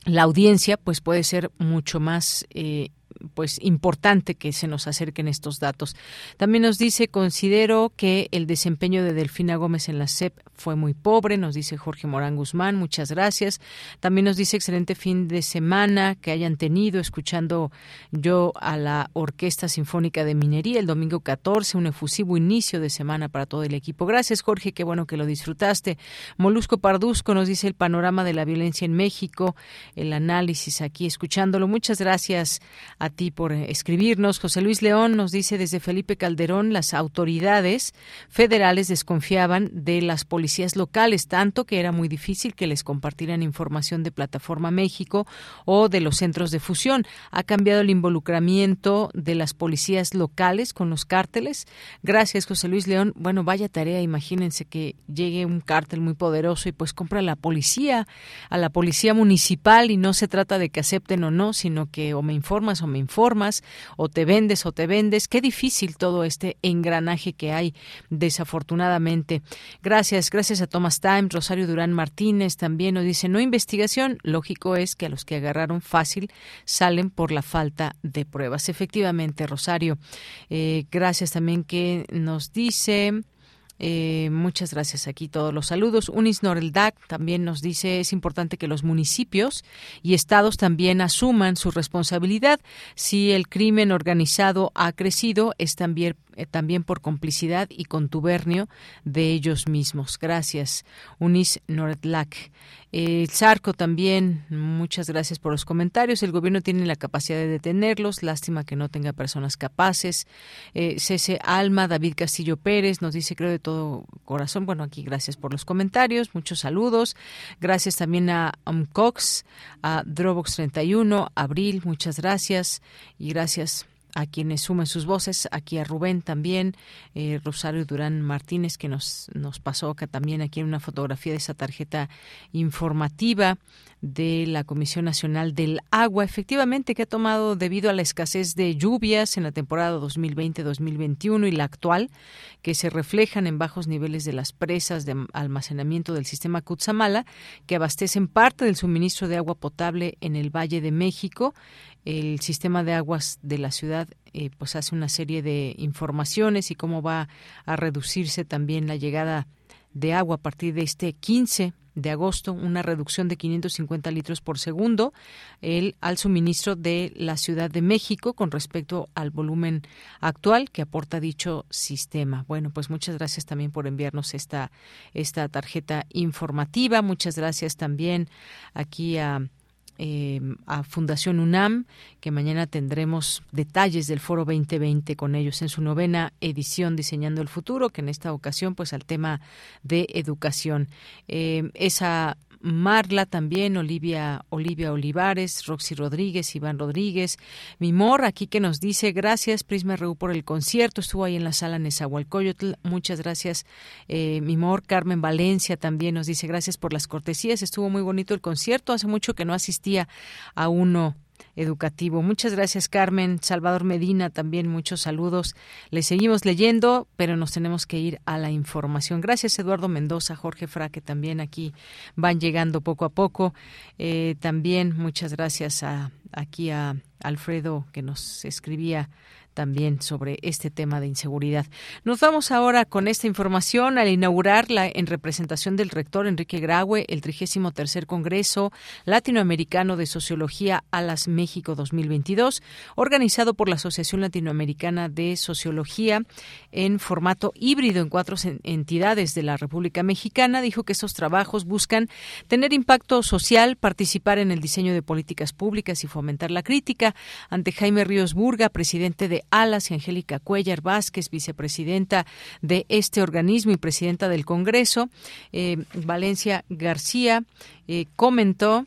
S2: la audiencia, pues puede ser mucho más eh, pues importante que se nos acerquen estos datos. También nos dice, considero que el desempeño de Delfina Gómez en la SEP fue muy pobre, nos dice Jorge Morán Guzmán, muchas gracias. También nos dice excelente fin de semana que hayan tenido escuchando yo a la Orquesta Sinfónica de Minería el domingo 14, un efusivo inicio de semana para todo el equipo. Gracias Jorge, qué bueno que lo disfrutaste. Molusco Parduzco nos dice el panorama de la violencia en México, el análisis aquí escuchándolo. Muchas gracias ti por escribirnos. José Luis León nos dice desde Felipe Calderón, las autoridades federales desconfiaban de las policías locales, tanto que era muy difícil que les compartieran información de Plataforma México o de los centros de fusión. Ha cambiado el involucramiento de las policías locales con los cárteles. Gracias, José Luis León. Bueno, vaya tarea, imagínense que llegue un cártel muy poderoso y pues compra a la policía, a la policía municipal y no se trata de que acepten o no, sino que o me informas o me informas, o te vendes o te vendes. Qué difícil todo este engranaje que hay, desafortunadamente. Gracias, gracias a Thomas Time, Rosario Durán Martínez también nos dice, no investigación, lógico es que a los que agarraron fácil salen por la falta de pruebas. Efectivamente, Rosario, eh, gracias también que nos dice... Eh, muchas gracias aquí todos los saludos. Unis Noreldac también nos dice es importante que los municipios y estados también asuman su responsabilidad. Si el crimen organizado ha crecido, es también eh, también por complicidad y contubernio de ellos mismos. Gracias, Unis Nordlak. El Zarco también, muchas gracias por los comentarios. El gobierno tiene la capacidad de detenerlos, lástima que no tenga personas capaces. Eh, Cese Alma, David Castillo Pérez nos dice, creo de todo corazón, bueno, aquí gracias por los comentarios, muchos saludos. Gracias también a Cox, a Drobox 31, Abril, muchas gracias y gracias a quienes sumen sus voces, aquí a Rubén también, eh, Rosario Durán Martínez, que nos, nos pasó acá también aquí en una fotografía de esa tarjeta informativa de la Comisión Nacional del Agua, efectivamente que ha tomado debido a la escasez de lluvias en la temporada 2020-2021 y la actual, que se reflejan en bajos niveles de las presas de almacenamiento del sistema Cutzamala, que abastecen parte del suministro de agua potable en el Valle de México. El sistema de aguas de la ciudad eh, pues hace una serie de informaciones y cómo va a reducirse también la llegada de agua a partir de este 15 de agosto, una reducción de 550 litros por segundo el, al suministro de la Ciudad de México con respecto al volumen actual que aporta dicho sistema. Bueno, pues muchas gracias también por enviarnos esta, esta tarjeta informativa. Muchas gracias también aquí a eh, a Fundación UNAM, que mañana tendremos detalles del Foro 2020 con ellos en su novena edición Diseñando el Futuro, que en esta ocasión pues al tema de educación. Eh, esa Marla también, Olivia, Olivia Olivares, Roxy Rodríguez, Iván Rodríguez, Mimor, aquí que nos dice, gracias Prisma RU por el concierto, estuvo ahí en la sala Nezahualcóyotl, muchas gracias eh, Mimor, Carmen Valencia también nos dice, gracias por las cortesías, estuvo muy bonito el concierto, hace mucho que no asistía a uno educativo. Muchas gracias, Carmen. Salvador Medina, también muchos saludos. Le seguimos leyendo, pero nos tenemos que ir a la información. Gracias, Eduardo Mendoza, Jorge Fraque, también aquí van llegando poco a poco. Eh, también muchas gracias a, aquí a Alfredo, que nos escribía también sobre este tema de inseguridad. Nos vamos ahora con esta información al inaugurarla en representación del rector Enrique Graue el 33 Congreso Latinoamericano de Sociología Alas México 2022, organizado por la Asociación Latinoamericana de Sociología en formato híbrido en cuatro entidades de la República Mexicana, dijo que estos trabajos buscan tener impacto social, participar en el diseño de políticas públicas y fomentar la crítica. Ante Jaime Ríos Burga, presidente de Alas y Angélica Cuellar Vázquez, vicepresidenta de este organismo y presidenta del Congreso. Eh, Valencia García eh, comentó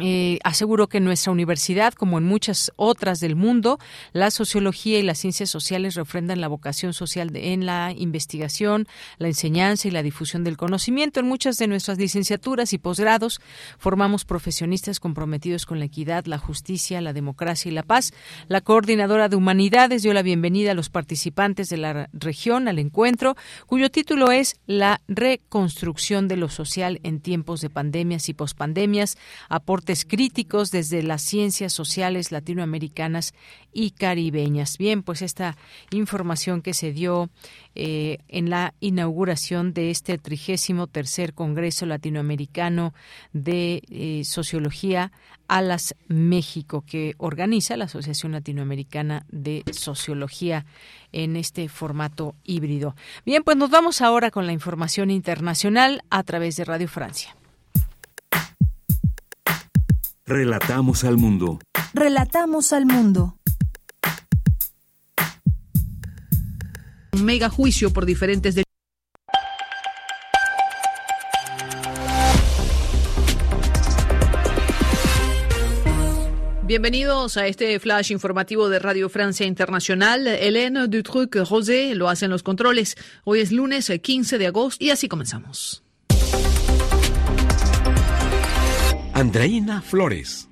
S2: eh, aseguró que en nuestra universidad, como en muchas otras del mundo, la sociología y las ciencias sociales refrendan la vocación social en la investigación, la enseñanza y la difusión del conocimiento. En muchas de nuestras licenciaturas y posgrados formamos profesionistas comprometidos con la equidad, la justicia, la democracia y la paz. La coordinadora de humanidades dio la bienvenida a los participantes de la región al encuentro, cuyo título es La reconstrucción de lo social en tiempos de pandemias y pospandemias, críticos desde las ciencias sociales latinoamericanas y caribeñas. Bien, pues esta información que se dio eh, en la inauguración de este trigésimo tercer Congreso Latinoamericano de eh, Sociología ALAS México, que organiza la Asociación Latinoamericana de Sociología en este formato híbrido. Bien, pues nos vamos ahora con la información internacional a través de Radio Francia.
S3: Relatamos al mundo.
S1: Relatamos al mundo.
S32: Un mega juicio por diferentes Bienvenidos a este flash informativo de Radio Francia Internacional. Hélène Dutruc Rosé lo hacen los controles. Hoy es lunes 15 de agosto y así comenzamos.
S33: Andreina Flores.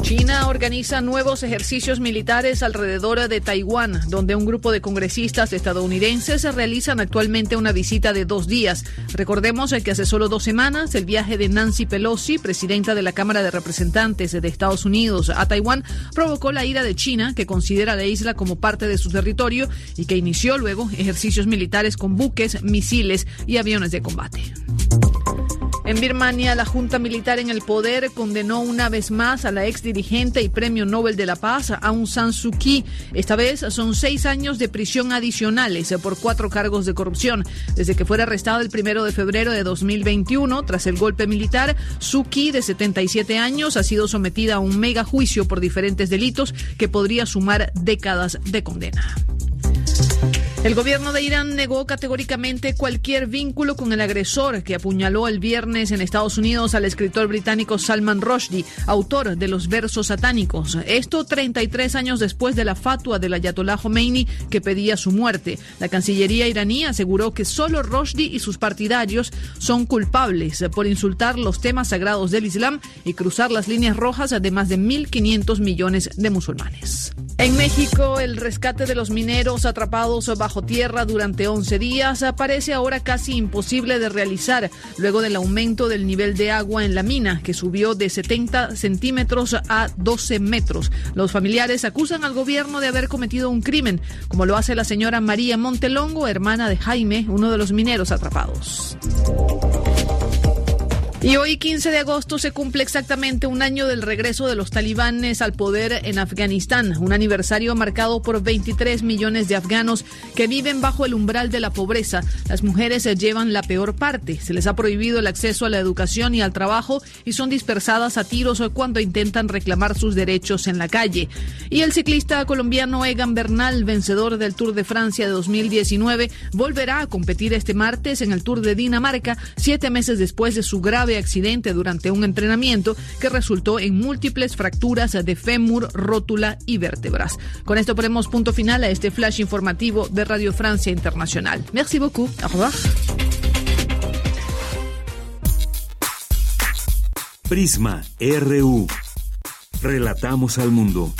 S32: China organiza nuevos ejercicios militares alrededor de Taiwán, donde un grupo de congresistas estadounidenses realizan actualmente una visita de dos días. Recordemos que hace solo dos semanas el viaje de Nancy Pelosi, presidenta de la Cámara de Representantes de Estados Unidos, a Taiwán, provocó la ira de China, que considera la isla como parte de su territorio y que inició luego ejercicios militares con buques, misiles y aviones de combate. En Birmania, la Junta Militar en el poder condenó una vez más a la ex dirigente y Premio Nobel de la Paz, Aung San Suu Kyi. Esta vez son seis años de prisión adicionales por cuatro cargos de corrupción. Desde que fuera arrestada el primero de febrero de 2021, tras el golpe militar, Suu Kyi, de 77 años, ha sido sometida a un mega juicio por diferentes delitos que podría sumar décadas de condena. El gobierno de Irán negó categóricamente cualquier vínculo con el agresor que apuñaló el viernes en Estados Unidos al escritor británico Salman Rushdie, autor de los versos satánicos. Esto 33 años después de la fatua del Ayatollah Khomeini que pedía su muerte. La Cancillería iraní aseguró que solo Rushdie y sus partidarios son culpables por insultar los temas sagrados del Islam y cruzar las líneas rojas de más de 1.500 millones de musulmanes. En México, el rescate de los mineros atrapados bajo tierra durante 11 días parece ahora casi imposible de realizar luego del aumento del nivel de agua en la mina, que subió de 70 centímetros a 12 metros. Los familiares acusan al gobierno de haber cometido un crimen, como lo hace la señora María Montelongo, hermana de Jaime, uno de los mineros atrapados. Y hoy, 15 de agosto, se cumple exactamente un año del regreso de los talibanes al poder en Afganistán, un aniversario marcado por 23 millones de afganos que viven bajo el umbral de la pobreza. Las mujeres llevan la peor parte. Se les ha prohibido el acceso a la educación y al trabajo y son dispersadas a tiros cuando intentan reclamar sus derechos en la calle. Y el ciclista colombiano Egan Bernal, vencedor del Tour de Francia de 2019, volverá a competir este martes en el Tour de Dinamarca, siete meses después de su grave accidente durante un entrenamiento que resultó en múltiples fracturas de fémur, rótula y vértebras. Con esto ponemos punto final a este flash informativo de Radio Francia Internacional. Merci beaucoup. Au revoir.
S3: Prisma RU. Relatamos al mundo.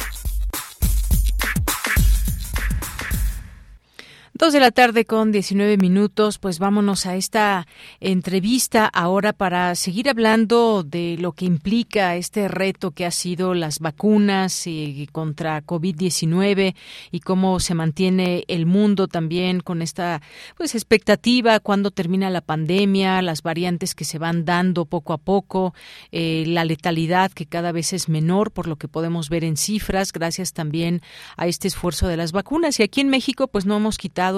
S2: Dos de la tarde con 19 minutos, pues vámonos a esta entrevista ahora para seguir hablando de lo que implica este reto que ha sido las vacunas y contra COVID-19 y cómo se mantiene el mundo también con esta pues expectativa cuando termina la pandemia, las variantes que se van dando poco a poco, eh, la letalidad que cada vez es menor por lo que podemos ver en cifras gracias también a este esfuerzo de las vacunas. Y aquí en México pues no hemos quitado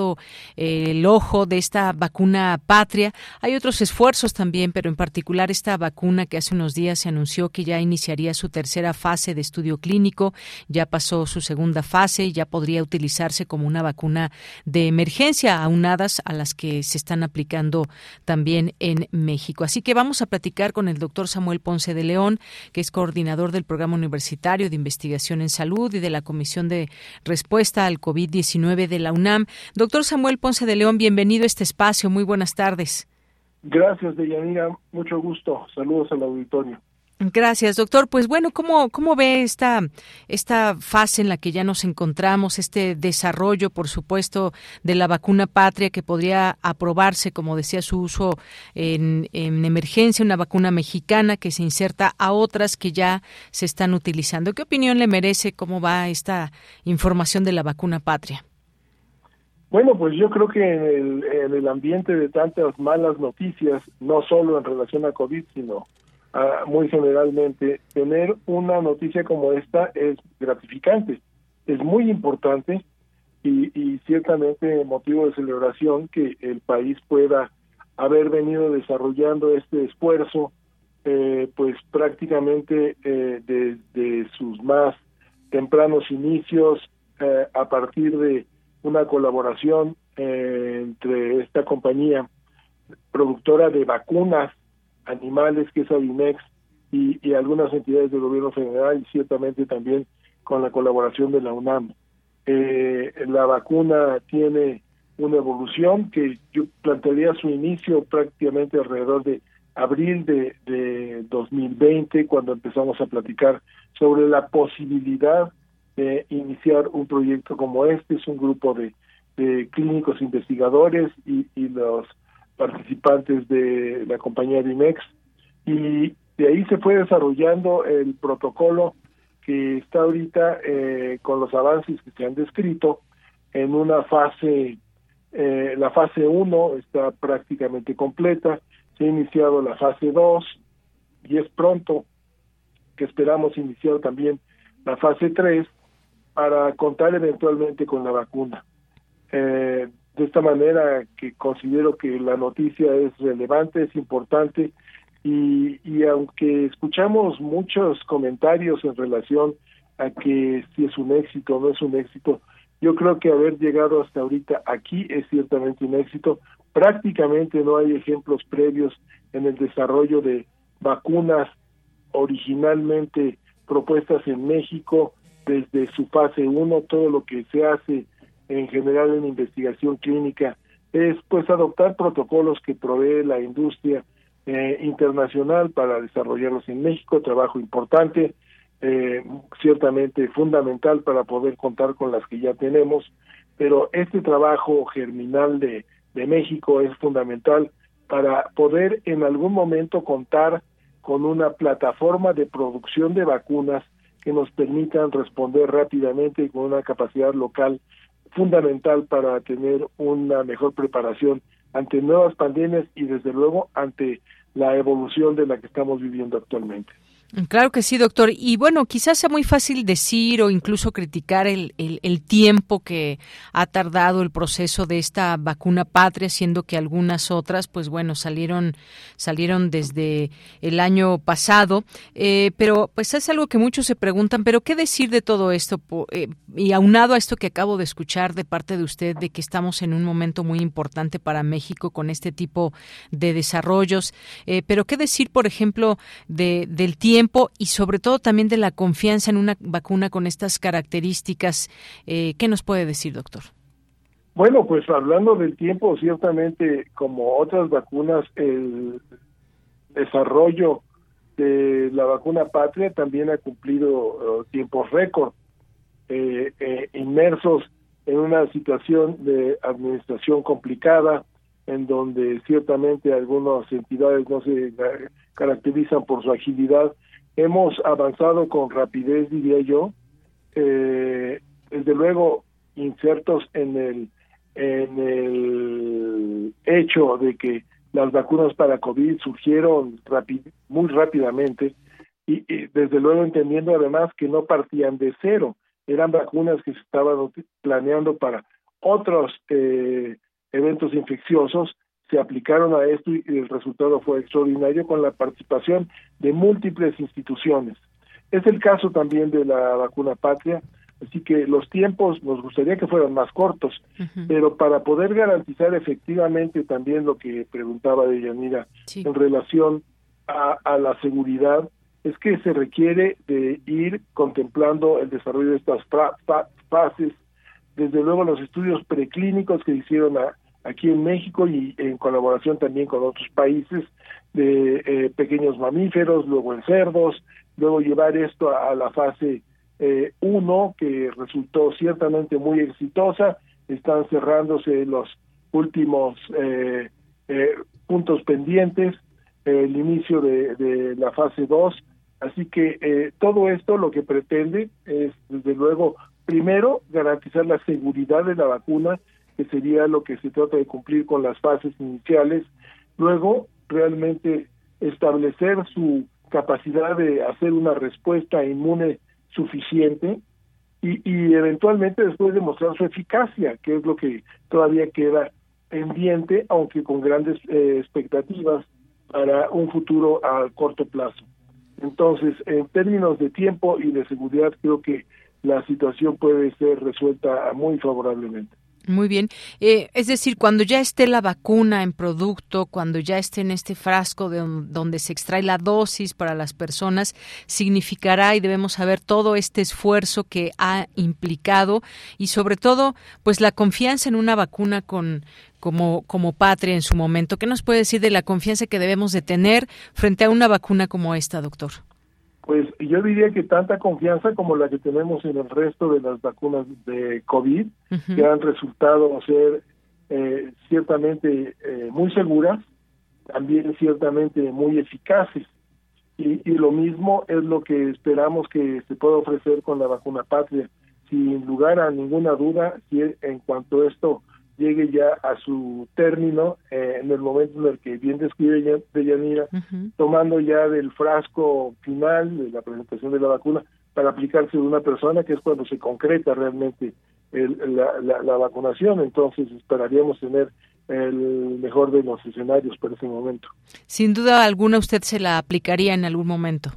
S2: eh, el ojo de esta vacuna patria. Hay otros esfuerzos también, pero en particular esta vacuna que hace unos días se anunció que ya iniciaría su tercera fase de estudio clínico, ya pasó su segunda fase y ya podría utilizarse como una vacuna de emergencia, aunadas a las que se están aplicando también en México. Así que vamos a platicar con el doctor Samuel Ponce de León, que es coordinador del Programa Universitario de Investigación en Salud y de la Comisión de Respuesta al COVID-19 de la UNAM. Samuel Ponce de León, bienvenido a este espacio. Muy buenas tardes.
S34: Gracias, Deyanira. Mucho gusto. Saludos al auditorio.
S2: Gracias, doctor. Pues bueno, ¿cómo, cómo ve esta, esta fase en la que ya nos encontramos, este desarrollo, por supuesto, de la vacuna patria que podría aprobarse, como decía, su uso en, en emergencia, una vacuna mexicana que se inserta a otras que ya se están utilizando? ¿Qué opinión le merece cómo va esta información de la vacuna patria?
S34: Bueno, pues yo creo que en el, en el ambiente de tantas malas noticias, no solo en relación a COVID, sino muy generalmente, tener una noticia como esta es gratificante, es muy importante y, ciertamente motivo de celebración que el país pueda haber venido desarrollando este esfuerzo, eh, pues prácticamente eh, desde sus más tempranos inicios, eh, a partir de una colaboración eh, entre esta compañía productora de vacunas animales, que es Avimex, y, algunas entidades del gobierno federal y ciertamente también con la colaboración de la UNAM. Eh, la vacuna tiene una evolución que yo plantearía su inicio prácticamente alrededor de abril de, de 2020, cuando empezamos a platicar sobre la posibilidad de iniciar un proyecto como este. Es un grupo de, clínicos investigadores y, y los participantes de la compañía Dimex. Y de ahí se fue desarrollando el protocolo que está ahorita eh, con los avances que se han descrito en una fase, eh, la fase 1 está prácticamente completa, se ha iniciado la fase 2 y es pronto que esperamos iniciar también la fase 3 para contar eventualmente con la vacuna. Eh, de esta manera que considero que la noticia es relevante, es importante y, y aunque escuchamos muchos comentarios en relación a que si es un éxito o no es un éxito, yo creo que haber llegado hasta ahorita aquí es ciertamente un éxito. Prácticamente no hay ejemplos previos en el desarrollo de vacunas originalmente propuestas en México desde su fase 1, todo lo que se hace en general en investigación clínica es pues adoptar protocolos que provee la industria eh, internacional para desarrollarlos en México, trabajo importante, eh, ciertamente fundamental para poder contar con las que ya tenemos, pero este trabajo germinal de, de México es fundamental para poder en algún momento contar con una plataforma de producción de vacunas que nos permitan responder rápidamente y con una capacidad local fundamental para tener una mejor preparación ante nuevas pandemias y desde luego ante la evolución de la que estamos viviendo actualmente.
S2: Claro que sí, doctor. Y bueno, quizás sea muy fácil decir o incluso criticar el, el, tiempo que ha tardado el proceso de esta vacuna patria, siendo que algunas otras, pues bueno, salieron salieron desde el año pasado. Eh, pero pues es algo que muchos se preguntan, pero ¿qué decir de todo esto? Eh, y aunado a esto que acabo de escuchar de parte de usted, de que estamos en un momento muy importante para México con este tipo de desarrollos. Eh, pero ¿qué decir, por ejemplo, de, del tiempo? Y sobre todo también de la confianza en una vacuna con estas características. Eh, ¿Qué nos puede decir, doctor?
S34: Bueno, pues hablando del tiempo, ciertamente como otras vacunas, el desarrollo de la vacuna patria también ha cumplido uh, tiempos récord, eh, eh, inmersos en una situación de administración complicada, en donde ciertamente algunas entidades no se caracterizan por su agilidad hemos avanzado con rapidez, diría yo, eh, desde luego insertos en el en el hecho de que las vacunas para COVID surgieron muy rápidamente y, desde luego entendiendo además que no partían de cero, eran vacunas que se estaban planeando para otros eh, eventos infecciosos se aplicaron a esto y el resultado fue extraordinario con la participación de múltiples instituciones. Es el caso también de la vacuna patria, así que los tiempos nos gustaría que fueran más cortos, pero para poder garantizar efectivamente también lo que preguntaba de Yanira en relación a, a la seguridad, es que se requiere de ir contemplando el desarrollo de estas fases, desde luego los estudios preclínicos que hicieron a, aquí en México y en colaboración también con otros países de eh, pequeños mamíferos, luego en cerdos, luego llevar esto a, la fase 1 que resultó ciertamente muy exitosa, están cerrándose los últimos puntos pendientes, el inicio de, de la fase 2, así que todo esto lo que pretende es desde luego primero garantizar la seguridad de la vacuna, que sería lo que se trata de cumplir con las fases iniciales, luego realmente establecer su capacidad de hacer una respuesta inmune suficiente y, eventualmente después demostrar su eficacia, que es lo que todavía queda pendiente, aunque con grandes eh, expectativas para un futuro a corto plazo. Entonces, en términos de tiempo y de seguridad, creo que la situación puede ser resuelta muy favorablemente.
S2: Muy bien. Eh, es decir, cuando ya esté la vacuna en producto, cuando ya esté en este frasco de donde se extrae la dosis para las personas, significará y debemos saber todo este esfuerzo que ha implicado y sobre todo, pues la confianza en una vacuna con como como patria en su momento. ¿Qué nos puede decir de la confianza que debemos de tener frente a una vacuna como esta, doctor?
S34: Pues yo diría que tanta confianza como la que tenemos en el resto de las vacunas de COVID, que han resultado ser eh, ciertamente eh, muy seguras, también ciertamente muy eficaces. Y, y, lo mismo es lo que esperamos que se pueda ofrecer con la vacuna patria. Sin lugar a ninguna duda, si en cuanto esto llegue ya a su término eh, en el momento en el que bien describe Deyanira, tomando ya del frasco final de la presentación de la vacuna para aplicarse de una persona, que es cuando se concreta realmente la, la, vacunación. Entonces esperaríamos tener el mejor de los escenarios para ese momento.
S2: Sin duda alguna usted se la aplicaría en algún momento.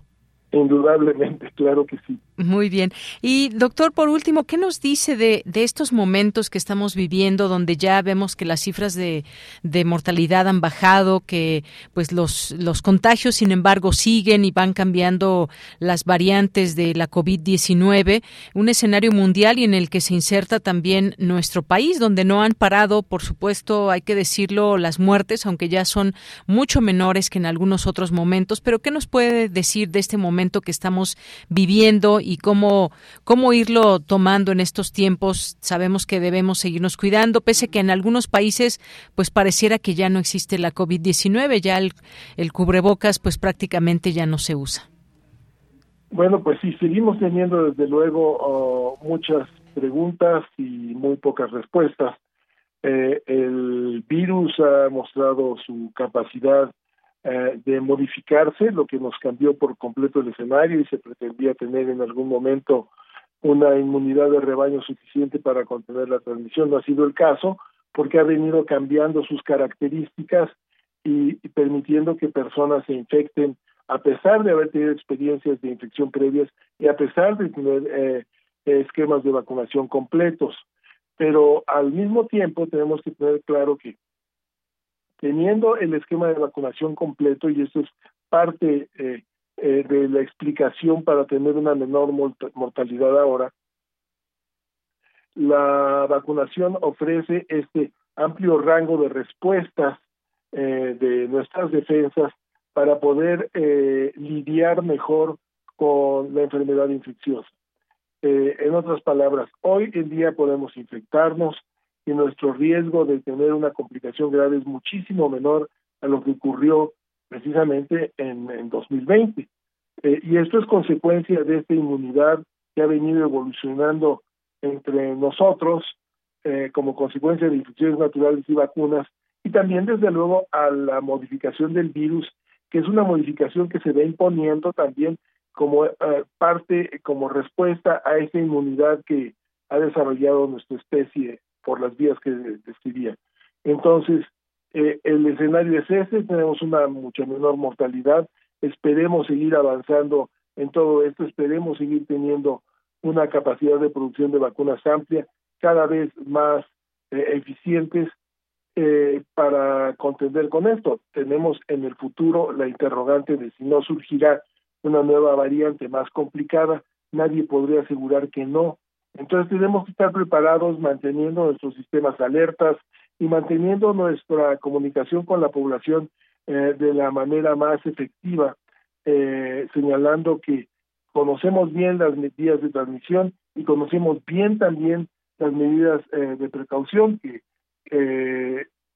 S34: Indudablemente, (laughs) claro que sí.
S2: Muy bien. Y doctor, por último, ¿qué nos dice de, de estos momentos que estamos viviendo donde ya vemos que las cifras de, de, mortalidad han bajado, que pues los, los contagios, sin embargo, siguen y van cambiando las variantes de la COVID-19? Un escenario mundial y en el que se inserta también nuestro país, donde no han parado, por supuesto, hay que decirlo, las muertes, aunque ya son mucho menores que en algunos otros momentos. Pero ¿qué nos puede decir de este momento que estamos viviendo? y cómo, cómo irlo tomando en estos tiempos. Sabemos que debemos seguirnos cuidando, pese que en algunos países pues pareciera que ya no existe la COVID-19, ya el, el cubrebocas pues prácticamente ya no se usa.
S34: Bueno, pues sí, seguimos teniendo desde luego oh, muchas preguntas y muy pocas respuestas. Eh, el virus ha mostrado su capacidad eh, de modificarse, lo que nos cambió por completo el escenario y se pretendía tener en algún momento una inmunidad de rebaño suficiente para contener la transmisión. No ha sido el caso porque ha venido cambiando sus características y, permitiendo que personas se infecten a pesar de haber tenido experiencias de infección previas y a pesar de tener eh, esquemas de vacunación completos. Pero al mismo tiempo tenemos que tener claro que teniendo el esquema de vacunación completo, y eso es parte eh, eh, de la explicación para tener una menor mortalidad ahora, la vacunación ofrece este amplio rango de respuestas eh, de nuestras defensas para poder lidiar mejor con la enfermedad infecciosa. en otras palabras, hoy en día podemos infectarnos, y nuestro riesgo de tener una complicación grave es muchísimo menor a lo que ocurrió precisamente en, en 2020. Eh, y esto es consecuencia de esta inmunidad que ha venido evolucionando entre nosotros eh, como consecuencia de infecciones naturales y vacunas, y también desde luego a la modificación del virus, que es una modificación que se va imponiendo también como eh, parte, como respuesta a esa inmunidad que ha desarrollado nuestra especie por las vías que describía. Entonces, eh, el escenario es ese, tenemos una mucha menor mortalidad, esperemos seguir avanzando en todo esto, esperemos seguir teniendo una capacidad de producción de vacunas amplia, cada vez más eh, eficientes eh, para contender con esto. Tenemos en el futuro la interrogante de si no surgirá una nueva variante más complicada, nadie podría asegurar que no, entonces tenemos que estar preparados manteniendo nuestros sistemas alertas, y manteniendo nuestra comunicación con la población eh, de la manera más efectiva, eh, señalando que conocemos bien las medidas de transmisión y conocemos bien también las medidas eh, de precaución que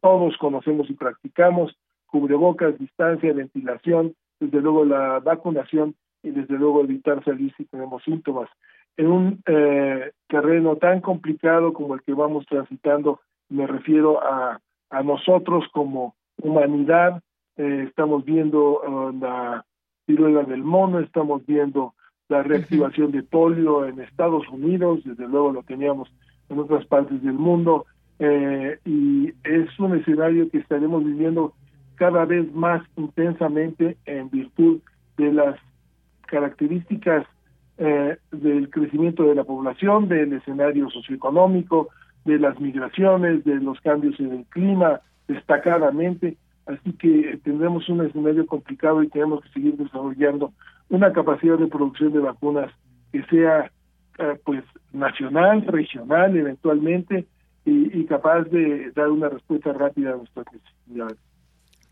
S34: todos conocemos y practicamos, cubrebocas, distancia, ventilación, desde luego la vacunación y desde luego evitar salir si tenemos síntomas. En un terreno tan complicado como el que vamos transitando me refiero a, a nosotros como humanidad, eh, estamos viendo uh, la viruela del mono, estamos viendo la reactivación de polio en Estados Unidos, desde luego lo teníamos en otras partes del mundo, eh, y es un escenario que estaremos viviendo cada vez más intensamente en virtud de las características eh, del crecimiento de la población, del escenario socioeconómico, de las migraciones, de los cambios en el clima, destacadamente. Así que tendremos un escenario complicado y tenemos que seguir desarrollando una capacidad de producción de vacunas que sea eh, pues nacional, regional eventualmente y, capaz de dar una respuesta rápida a nuestras necesidades.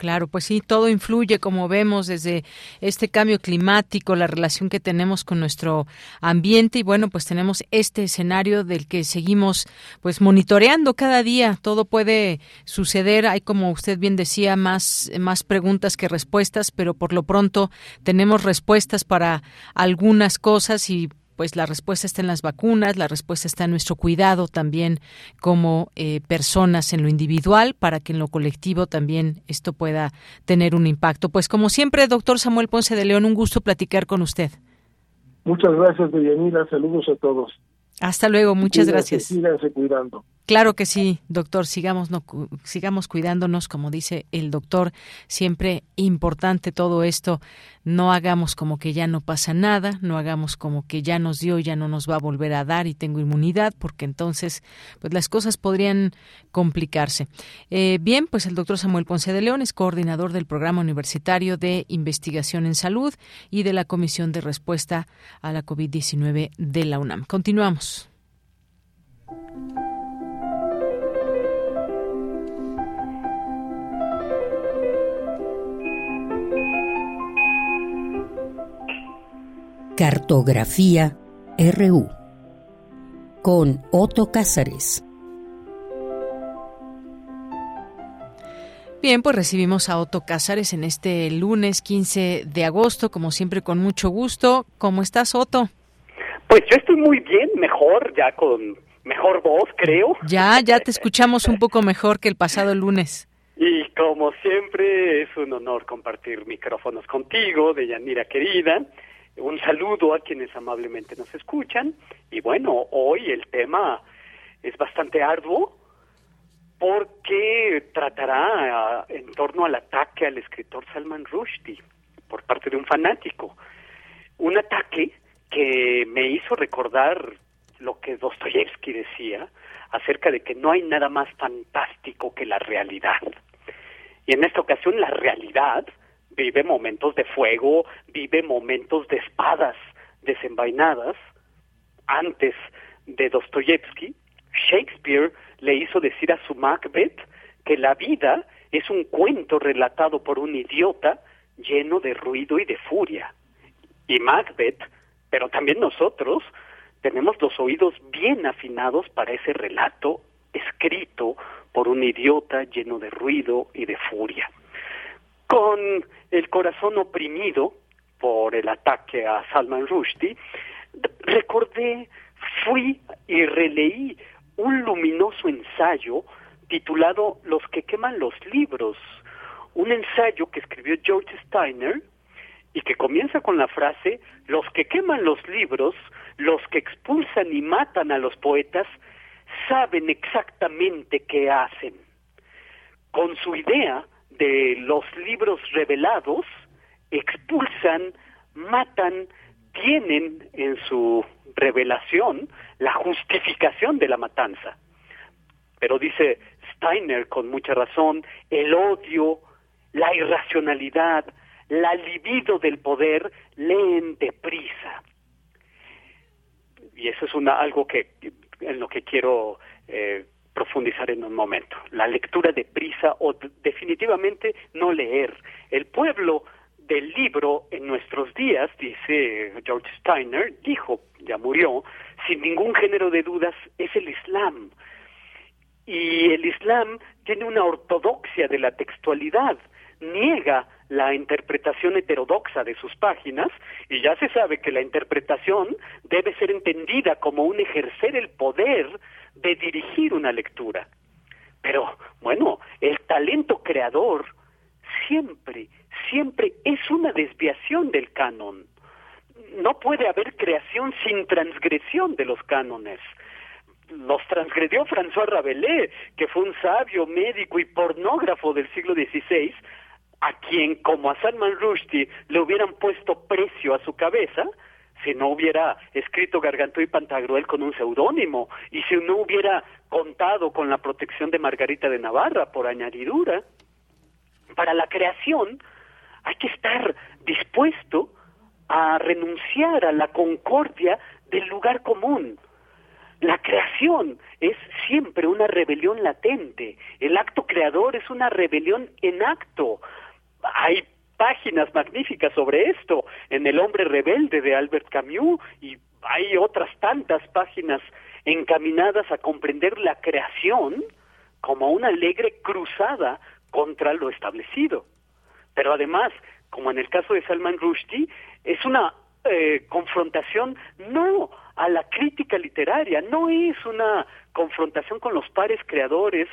S2: Claro, pues sí, todo influye, como vemos, desde este cambio climático, la relación que tenemos con nuestro ambiente y bueno, pues tenemos este escenario del que seguimos pues monitoreando cada día. Todo puede suceder, hay como usted bien decía, más, más preguntas que respuestas, pero por lo pronto tenemos respuestas para algunas cosas y pues la respuesta está en las vacunas, la respuesta está en nuestro cuidado también como eh, personas en lo individual para que en lo colectivo también esto pueda tener un impacto. Pues como siempre, doctor Samuel Ponce de León, un gusto platicar con usted.
S34: Muchas gracias, Deyanira. Saludos a todos.
S2: Hasta luego, muchas gracias.
S34: Síganse cuidando.
S2: Claro que sí, doctor, sigamos, sigamos cuidándonos, como dice el doctor, siempre importante todo esto, no hagamos como que ya no pasa nada, no hagamos como que ya nos dio, ya no nos va a volver a dar y tengo inmunidad, porque entonces pues las cosas podrían complicarse. Eh, bien, pues el doctor Samuel Ponce de León es coordinador del Programa Universitario de Investigación en Salud y de la Comisión de Respuesta a la COVID-19 de la UNAM. Continuamos.
S4: Cartografía RU con Otto Cázares.
S2: Bien, pues recibimos a Otto Cázares en este lunes 15 de agosto, como siempre con mucho gusto. ¿Cómo estás, Otto?
S35: Pues yo estoy muy bien, mejor, ya con mejor voz, creo.
S2: Ya, ya te escuchamos un poco mejor que el pasado lunes.
S35: Y como siempre, es un honor compartir micrófonos contigo, de Yanira querida. Un saludo a quienes amablemente nos escuchan. Y bueno, hoy el tema es bastante arduo porque tratará en torno al ataque al escritor Salman Rushdie por parte de un fanático. Un ataque que me hizo recordar lo que Dostoyevsky decía acerca de que no hay nada más fantástico que la realidad. Y en esta ocasión la realidad vive momentos de fuego, vive momentos de espadas desenvainadas. Antes de Dostoyevsky, Shakespeare le hizo decir a su Macbeth que la vida es un cuento relatado por un idiota lleno de ruido y de furia. Y Macbeth, pero también nosotros, tenemos los oídos bien afinados para ese relato escrito por un idiota lleno de ruido y de furia con el corazón oprimido por el ataque a Salman Rushdie, recordé, fui y releí un luminoso ensayo titulado Los que queman los libros, un ensayo que escribió George Steiner y que comienza con la frase Los que queman los libros, los que expulsan y matan a los poetas, saben exactamente qué hacen. Con su idea de los libros revelados expulsan, matan, tienen en su revelación la justificación de la matanza. Pero dice Steiner con mucha razón, el odio, la irracionalidad, la libido del poder leen deprisa. Y eso es una, algo que en lo que quiero eh, profundizar en un momento. La lectura de prisa o definitivamente no leer. El pueblo del libro en nuestros días, dice George Steiner, dijo, ya murió, sin ningún género de dudas, es el Islam. Y el Islam tiene una ortodoxia de la textualidad, niega la interpretación heterodoxa de sus páginas y ya se sabe que la interpretación debe ser entendida como un ejercer el poder de dirigir una lectura. Pero, bueno, el talento creador siempre, siempre es una desviación del canon. No puede haber creación sin transgresión de los cánones. Los transgredió François Rabelais, que fue un sabio, médico y pornógrafo del siglo XVI, a quien, como a Salman Rushdie, le hubieran puesto precio a su cabeza, si no hubiera escrito Gargantó y Pantagruel con un seudónimo, y si no hubiera contado con la protección de Margarita de Navarra, por añadidura, para la creación hay que estar dispuesto a renunciar a la concordia del lugar común. La creación es siempre una rebelión latente. El acto creador es una rebelión en acto. Hay páginas magníficas sobre esto en El hombre rebelde de Albert Camus y hay otras tantas páginas encaminadas a comprender la creación como una alegre cruzada contra lo establecido. Pero además, como en el caso de Salman Rushdie, es una eh, confrontación no a la crítica literaria, no es una confrontación con los pares creadores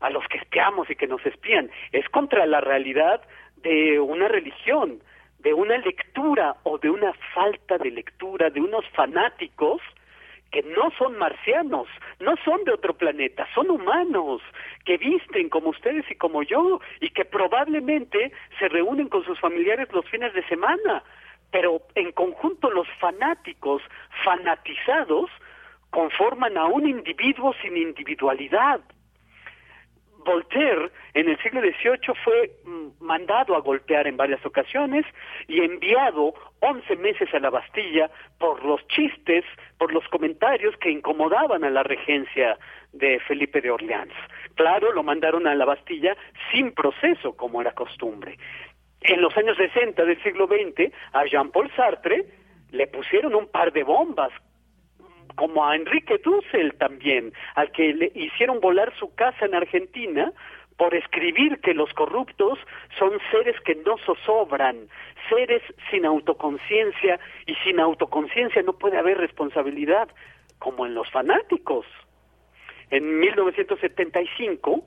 S35: a los que espiamos y que nos espían, es contra la realidad de una religión, de una lectura o de una falta de lectura de unos fanáticos que no son marcianos, no son de otro planeta, son humanos, que visten como ustedes y como yo, y que probablemente se reúnen con sus familiares los fines de semana, pero en conjunto los fanáticos, fanatizados, conforman a un individuo sin individualidad, Voltaire en el siglo XVIII fue mm, mandado a golpear en varias ocasiones y enviado 11 meses a la Bastilla por los chistes, por los comentarios que incomodaban a la regencia de Felipe de Orleans. Claro, lo mandaron a la Bastilla sin proceso, como era costumbre. En los años 60 del siglo XX, a Jean-Paul Sartre le pusieron un par de bombas como a Enrique Dussel también, al que le hicieron volar su casa en Argentina por escribir que los corruptos son seres que no zozobran, seres sin autoconciencia, y sin autoconciencia no puede haber responsabilidad, como en los fanáticos. En 1975,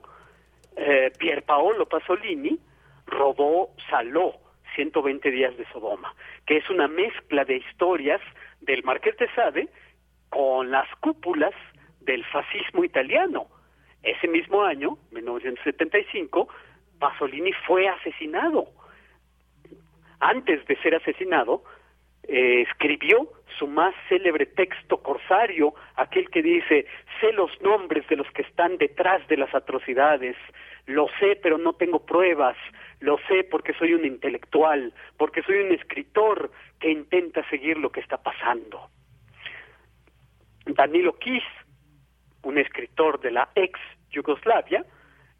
S35: eh, Pier Paolo Pasolini robó Saló, 120 días de Sodoma, que es una mezcla de historias del Marqués de Sade con las cúpulas del fascismo italiano. Ese mismo año, 1975, Pasolini fue asesinado. Antes de ser asesinado, eh, escribió su más célebre texto corsario, aquel que dice, sé los nombres de los que están detrás de las atrocidades, lo sé pero no tengo pruebas, lo sé porque soy un intelectual, porque soy un escritor que intenta seguir lo que está pasando. Danilo Kiss, un escritor de la ex Yugoslavia,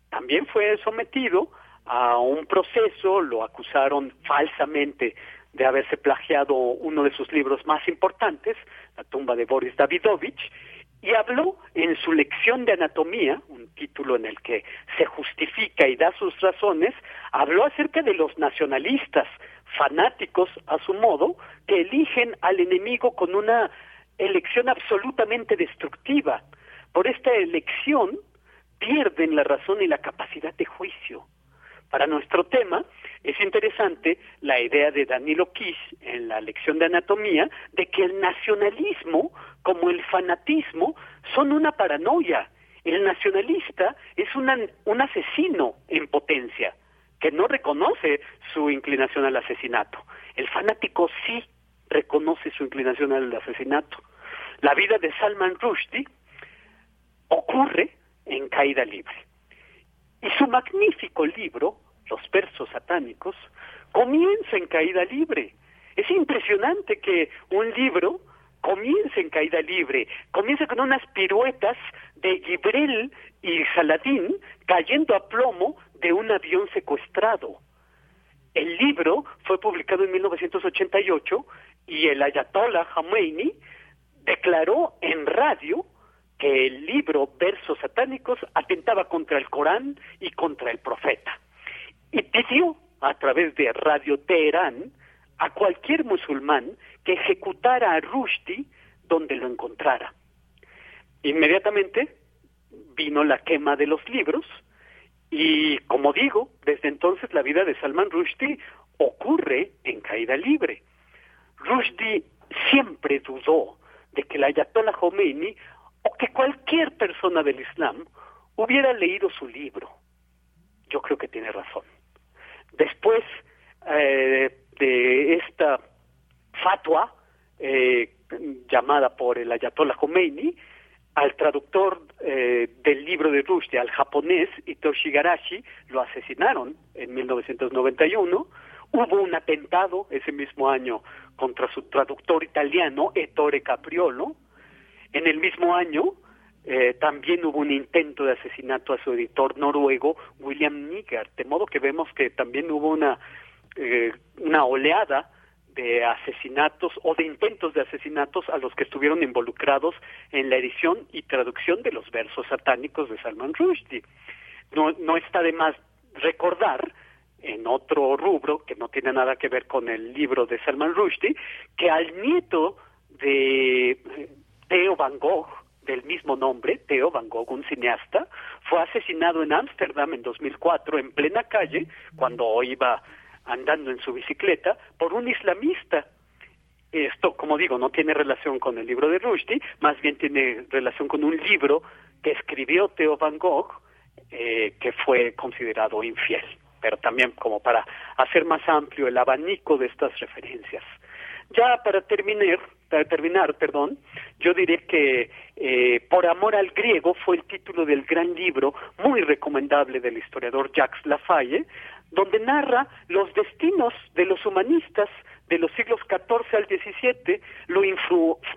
S35: también fue sometido a un proceso, lo acusaron falsamente de haberse plagiado uno de sus libros más importantes, La tumba de Boris Davidovich, y habló en su lección de anatomía, un título en el que se justifica y da sus razones, habló acerca de los nacionalistas, fanáticos a su modo, que eligen al enemigo con una elección absolutamente destructiva. Por esta elección pierden la razón y la capacidad de juicio. Para nuestro tema es interesante la idea de Danilo Kish en la lección de anatomía de que el nacionalismo como el fanatismo son una paranoia. El nacionalista es un asesino en potencia que no reconoce su inclinación al asesinato. El fanático sí reconoce su inclinación al asesinato. La vida de Salman Rushdie ocurre en caída libre. Y su magnífico libro, Los versos satánicos, comienza en caída libre. Es impresionante que un libro comience en caída libre, comienza con unas piruetas de Gibrel y Saladín cayendo a plomo de un avión secuestrado. El libro fue publicado en 1988 y el ayatollah Khomeini declaró en radio que el libro Versos Satánicos atentaba contra el Corán y contra el profeta. Y pidió a través de Radio Teherán a cualquier musulmán que ejecutara a Rushdie donde lo encontrara. Inmediatamente vino la quema de los libros y, como digo, desde entonces la vida de Salman Rushdie ocurre en caída libre. Rushdie siempre dudó de que el Ayatollah Khomeini o que cualquier persona del Islam hubiera leído su libro. Yo creo que tiene razón. Después eh, de esta fatua eh, llamada por el Ayatollah Khomeini, al traductor eh, del libro de Rushdie al japonés, Hitoshi Garashi, lo asesinaron en 1991. Hubo un atentado ese mismo año contra su traductor italiano, Ettore Capriolo. En el mismo año eh, también hubo un intento de asesinato a su editor noruego, William Nigard, de modo que vemos que también hubo una, eh, una oleada de asesinatos o de intentos de asesinatos a los que estuvieron involucrados en la edición y traducción de los versos satánicos de Salman Rushdie. No, no está de más recordar en otro rubro que no tiene nada que ver con el libro de Salman Rushdie, que al nieto de Theo Van Gogh, del mismo nombre, Theo Van Gogh, un cineasta, fue asesinado en Ámsterdam en 2004 en plena calle cuando iba andando en su bicicleta por un islamista. Esto, como digo, no tiene relación con el libro de Rushdie, más bien tiene relación con un libro que escribió Theo Van Gogh, eh, que fue considerado infiel, pero también como para hacer más amplio el abanico de estas referencias. Ya para terminar, para terminar, perdón, yo diré que eh, Por amor al griego fue el título del gran libro muy recomendable del historiador Jacques Lafaye, donde narra los destinos de los humanistas de los siglos XIV al XVII, lo,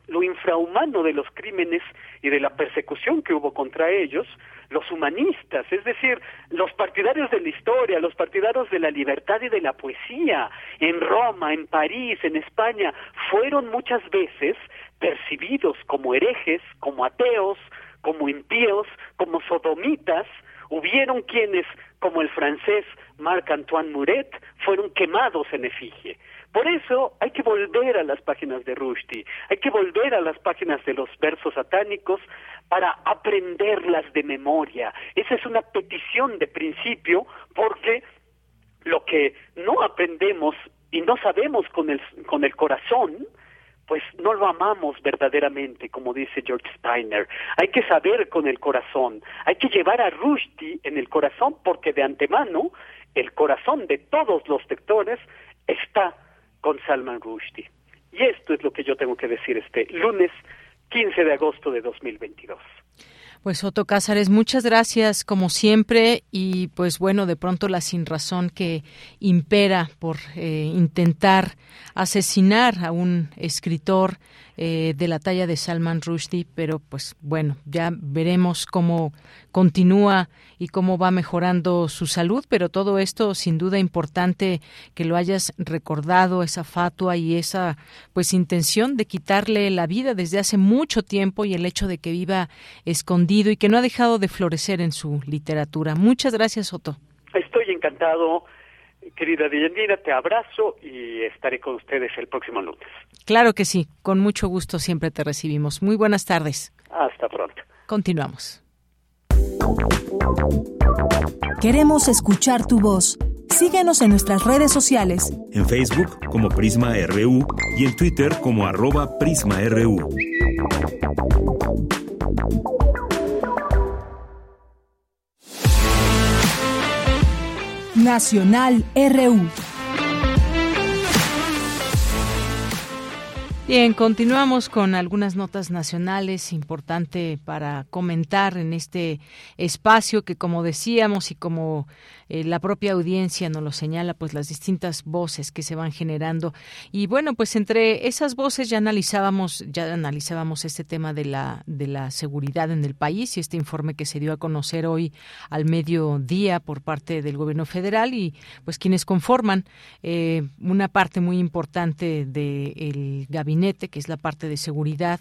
S35: lo infrahumano de los crímenes y de la persecución que hubo contra ellos, los humanistas, es decir, los partidarios de la historia, los partidarios de la libertad y de la poesía, en Roma, en París, en España, fueron muchas veces percibidos como herejes, como ateos, como impíos, como sodomitas, hubieron quienes, como el francés Marc-Antoine Muret, fueron quemados en efigie. Por eso hay que volver a las páginas de Rushdie, hay que volver a las páginas de los versos satánicos para aprenderlas de memoria. Esa es una petición de principio porque lo que no aprendemos y no sabemos con el, con el corazón, pues no lo amamos verdaderamente, como dice George Steiner. Hay que saber con el corazón, hay que llevar a Rushdie en el corazón porque de antemano el corazón de todos los lectores está con Salman Rushdie. Y esto es lo que yo tengo que decir este lunes 15 de agosto de 2022.
S2: Pues Otto Cázares, muchas gracias como siempre y pues bueno, de pronto la sinrazón que impera por eh, intentar asesinar a un escritor eh, de la talla de Salman Rushdie, pero pues bueno, ya veremos cómo continúa y cómo va mejorando su salud, pero todo esto sin duda importante que lo hayas recordado, esa fatua y esa pues intención de quitarle la vida desde hace mucho tiempo y el hecho de que viva escondido y que no ha dejado de florecer en su literatura. Muchas gracias, Otto.
S35: Estoy encantado Querida Deyanira, te abrazo y estaré con ustedes el próximo lunes.
S2: Claro que sí, con mucho gusto siempre te recibimos. Muy buenas tardes.
S35: Hasta pronto.
S2: Continuamos.
S1: Queremos escuchar tu voz. Síguenos en nuestras redes sociales.
S3: En Facebook como Prisma RU y en Twitter como arroba PrismaRU.
S1: Nacional RU.
S2: Bien, continuamos con algunas notas nacionales importante para comentar en este espacio que, como decíamos y como eh, la propia audiencia nos lo señala, pues las distintas voces que se van generando. Y bueno, pues entre esas voces ya analizábamos, ya analizábamos este tema de la de la seguridad en el país y este informe que se dio a conocer hoy al mediodía por parte del Gobierno federal y pues quienes conforman eh, una parte muy importante del gabinete que es la parte de seguridad,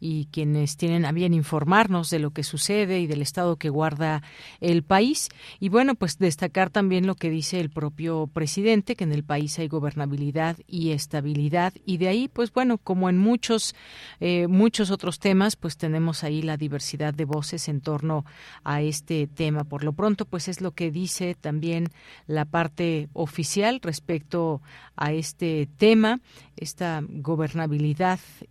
S2: y quienes tienen a bien informarnos de lo que sucede y del estado que guarda el país. Y bueno, pues destacar también lo que dice el propio presidente, que en el país hay gobernabilidad y estabilidad. Y de ahí, pues bueno, como en muchos, eh, muchos otros temas, pues tenemos ahí la diversidad de voces en torno a este tema. Por lo pronto, pues es lo que dice también la parte oficial respecto a este tema, esta gobernabilidad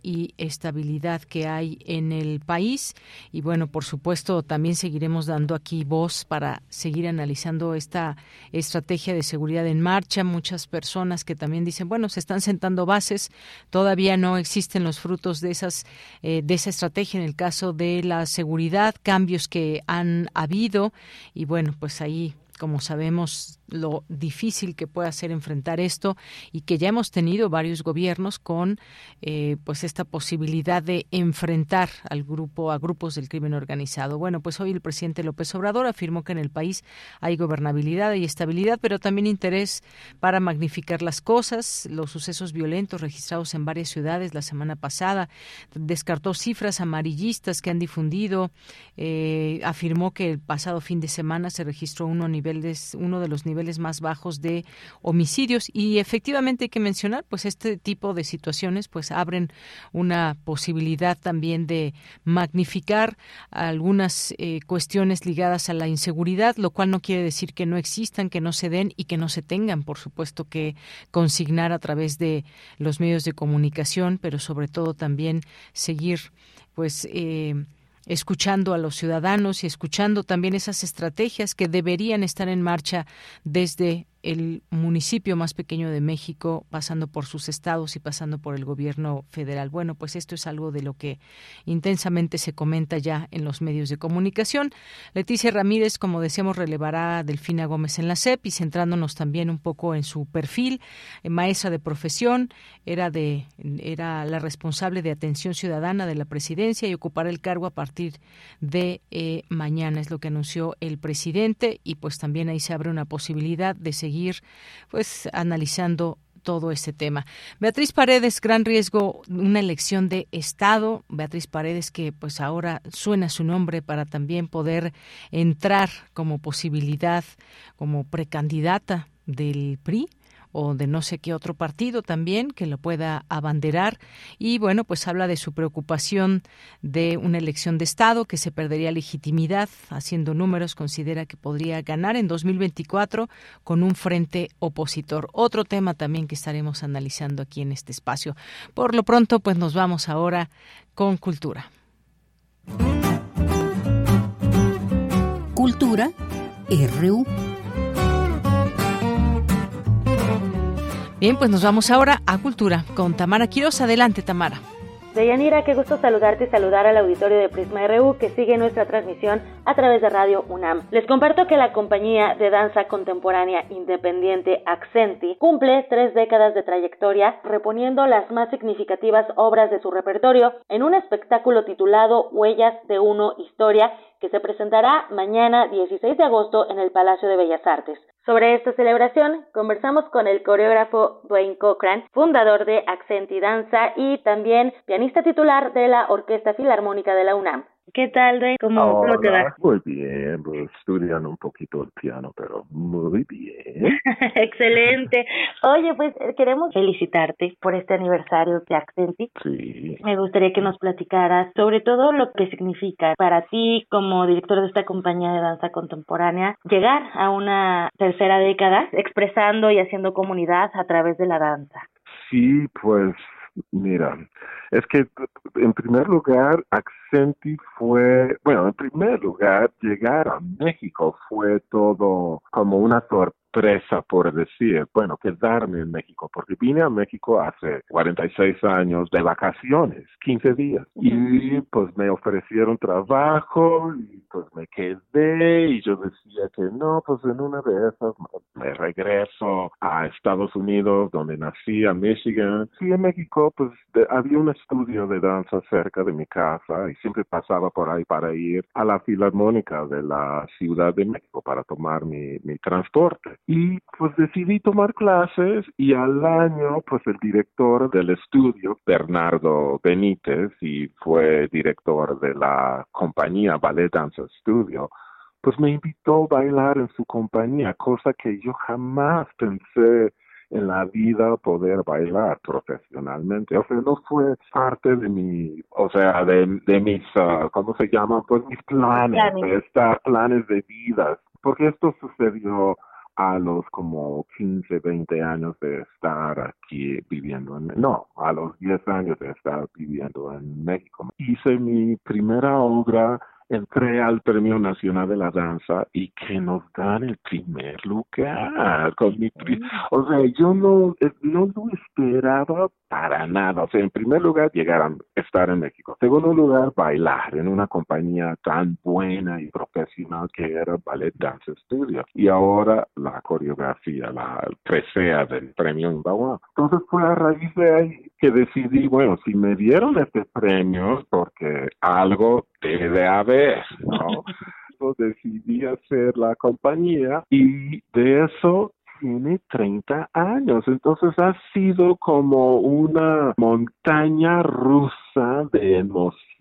S2: y estabilidad que hay en el país. Y bueno, por supuesto, también seguiremos dando aquí voz para seguir analizando esta estrategia de seguridad en marcha. Muchas personas que también dicen, bueno, se están sentando bases, todavía no existen los frutos de esas eh, de esa estrategia en el caso de la seguridad, cambios que han habido y bueno, pues ahí como sabemos, lo difícil que puede ser enfrentar esto y que ya hemos tenido varios gobiernos con eh, pues esta posibilidad de enfrentar al grupo a grupos del crimen organizado. Bueno, pues hoy el presidente López Obrador afirmó que en el país hay gobernabilidad y estabilidad, pero también interés para magnificar las cosas, los sucesos violentos registrados en varias ciudades la semana pasada, descartó cifras amarillistas que han difundido, eh, afirmó que el pasado fin de semana se registró uno nivel es uno de los niveles más bajos de homicidios. Y efectivamente hay que mencionar pues este tipo de situaciones pues abren una posibilidad también de magnificar algunas eh, cuestiones ligadas a la inseguridad, lo cual no quiere decir que no existan, que no se den y que no se tengan, por supuesto que consignar a través de los medios de comunicación, pero sobre todo también seguir pues eh, escuchando a los ciudadanos y escuchando también esas estrategias que deberían estar en marcha desde el municipio más pequeño de México, pasando por sus estados y pasando por el gobierno federal. Bueno, pues esto es algo de lo que intensamente se comenta ya en los medios de comunicación. Leticia Ramírez, como decíamos, relevará a Delfina Gómez en la CEP y centrándonos también un poco en su perfil, eh, maestra de profesión, era de era la responsable de atención ciudadana de la presidencia y ocupará el cargo a partir de eh, mañana, es lo que anunció el presidente y pues también ahí se abre una posibilidad de seguir seguir pues analizando todo este tema. Beatriz Paredes, gran riesgo, una elección de Estado. Beatriz Paredes, que pues ahora suena su nombre para también poder entrar como posibilidad, como precandidata del PRI o de no sé qué otro partido también que lo pueda abanderar. Y bueno pues habla de su preocupación de una elección de estado que se perdería legitimidad haciendo números considera que podría ganar en 2024 con un frente opositor. Otro tema también que estaremos analizando aquí en este espacio. Por lo pronto pues nos vamos ahora con cultura.
S4: Cultura RU
S2: Bien, pues nos vamos ahora a Cultura con Tamara Quiroz. Adelante, Tamara.
S36: Deyanira, qué gusto saludarte y saludar al auditorio de Prisma RU que sigue nuestra transmisión a través de Radio UNAM. Les comparto que la compañía de danza contemporánea independiente Accenti cumple tres décadas de trayectoria reponiendo las más significativas obras de su repertorio en un espectáculo titulado Huellas de Uno Historia que se presentará mañana 16 de agosto en el Palacio de Bellas Artes. Sobre esta celebración conversamos con el coreógrafo Dwayne Cochran, fundador de Accenti Danza y también pianista titular de la Orquesta Filarmónica de la UNAM. ¿Qué tal, Dwayne? ¿Cómo, te va?
S37: Muy bien, pues, estudiando un poquito el piano, pero muy bien. (laughs)
S36: Excelente. Oye, pues eh, queremos felicitarte por este aniversario de Accenti.
S37: Sí.
S36: Me gustaría que nos platicaras sobre todo lo que significa para ti como director de esta compañía de danza contemporánea llegar a una tercera década expresando y haciendo comunidad a través de la danza.
S37: Sí, pues Mira, es que en primer lugar, Accenti fue, bueno, en primer lugar, llegar a México fue todo como una sorpresa sorpresa, por decir, bueno, quedarme en México, porque vine a México hace 46 años de vacaciones, 15 días, y pues me ofrecieron trabajo y pues me quedé y yo decía que no, pues en una de esas me regreso a Estados Unidos, donde nací, a Michigan. Y en México, pues había un estudio de danza cerca de mi casa y siempre pasaba por ahí para ir a la Filarmónica de la Ciudad de México para tomar mi, mi transporte. Y pues decidí tomar clases y al año, pues el director del estudio, Bernardo Benítez, y fue director de la compañía Ballet Dance Studio, pues me invitó a bailar en su compañía, cosa que yo jamás pensé en la vida poder bailar profesionalmente. O sea, no fue parte de mi, o sea, de, de mis, uh, ¿cómo se llama? Pues mis planes, planes. De planes de vida. Porque esto sucedió a los como 15, 20 años de estar aquí viviendo en, no, a los 10 años de estar viviendo en México. Hice mi primera obra entré al Premio Nacional de la Danza y que nos dan el primer lugar con mi o sea yo no eh, no lo esperaba para nada. O sea en primer lugar llegar a estar en México. Segundo lugar bailar en una compañía tan buena y profesional que era Ballet Dance Studio. Y ahora la coreografía la presea del Premio Imbawa entonces fue a raíz de ahí que decidí bueno si me dieron este premio porque algo debe haber, ¿no? (laughs) decidí hacer la compañía y de eso tiene 30 años. Entonces ha sido como una montaña rusa de emociones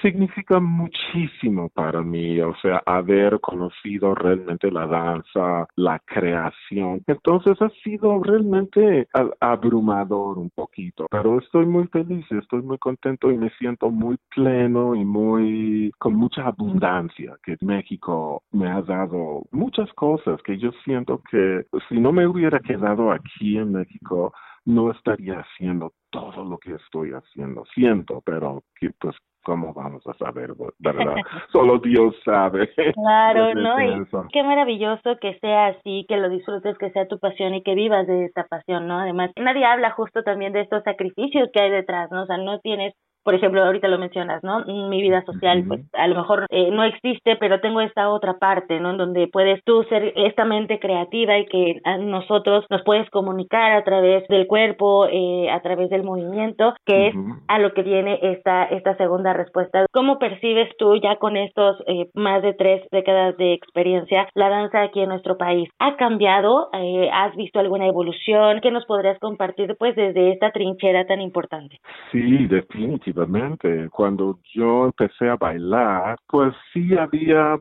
S37: significa muchísimo para mí, o sea, haber conocido realmente la danza, la creación. Entonces ha sido realmente abrumador un poquito, pero estoy muy feliz, estoy muy contento y me siento muy pleno y muy con mucha abundancia que México me ha dado muchas cosas que yo siento que si no me hubiera quedado aquí en México, no estaría haciendo todo lo que estoy haciendo. Siento, pero que, pues, ¿cómo vamos a saber, verdad? (laughs) Solo Dios sabe.
S36: Claro, ¿no? Y qué maravilloso que sea así, que lo disfrutes, que sea tu pasión y que vivas de esta pasión, ¿no? Además, nadie habla justo también de estos sacrificios que hay detrás, ¿no? O sea, no tienes por ejemplo, ahorita lo mencionas, ¿no? Mi vida social, pues a lo mejor eh, no existe, pero tengo esta otra parte, ¿no? En donde puedes tú ser esta mente creativa y que a nosotros nos puedes comunicar a través del cuerpo, eh, a través del movimiento, que es a lo que viene esta, esta segunda respuesta. ¿Cómo percibes tú ya con estos eh, más de tres décadas de experiencia la danza aquí en nuestro país? ¿Ha cambiado? ¿Has visto alguna evolución? ¿Qué nos podrías compartir pues desde esta trinchera tan importante?
S37: Sí, definitivamente cuando yo empecé a bailar, pues sí había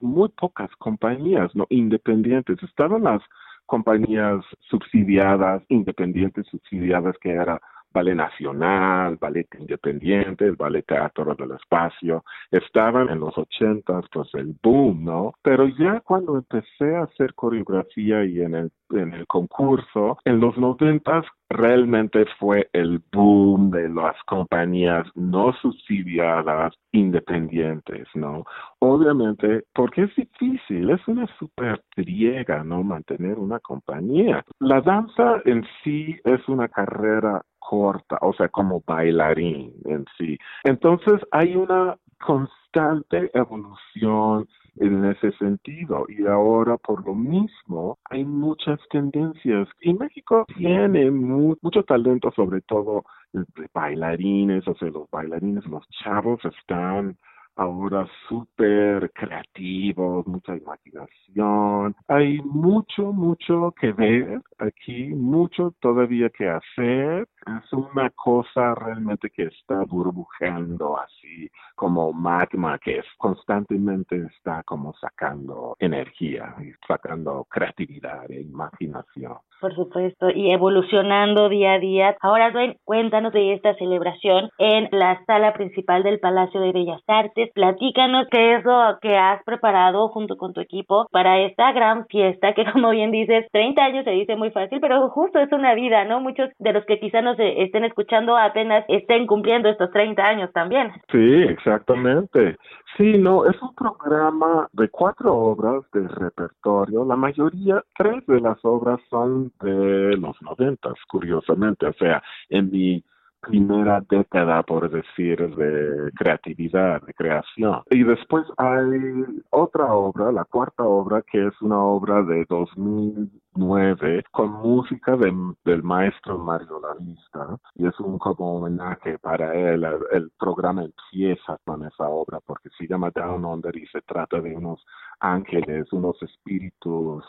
S37: muy pocas compañías no independientes. Estaban las compañías subsidiadas, independientes subsidiadas, que era Ballet Nacional, Ballet Independiente, el Ballet Teatro del Espacio, estaban en los ochentas, pues el boom, ¿no? Pero ya cuando empecé a hacer coreografía y en el, en el concurso, en los noventas realmente fue el boom de las compañías no subsidiadas independientes, ¿no? Obviamente, porque es difícil, es una super triega, ¿no? Mantener una compañía. La danza en sí es una carrera corta, o sea, como bailarín en sí. Entonces hay una constante evolución en ese sentido y ahora por lo mismo hay muchas tendencias y México tiene mucho talento sobre todo entre bailarines, o sea, los bailarines, los chavos están ahora súper creativos, mucha imaginación. Hay mucho, mucho que ver aquí, mucho todavía que hacer. Es una cosa realmente que está burbujeando así como magma que constantemente está como sacando energía y sacando creatividad e imaginación.
S36: Por supuesto, y evolucionando día a día. Ahora, cuéntanos de esta celebración en la sala principal del Palacio de Bellas Artes. Platícanos qué es lo que has preparado junto con tu equipo para esta gran fiesta que, como bien dices, 30 años se dice muy fácil, pero justo es una vida, ¿no? Muchos de los que quizá no nos eh, estén escuchando apenas estén cumpliendo estos 30 años también.
S37: Sí, exactamente. Sí, no, es un programa de cuatro obras de repertorio. La mayoría, tres de las obras son de los noventas, curiosamente. O sea, en mi primera década, por decir, de creatividad, de creación. Y después hay otra obra, la cuarta obra, que es una obra de 2009 con música del maestro Mario Lavista y es un como homenaje para él. El programa empieza con esa obra porque se llama Down Under y se trata de unos ángeles, unos espíritus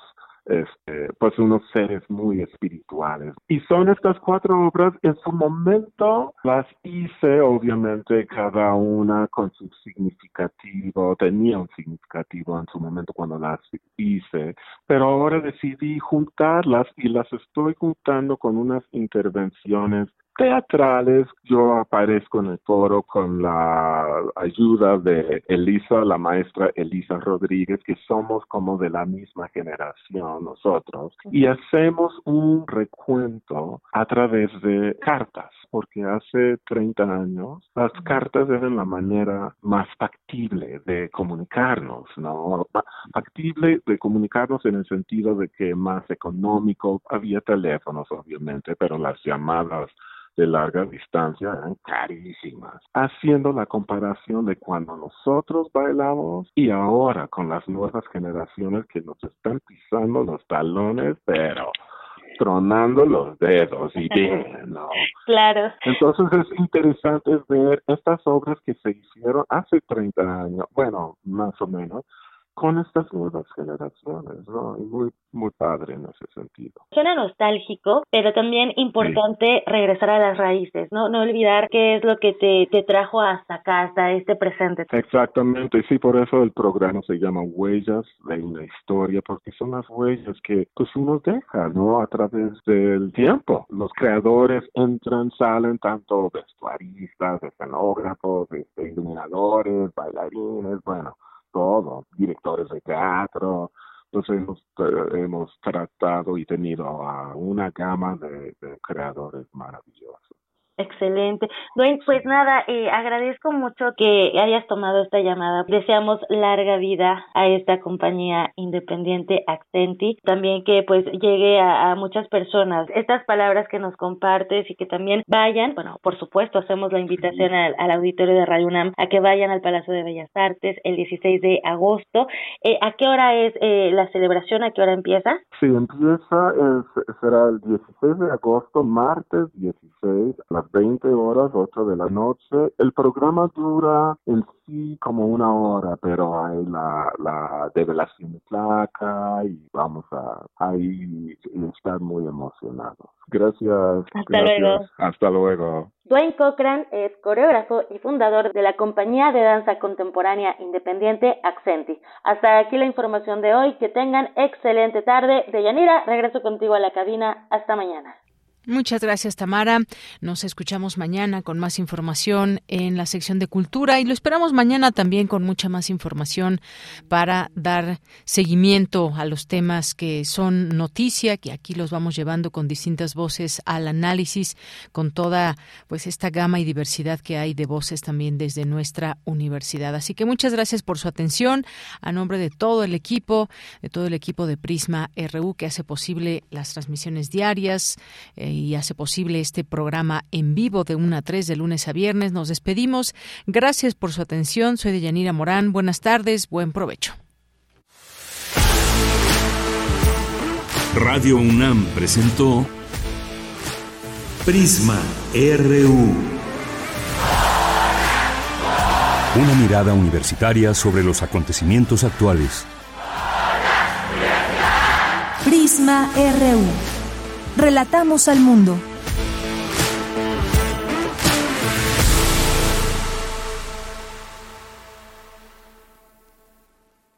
S37: este, pues unos seres muy espirituales. Y son estas cuatro obras, en su momento las hice, obviamente, cada una con su significativo, tenía un significativo en su momento cuando las hice, pero ahora decidí juntarlas y las estoy juntando con unas intervenciones teatrales. Yo aparezco en el foro con la ayuda de Elisa, la maestra Elisa Rodríguez, que somos como de la misma generación nosotros, y hacemos un recuento a través de cartas, porque hace 30 años las cartas eran la manera más factible de comunicarnos, ¿no? Factible de comunicarnos en el sentido de que más económico, había teléfonos obviamente, pero las llamadas de larga distancia eran carísimas, haciendo la comparación de cuando nosotros bailamos y ahora con las nuevas generaciones que nos están pisando los talones, pero tronando los dedos y bien, (laughs) ¿no?
S36: Claro.
S37: Entonces es interesante ver estas obras que se hicieron hace 30 años, bueno, más o menos, con estas nuevas generaciones, ¿no? Y muy, muy padre en ese sentido.
S36: Suena nostálgico, pero también importante regresar a las raíces, ¿no? No olvidar qué es lo que te, te trajo hasta acá, hasta este presente.
S37: Exactamente, sí, por eso el programa se llama Huellas de una historia, porque son las huellas que pues uno deja, ¿no? A través del tiempo. Los creadores entran, salen, tanto vestuaristas, escenógrafos, iluminadores, bailarines, bueno todo, directores de teatro. Entonces hemos, eh, hemos tratado y tenido a una gama de creadores maravillosos.
S36: Excelente. Dwayne, pues nada, eh, agradezco mucho que hayas tomado esta llamada. Deseamos larga vida a esta compañía independiente Accenti. También que pues llegue a, muchas personas estas palabras que nos compartes y que también vayan, bueno, por supuesto, hacemos la invitación al, auditorio de Radio UNAM a que vayan al Palacio de Bellas Artes el 16 de agosto. Eh, ¿A qué hora es eh, la celebración? ¿A qué hora empieza?
S37: Sí, empieza, será el 16 de agosto, martes 16 a las 20 horas, 8 de la noche. El programa dura en sí como una hora, pero hay la, la develación de placa y vamos a ahí estar muy emocionados. Gracias.
S36: Hasta luego.
S37: Hasta luego.
S36: Dwayne Cochran es coreógrafo y fundador de la compañía de danza contemporánea independiente Accenti. Hasta aquí la información de hoy. Que tengan excelente tarde. Deyanira, regreso contigo a la cabina. Hasta mañana.
S2: Muchas gracias, Tamara. Nos escuchamos mañana con más información en la sección de cultura y lo esperamos mañana también con mucha más información para dar seguimiento a los temas que son noticia, que aquí los vamos llevando con distintas voces al análisis, con toda pues esta gama y diversidad que hay de voces también desde nuestra universidad. Así que muchas gracias por su atención a nombre de todo el equipo, de todo el equipo de Prisma RU que hace posible las transmisiones diarias. Eh, y hace posible este programa en vivo de 1 a 3 de lunes a viernes. Nos despedimos. Gracias por su atención. Soy Deyanira Morán. Buenas tardes. Buen provecho.
S3: Radio UNAM presentó Prisma RU. Una mirada universitaria sobre los acontecimientos actuales.
S1: Prisma RU. Relatamos al mundo.